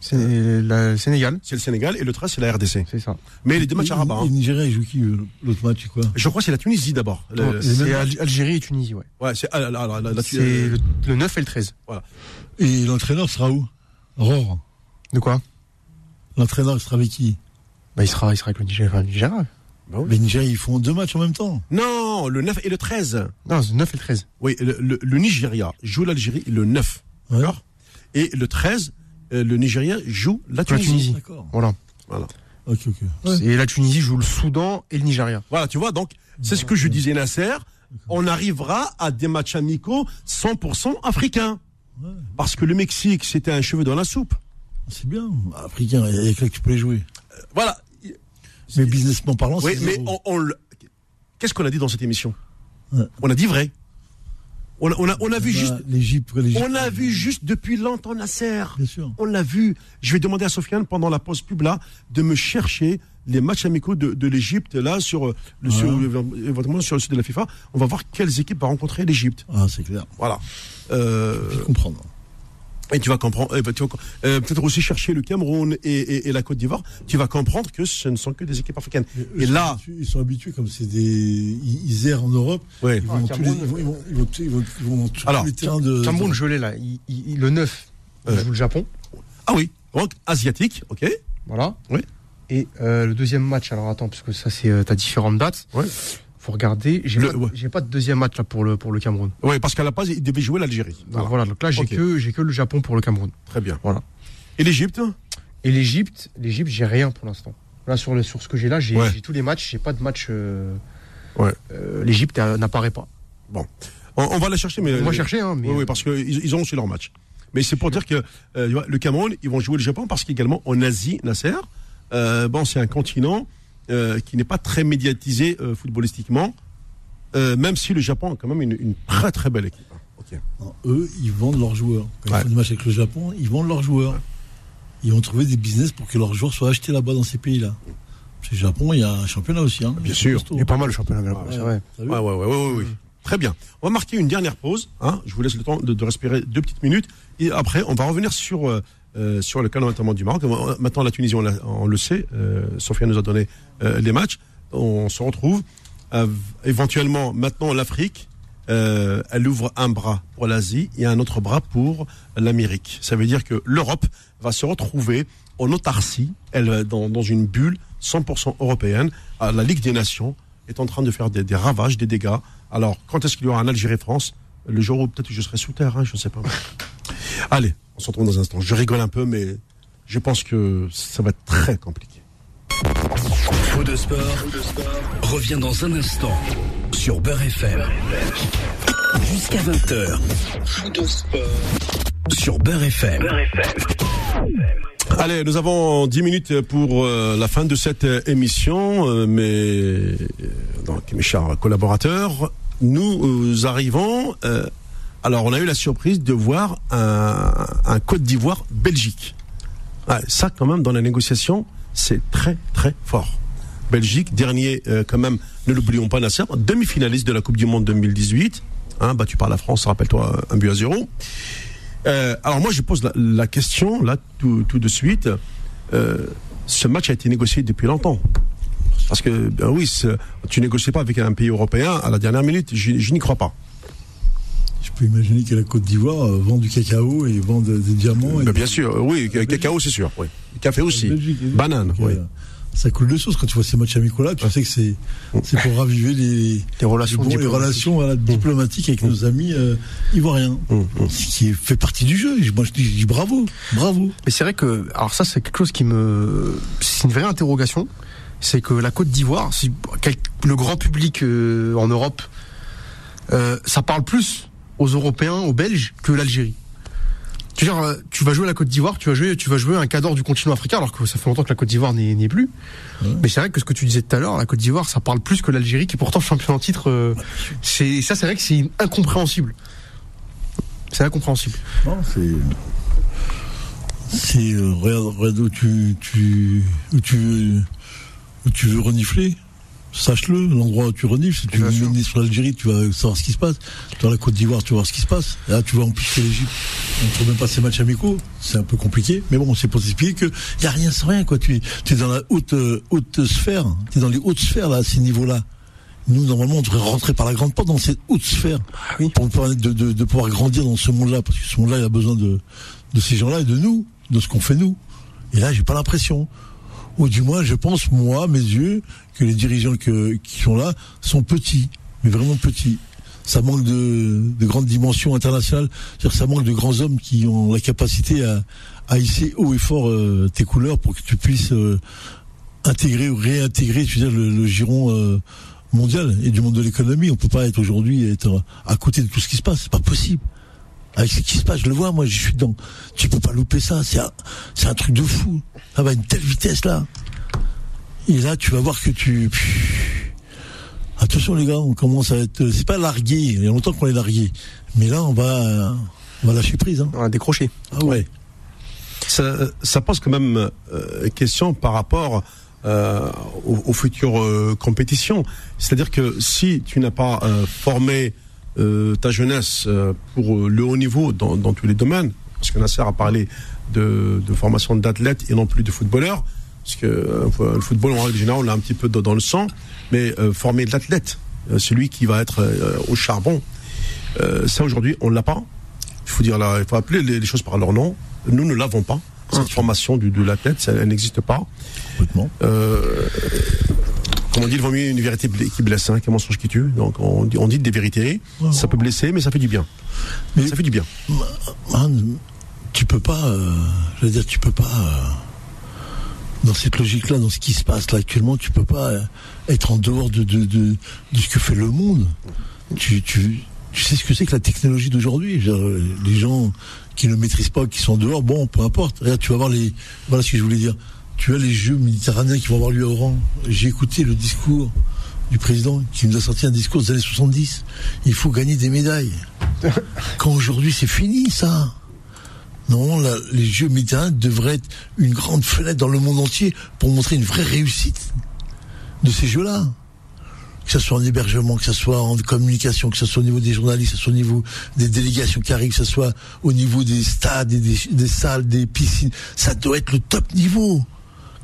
C'est le Sénégal, c'est le Sénégal et le 13, c'est la RDC. c'est ça. Mais les deux matchs Et- arabes. Et hein. le Nigeria, il joue qui euh, L'autre match, quoi Je crois que c'est la Tunisie d'abord. C'est Algérie et Tunisie, ouais. Ouais, c'est ah, C'est euh, le, le 9 et le 13. Et l'entraîneur sera où? Ror. De quoi? L'entraîneur sera avec qui? Bah, il sera, il sera avec le Nigeria. enfin, le Nigeria. bah oui. Les Nigériens, ils font deux matchs en même temps. Non, le 9 et le 13. Non, c'est le 9 et le 13. Oui, le, le- le Nigeria joue l'Algérie le 9. Ouais. D'accord Et le 13, euh, le Nigeria joue la La Tunisie. Voilà. Voilà. Ok, ok. Ouais. Et la Tunisie joue le Soudan et le Nigeria. Voilà, tu vois, donc c'est ce que je disais, Nasser. On arrivera à des matchs amicaux 100% africains. Ouais. Parce que le Mexique, c'était un cheveu dans la soupe. C'est bien. Africain, il y a que là que tu peux les jouer. Voilà. Mais businessment parlant, Oui, c'est mais on, on le- qu'est-ce qu'on a dit dans cette émission? Ouais. On a dit vrai. On a, on a, on a vu Bah, juste, l'Égypte, on a vu juste depuis longtemps Nasser. Bien sûr. On l'a vu. Je vais demander à Sofiane pendant la pause pub là de me chercher les matchs amicaux de, de l'Égypte là sur le sur, éventuellement sur le site de la FIFA. On va voir quelles équipes va rencontrer l'Égypte. Ah, c'est clair. Voilà. Euh, comprendre. Et tu vas comprendre. eh ben, tu vas co- euh, peut-être aussi chercher le Cameroun et, et- et la Côte d'Ivoire. Tu vas comprendre que ce ne sont que des équipes africaines. Eux, Et là, habitués- ils sont habitués, comme c'est des. Ils, ils errent en Europe. ouais. Ils vont, Ah, tous les, Cameroun, ils vont, ils vont, ils vont, ils vont, ils vont sur Alors, tous les terrains de. Cameroun, l'ai là. Il- il- il- le 9, il Ouais. joue le Japon. Ah oui. Donc asiatique, ok. Voilà. Oui. Et euh, le deuxième match, alors attends, parce que ça, c'est. euh, T'as différentes dates. Ouais. Faut regarder. J'ai pas, ouais. j'ai pas de deuxième match là pour le, pour le Cameroun. Oui, parce qu'à la base, il devait jouer l'Algérie. Donc Voilà. voilà. donc là, j'ai que, j'ai que le Japon pour le Cameroun. Très bien. Voilà. Et l'Égypte Et l'Égypte, l'Égypte, j'ai rien pour l'instant. Là, sur, le, sur ce que j'ai là, j'ai Ouais. tous les matchs. J'ai pas de match. euh, Ouais. euh, L'Égypte euh, n'apparaît pas. on, on va la chercher, mais On va chercher, hein, mais. Oui, oui, parce qu'ils ils ont aussi leur match. Mais c'est pour dire que euh, le Cameroun, ils vont jouer le Japon parce qu'également en Asie, Nasser, euh, bon, c'est un continent euh, qui n'est pas très médiatisé euh, footballistiquement, euh, même si le Japon a quand même une, une très très belle équipe. hein. Eux, ils vendent leurs joueurs. Quand Ouais. ils font des matchs avec le Japon, ils vendent leurs joueurs. Ils vont trouver des business pour que leurs joueurs soient achetés là-bas dans ces pays-là. Que le Japon, il y a un championnat aussi. Hein. Bien sûr. Il est pas mal le championnat là-bas, Ouais, c'est vrai. t'as vu Ouais, ouais, ouais, ouais, ouais, ouais. Très bien. On va marquer une dernière pause. Hein. Je vous laisse le temps de, de respirer deux petites minutes. Et après, on va revenir sur, euh, sur le cas notamment du Maroc. Maintenant, la Tunisie, on, le sait. Euh, Sophia nous a donné euh, les matchs. On se retrouve. Éventuellement, maintenant, l'Afrique, euh, elle ouvre un bras pour l'Asie et un autre bras pour l'Amérique. Ça veut dire que l'Europe va se retrouver en autarcie, elle dans, dans une bulle 100% européenne. Ah, La Ligue des Nations est en train de faire des, des ravages, des dégâts. Alors, quand est-ce qu'il y aura un Algérie-France? Le jour où peut-être je serai sous terre, hein, je ne sais pas. Allez, on se retrouve dans un instant. Je rigole un peu, mais je pense que ça va être très compliqué. Faux de sport, revient dans un instant sur Beurre FM. Jusqu'à 20h. Faux de sport sur Beurre FM. Allez, nous avons 10 minutes pour euh, la fin de cette euh, émission, euh, mais donc mes chers collaborateurs, nous euh, arrivons. Euh, alors, on a eu la surprise de voir un, Côte d'Ivoire Belgique. Ça, quand même, dans la négociation, c'est très très fort. Belgique, dernier, euh, quand même, ne l'oublions pas, Nasser, demi-finaliste de la Coupe du Monde 2018, hein, battu par la France, rappelle-toi, un but à zéro. Euh, alors moi, je pose la, question là tout, de suite. Euh, ce match a été négocié depuis longtemps. Parce que ben oui, tu négocies pas avec un pays européen à la dernière minute. Je n'y crois pas. Je peux imaginer que la Côte d'Ivoire euh, vend du cacao et vend de- des diamants. et des- bien sûr, oui, cacao c'est sûr. Oui. Café aussi. Belgique. Banane, oui. euh, Ça coule de source quand tu vois ces matchs amicaux là. Tu sais que c'est c'est pour raviver les, Les relations les, bons- les diplomatiques. relations voilà, diplomatiques avec nos amis euh, ivoiriens. Hum. Ce qui fait partie du jeu. Moi je dis, bravo, bravo. Mais c'est vrai que, alors ça, c'est quelque chose qui me, c'est une vraie interrogation. C'est que la Côte d'Ivoire, le grand public euh, en Europe, euh, ça parle plus aux Européens, aux Belges que l'Algérie. Tu veux dire, euh, tu vas jouer à la Côte d'Ivoire, tu vas jouer, tu vas jouer un cadre du continent africain, alors que ça fait longtemps que la Côte d'Ivoire n'est plus. Mais c'est vrai que ce que tu disais tout à l'heure, la Côte d'Ivoire, ça parle plus que l'Algérie, qui est pourtant champion en titre. euh, c'est ça, c'est vrai que c'est incompréhensible. C'est incompréhensible. Non, c'est. C'est. euh, regarde, regarde où tu, tu, où tu, veux- où tu veux renifler. Sache-le, l'endroit où tu renifles. Si tu mener sur l'Algérie, tu vas savoir ce qui se passe. Dans la Côte d'Ivoire, tu vas voir ce qui se passe. Et là, tu vas en plus l'Égypte. On ne trouve même pas ces matchs amicaux. C'est un peu compliqué. Mais bon, c'est pour t'expliquer qu'il n'y a rien sans rien, quoi. Tu es, tu es dans la haute, euh, haute sphère. Tu es dans les hautes sphères, là, à ces niveaux-là. Nous, normalement, on devrait rentrer par la grande porte dans cette haute sphère oui. pour nous permettre de, de, de pouvoir grandir dans ce monde-là, parce que ce monde-là, il a besoin de, de ces gens-là et de nous, de ce qu'on fait nous. Et là, j'ai pas l'impression. Ou du moins, je pense, moi, mes yeux, que les dirigeants qui sont là sont petits, mais vraiment petits. Ça manque de, de grandes dimensions internationales. Que ça manque de grands hommes qui ont la capacité à, à hisser haut et fort euh, tes couleurs pour que tu puisses euh, intégrer ou réintégrer, tu veux le giron euh, mondial et du monde de l'économie. On peut pas être aujourd'hui être à côté de tout ce qui se passe. C'est pas possible. Avec ce qui se passe, je le vois, moi, je suis dedans. Tu peux pas louper ça. C'est un, c'est un truc de fou. Ça va à une telle vitesse là. Et là, tu vas voir que tu. Attention les gars, on commence à être. C'est pas largué. Il y a longtemps qu'on est largué. Mais là, on va, on va lâcher prise. Hein. On a décroché. Ah ouais. Ça, ça pose quand même euh, question par rapport euh, aux, aux futures euh, compétitions. C'est-à-dire que si tu n'as pas euh, formé ta jeunesse euh, pour euh, le haut niveau dans, dans tous les domaines, parce que Nasser a parlé de, de formation d'athlètes et non plus de footballeurs, parce que euh, le football en règle générale on l'a un petit peu dans dans le sang, mais euh, former l'athlète, euh, celui qui va être euh, au charbon, euh, ça aujourd'hui on l'a pas. Il faut dire là, il faut appeler les, choses par leur nom. Nous ne l'avons pas. Cette formation du, de l'athlète, elle n'existe pas. Complètement. Euh, comme on dit, il vaut mieux une vérité qui blesse hein, qu'un mensonge qui tue. Donc on dit, on dit des vérités. Ça peut blesser, mais ça fait du bien. Mais- ça fait du bien. Man, tu peux pas, euh, je veux dire, tu peux pas, euh, dans cette logique-là, dans ce qui se passe là actuellement, tu peux pas euh, être en dehors de, de, de, de ce que fait le monde. Tu, tu, tu sais ce que c'est que la technologie d'aujourd'hui? Les gens qui ne maîtrisent pas, qui sont dehors, bon, peu importe. Regarde, tu vas voir les, voilà ce que je voulais dire. Tu as les Jeux méditerranéens qui vont avoir lieu à Oran. J'ai écouté le discours du président qui nous a sorti un discours des années 70. Il faut gagner des médailles. *laughs* Quand aujourd'hui c'est fini ça. Non, les Jeux méditerranéens devraient être une grande fenêtre dans le monde entier pour montrer une vraie réussite de ces Jeux-là. Que ce soit en hébergement, que ce soit en communication, que ce soit au niveau des journalistes, que ce soit au niveau des délégations qui arrivent, que ce soit au niveau des stades, et des, des salles, des piscines. Ça doit être le top niveau.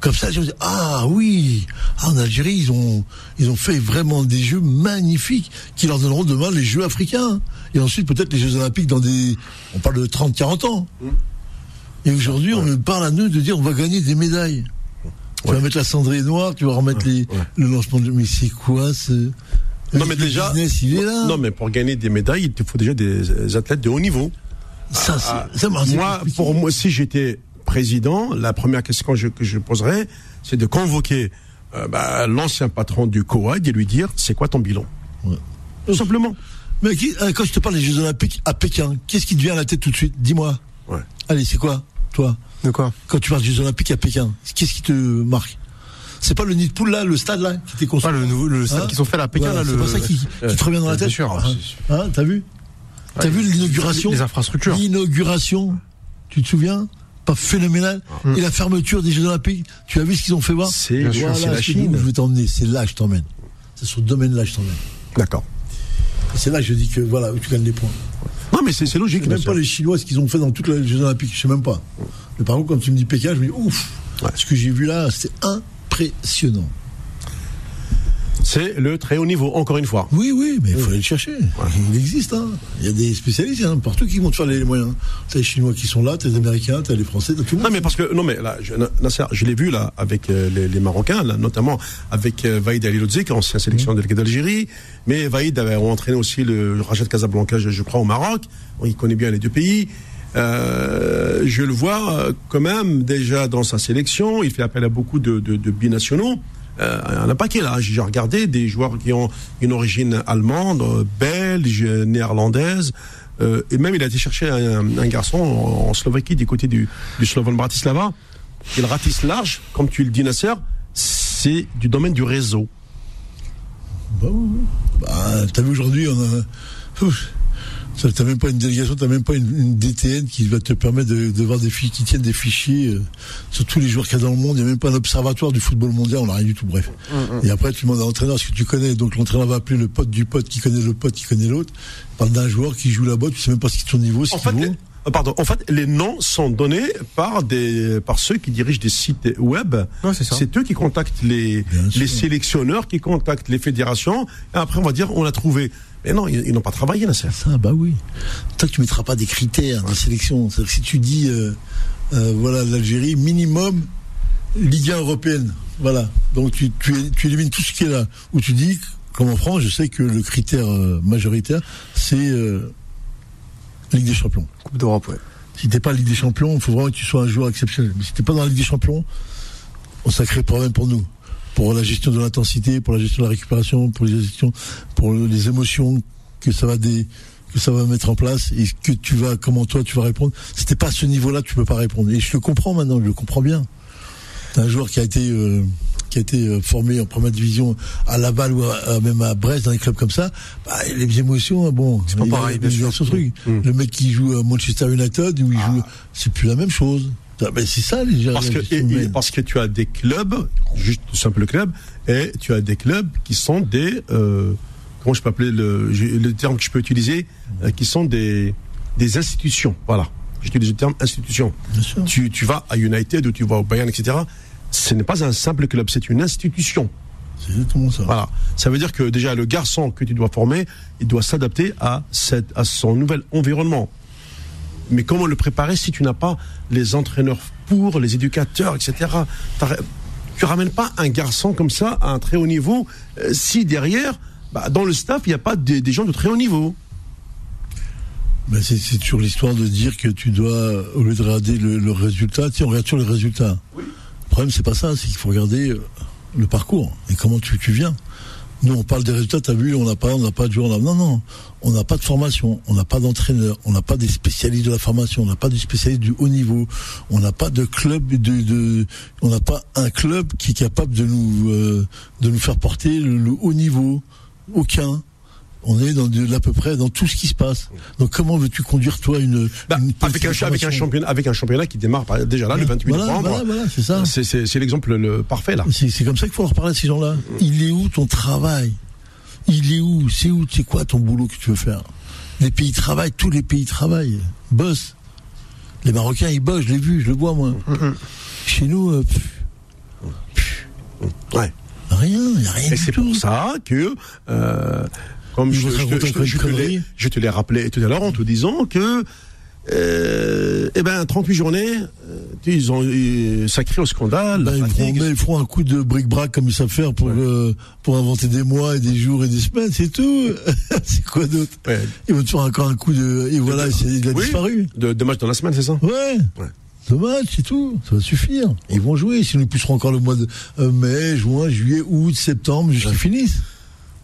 Comme ça, les gens disent, ah oui, ah, en Algérie, ils ont, ils ont fait vraiment des jeux magnifiques qui leur donneront demain les Jeux africains. Et ensuite, peut-être les Jeux olympiques dans des, on parle de 30, 40 ans. Et aujourd'hui, on me parle à nous de dire, on va gagner des médailles. Tu vas mettre la cendrée noire, tu vas remettre les, le lancement de, mais c'est quoi ce, Non, mais déjà. business, il est là. Non, mais pour gagner des médailles, il te faut déjà des athlètes de haut niveau. ça, Ah, c'est, ça moi, compliqué. pour moi, si j'étais président, la première question que je, que je poserais, c'est de convoquer euh, bah, l'ancien patron du COAD et lui dire c'est quoi ton bilan Ouais. Tout simplement. Mais qui- euh, quand je te parle des Jeux Olympiques à Pékin, qu'est-ce qui te vient à la tête tout de suite? Dis-moi. Ouais. Allez, c'est quoi toi? De quoi? Quand tu parles des Jeux Olympiques à Pékin, qu'est-ce qui te marque? C'est pas le nid de poule là, le stade là, qui était Pas construit le nouveau le stade Hein qu'ils ont fait là à Pékin Ouais, là C'est le pas ça qui, qui te revient dans la bien tête sûr, Hein, sûr. hein, T'as vu? T'as vu l'inauguration les infrastructures. L'inauguration, tu te souviens? Pas phénoménal. Et la fermeture des Jeux Olympiques, tu as vu ce qu'ils ont fait voir C'est Voilà, c'est la Chine. où je vais t'emmener, c'est là que je t'emmène. C'est sur ce domaine-là que je t'emmène. D'accord. C'est là que je dis que voilà, où tu gagnes les points. Non, mais c'est c'est logique. Je même pas les Chinois ce qu'ils ont fait dans toutes les Jeux Olympiques, je sais même pas. Mais par contre, quand tu me dis Pékin, je me dis ouf, Ouais. ce que j'ai vu là, c'était impressionnant. C'est le très haut niveau, encore une fois. Oui, oui, mais il faut aller le chercher. Il existe, hein. Il y a des spécialistes hein, partout qui vont te faire les moyens. T'as les Chinois qui sont là, t'as les Américains, t'as les Français, t'as tout le Non monde. mais parce que non mais là je, Nasser, je l'ai vu là avec euh, les, les Marocains là, notamment avec euh, Vaïd Ali ancien sélection délégué d'Algérie mais Vaïd avait entraîné aussi le de Casablanca je, je crois au Maroc il connaît bien les deux pays Euh, je le vois euh, quand même déjà dans sa sélection il fait appel à beaucoup de, de, de binationaux euh, un paquet là, j'ai regardé des joueurs qui ont une origine allemande, euh, belge, néerlandaise, euh, et même il a été chercher un, un garçon en, Slovaquie du côté du, du Slovan Bratislava. Il ratisse large, comme tu le dis Nasser, c'est du domaine du réseau. Oui. Bah, t'as vu aujourd'hui, on a. Ça, T'as même pas une délégation, t'as même pas une, une DTN qui va te permettre de, de voir des fichiers, qui tiennent des fichiers euh, sur tous les joueurs qu'il y a dans le monde. Il n'y a même pas un observatoire du football mondial, on n'a rien du tout, bref. Et après, tu demandes à l'entraîneur ce que tu connais. Donc l'entraîneur va appeler le pote du pote qui connaît le pote qui connaît l'autre. Parle d'un joueur qui joue là-bas, tu sais même pas ce qu'il est son niveau, ce En qu'il fait, vaut. les, euh, pardon, en fait, les noms sont donnés par des par ceux qui dirigent des sites web. Ouais, c'est eux qui contactent les les sélectionneurs, qui contactent les fédérations. Et après, on va dire, on l'a trouvé. Mais non, ils, ils n'ont pas travaillé, Nasser. Ça, bah oui. Toi, tu mettras pas des critères de sélection. C'est-à-dire que si tu dis, euh, euh, voilà, l'Algérie, minimum Ligue 1 européenne. Voilà. Donc tu, tu, tu élimines tout ce qui est là. Où tu dis, comme en France, je sais que le critère euh, majoritaire, c'est euh, Ligue des Champions. Coupe d'Europe, ouais. Si t'es pas Ligue des Champions, il faut vraiment que tu sois un joueur exceptionnel. Mais si t'es pas dans la Ligue des Champions, on sacré problème pour nous. Pour la gestion de l'intensité, pour la gestion de la récupération, pour gestion, pour les émotions que ça va des, que ça va mettre en place et que tu vas, comment toi tu vas répondre. T'es pas à ce niveau-là, tu peux pas répondre. Et je le comprends maintenant, je le comprends bien. Un joueur qui a été, euh, qui a été euh, formé en première division à Laval ou à- même à Brest dans des clubs comme ça, bah, les émotions, bon, c'est pas pareil, bien sûr. truc. Mm. Le mec qui joue à Manchester United où il joue, c'est plus la même chose. Ah, c'est ça les gens. Parce que, et- et- parce que tu as des clubs, juste de simples clubs, et tu as des clubs qui sont des, euh, comment je peux appeler le, le terme que je peux utiliser, euh, qui sont des, des institutions. Voilà. J'utilise le terme institution. Tu, tu vas à United ou tu vas au Bayern, etc. Ce n'est pas un simple club, c'est une institution. C'est exactement ça. Voilà. Ça veut dire que déjà le garçon que tu dois former, il doit s'adapter à cette, à son nouvel environnement. Mais comment le préparer si tu n'as pas les entraîneurs pour, les éducateurs, etc. Tu ramènes pas un garçon comme ça à un très haut niveau euh, si derrière, bah, dans le staff, il n'y a pas des, des gens de très haut niveau. Ben, c'est, toujours l'histoire de dire que tu dois, au lieu de regarder le, le résultat, tu sais, on regarde toujours le résultat. Le problème, c'est pas ça, c'est qu'il faut regarder euh, le parcours et comment tu, tu viens. Nous, on parle des résultats, t'as vu, on n'a pas, on n'a pas de a- non, non, on n'a pas de formation, on n'a pas d'entraîneur, on n'a pas des spécialistes de la formation, on n'a pas de spécialistes du haut niveau, on n'a pas de club de, on n'a pas un club qui est capable de nous, euh, de nous faire porter le haut niveau. Aucun. On est dans de, à peu près dans tout ce qui se passe. Donc comment veux-tu conduire toi une, Bah, une avec, un, de avec, un championnat, avec un championnat qui démarre par- déjà là, le 28 voilà, novembre. Voilà, voilà, c'est ça. C'est, l'exemple le parfait là. C'est comme ça qu'il faut leur parler à ces gens-là. Il est où ton travail? Il est où? C'est où? C'est quoi ton boulot que tu veux faire? Les pays travaillent, tous les pays travaillent, bossent. Les Marocains, ils bossent, je l'ai vu, je le vois moi. Chez nous, euh, pff, Ouais. rien, il n'y a rien Et c'est pour ça que, euh, comme je, te- je te- l'ai- rappelé tout à l'heure en te disant que, euh, eh ben, 38 journées, euh, ils ont sacré au scandale. Ben, la ils, feront, ils un coup de bric-brac comme ils savent faire pour, euh, pour inventer des mois et des jours et des semaines, c'est tout. *laughs* c'est quoi d'autre Ouais. Ils vont te faire encore un coup de... Et voilà, il a Oui. disparu. De, de matchs dans la semaine, c'est ça Ouais. Ouais. Dommage, c'est tout. Ça va suffire. Ils vont jouer. Sinon, ils pousseront encore le mois de euh, mai, juin, juillet, août, septembre, jusqu'à qu'ils finissent.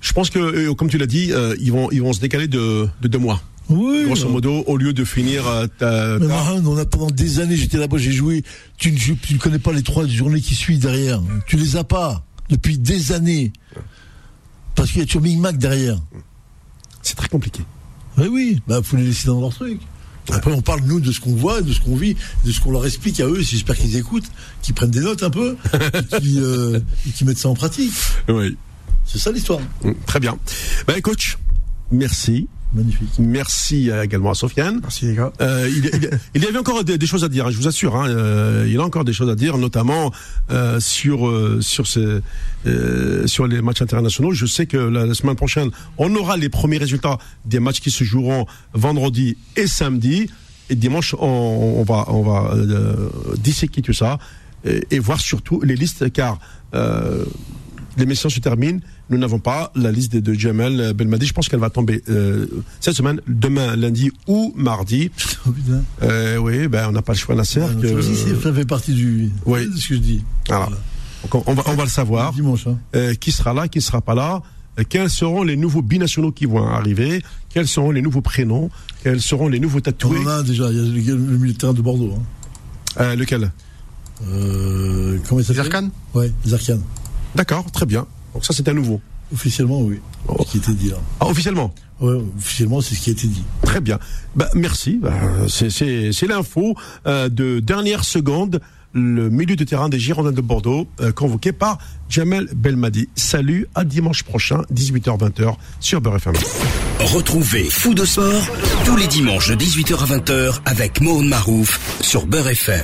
Je pense que, euh, comme tu l'as dit, euh, ils vont, ils vont se décaler de, de deux mois. Oui. Grosso modo, au lieu de finir euh, ta, Mais ta- Marin, on a pendant des années, j'étais là-bas, j'ai joué. Tu ne, tu ne connais pas les trois journées qui suivent derrière. Tu les as pas depuis des années. Parce qu'il y a toujours Big Mac derrière. c'est très compliqué. Oui, oui, bah faut les laisser dans leur truc. Après, on parle nous de ce qu'on voit, de ce qu'on vit, de ce qu'on leur explique à eux. J'espère qu'ils écoutent, qu'ils prennent des notes un peu, *laughs* et qu'ils euh, et qu'ils mettent ça en pratique. Oui. C'est ça l'histoire. Mm, Très bien. Ben, coach, merci. Magnifique. Merci également à Sofiane. Merci les gars. Euh, il, il- *laughs* il y avait encore des, des choses à dire, hein, je vous assure. Hein, euh, il a encore des choses à dire, notamment euh, sur sur ces, sur les matchs internationaux. Je sais que la, la semaine prochaine, on aura les premiers résultats des matchs qui se joueront vendredi et samedi. Et dimanche, on, on va on va disséquer tout ça et, et voir surtout les listes, car l'émission se termine. Nous n'avons pas la liste de, de Jamel Belmadi. Je pense qu'elle va tomber euh, cette semaine, demain, lundi ou mardi. *laughs* Oh, putain. Euh, oui, ben on n'a pas le choix, Nasser. Ah, que- ça aussi, c'est- ça fait partie du Oui. de ce que je dis. Voilà. Donc, on, on va, on va le savoir. Dimanche. Hein. Euh, qui sera là, qui ne sera pas là. Euh, Quels seront les nouveaux binationaux qui vont arriver? Quels seront les nouveaux prénoms? Quels seront les nouveaux On tatoués en a déjà. Il y a le, le milieu de Bordeaux. Hein. Euh, Lequel? Euh, comment il s'appelle? Zerkan Ouais, Zarkan. D'accord, très bien. Donc ça, c'est un nouveau. Officiellement, oui. Oh. Ce qui a été dit là. Ah, officiellement Ouais, officiellement, c'est ce qui a été dit. Très bien. Bah, merci. Bah, c'est- c'est c'est l'info euh, de dernière seconde. Le milieu de terrain des Girondins de Bordeaux, euh, convoqué par Jamel Belmadi. Salut, à dimanche prochain, 18h-20h, sur Beurre FM. Retrouvez Fou de Sport tous les dimanches de 18h à 20h avec Mohamed Marouf sur Beurre FM.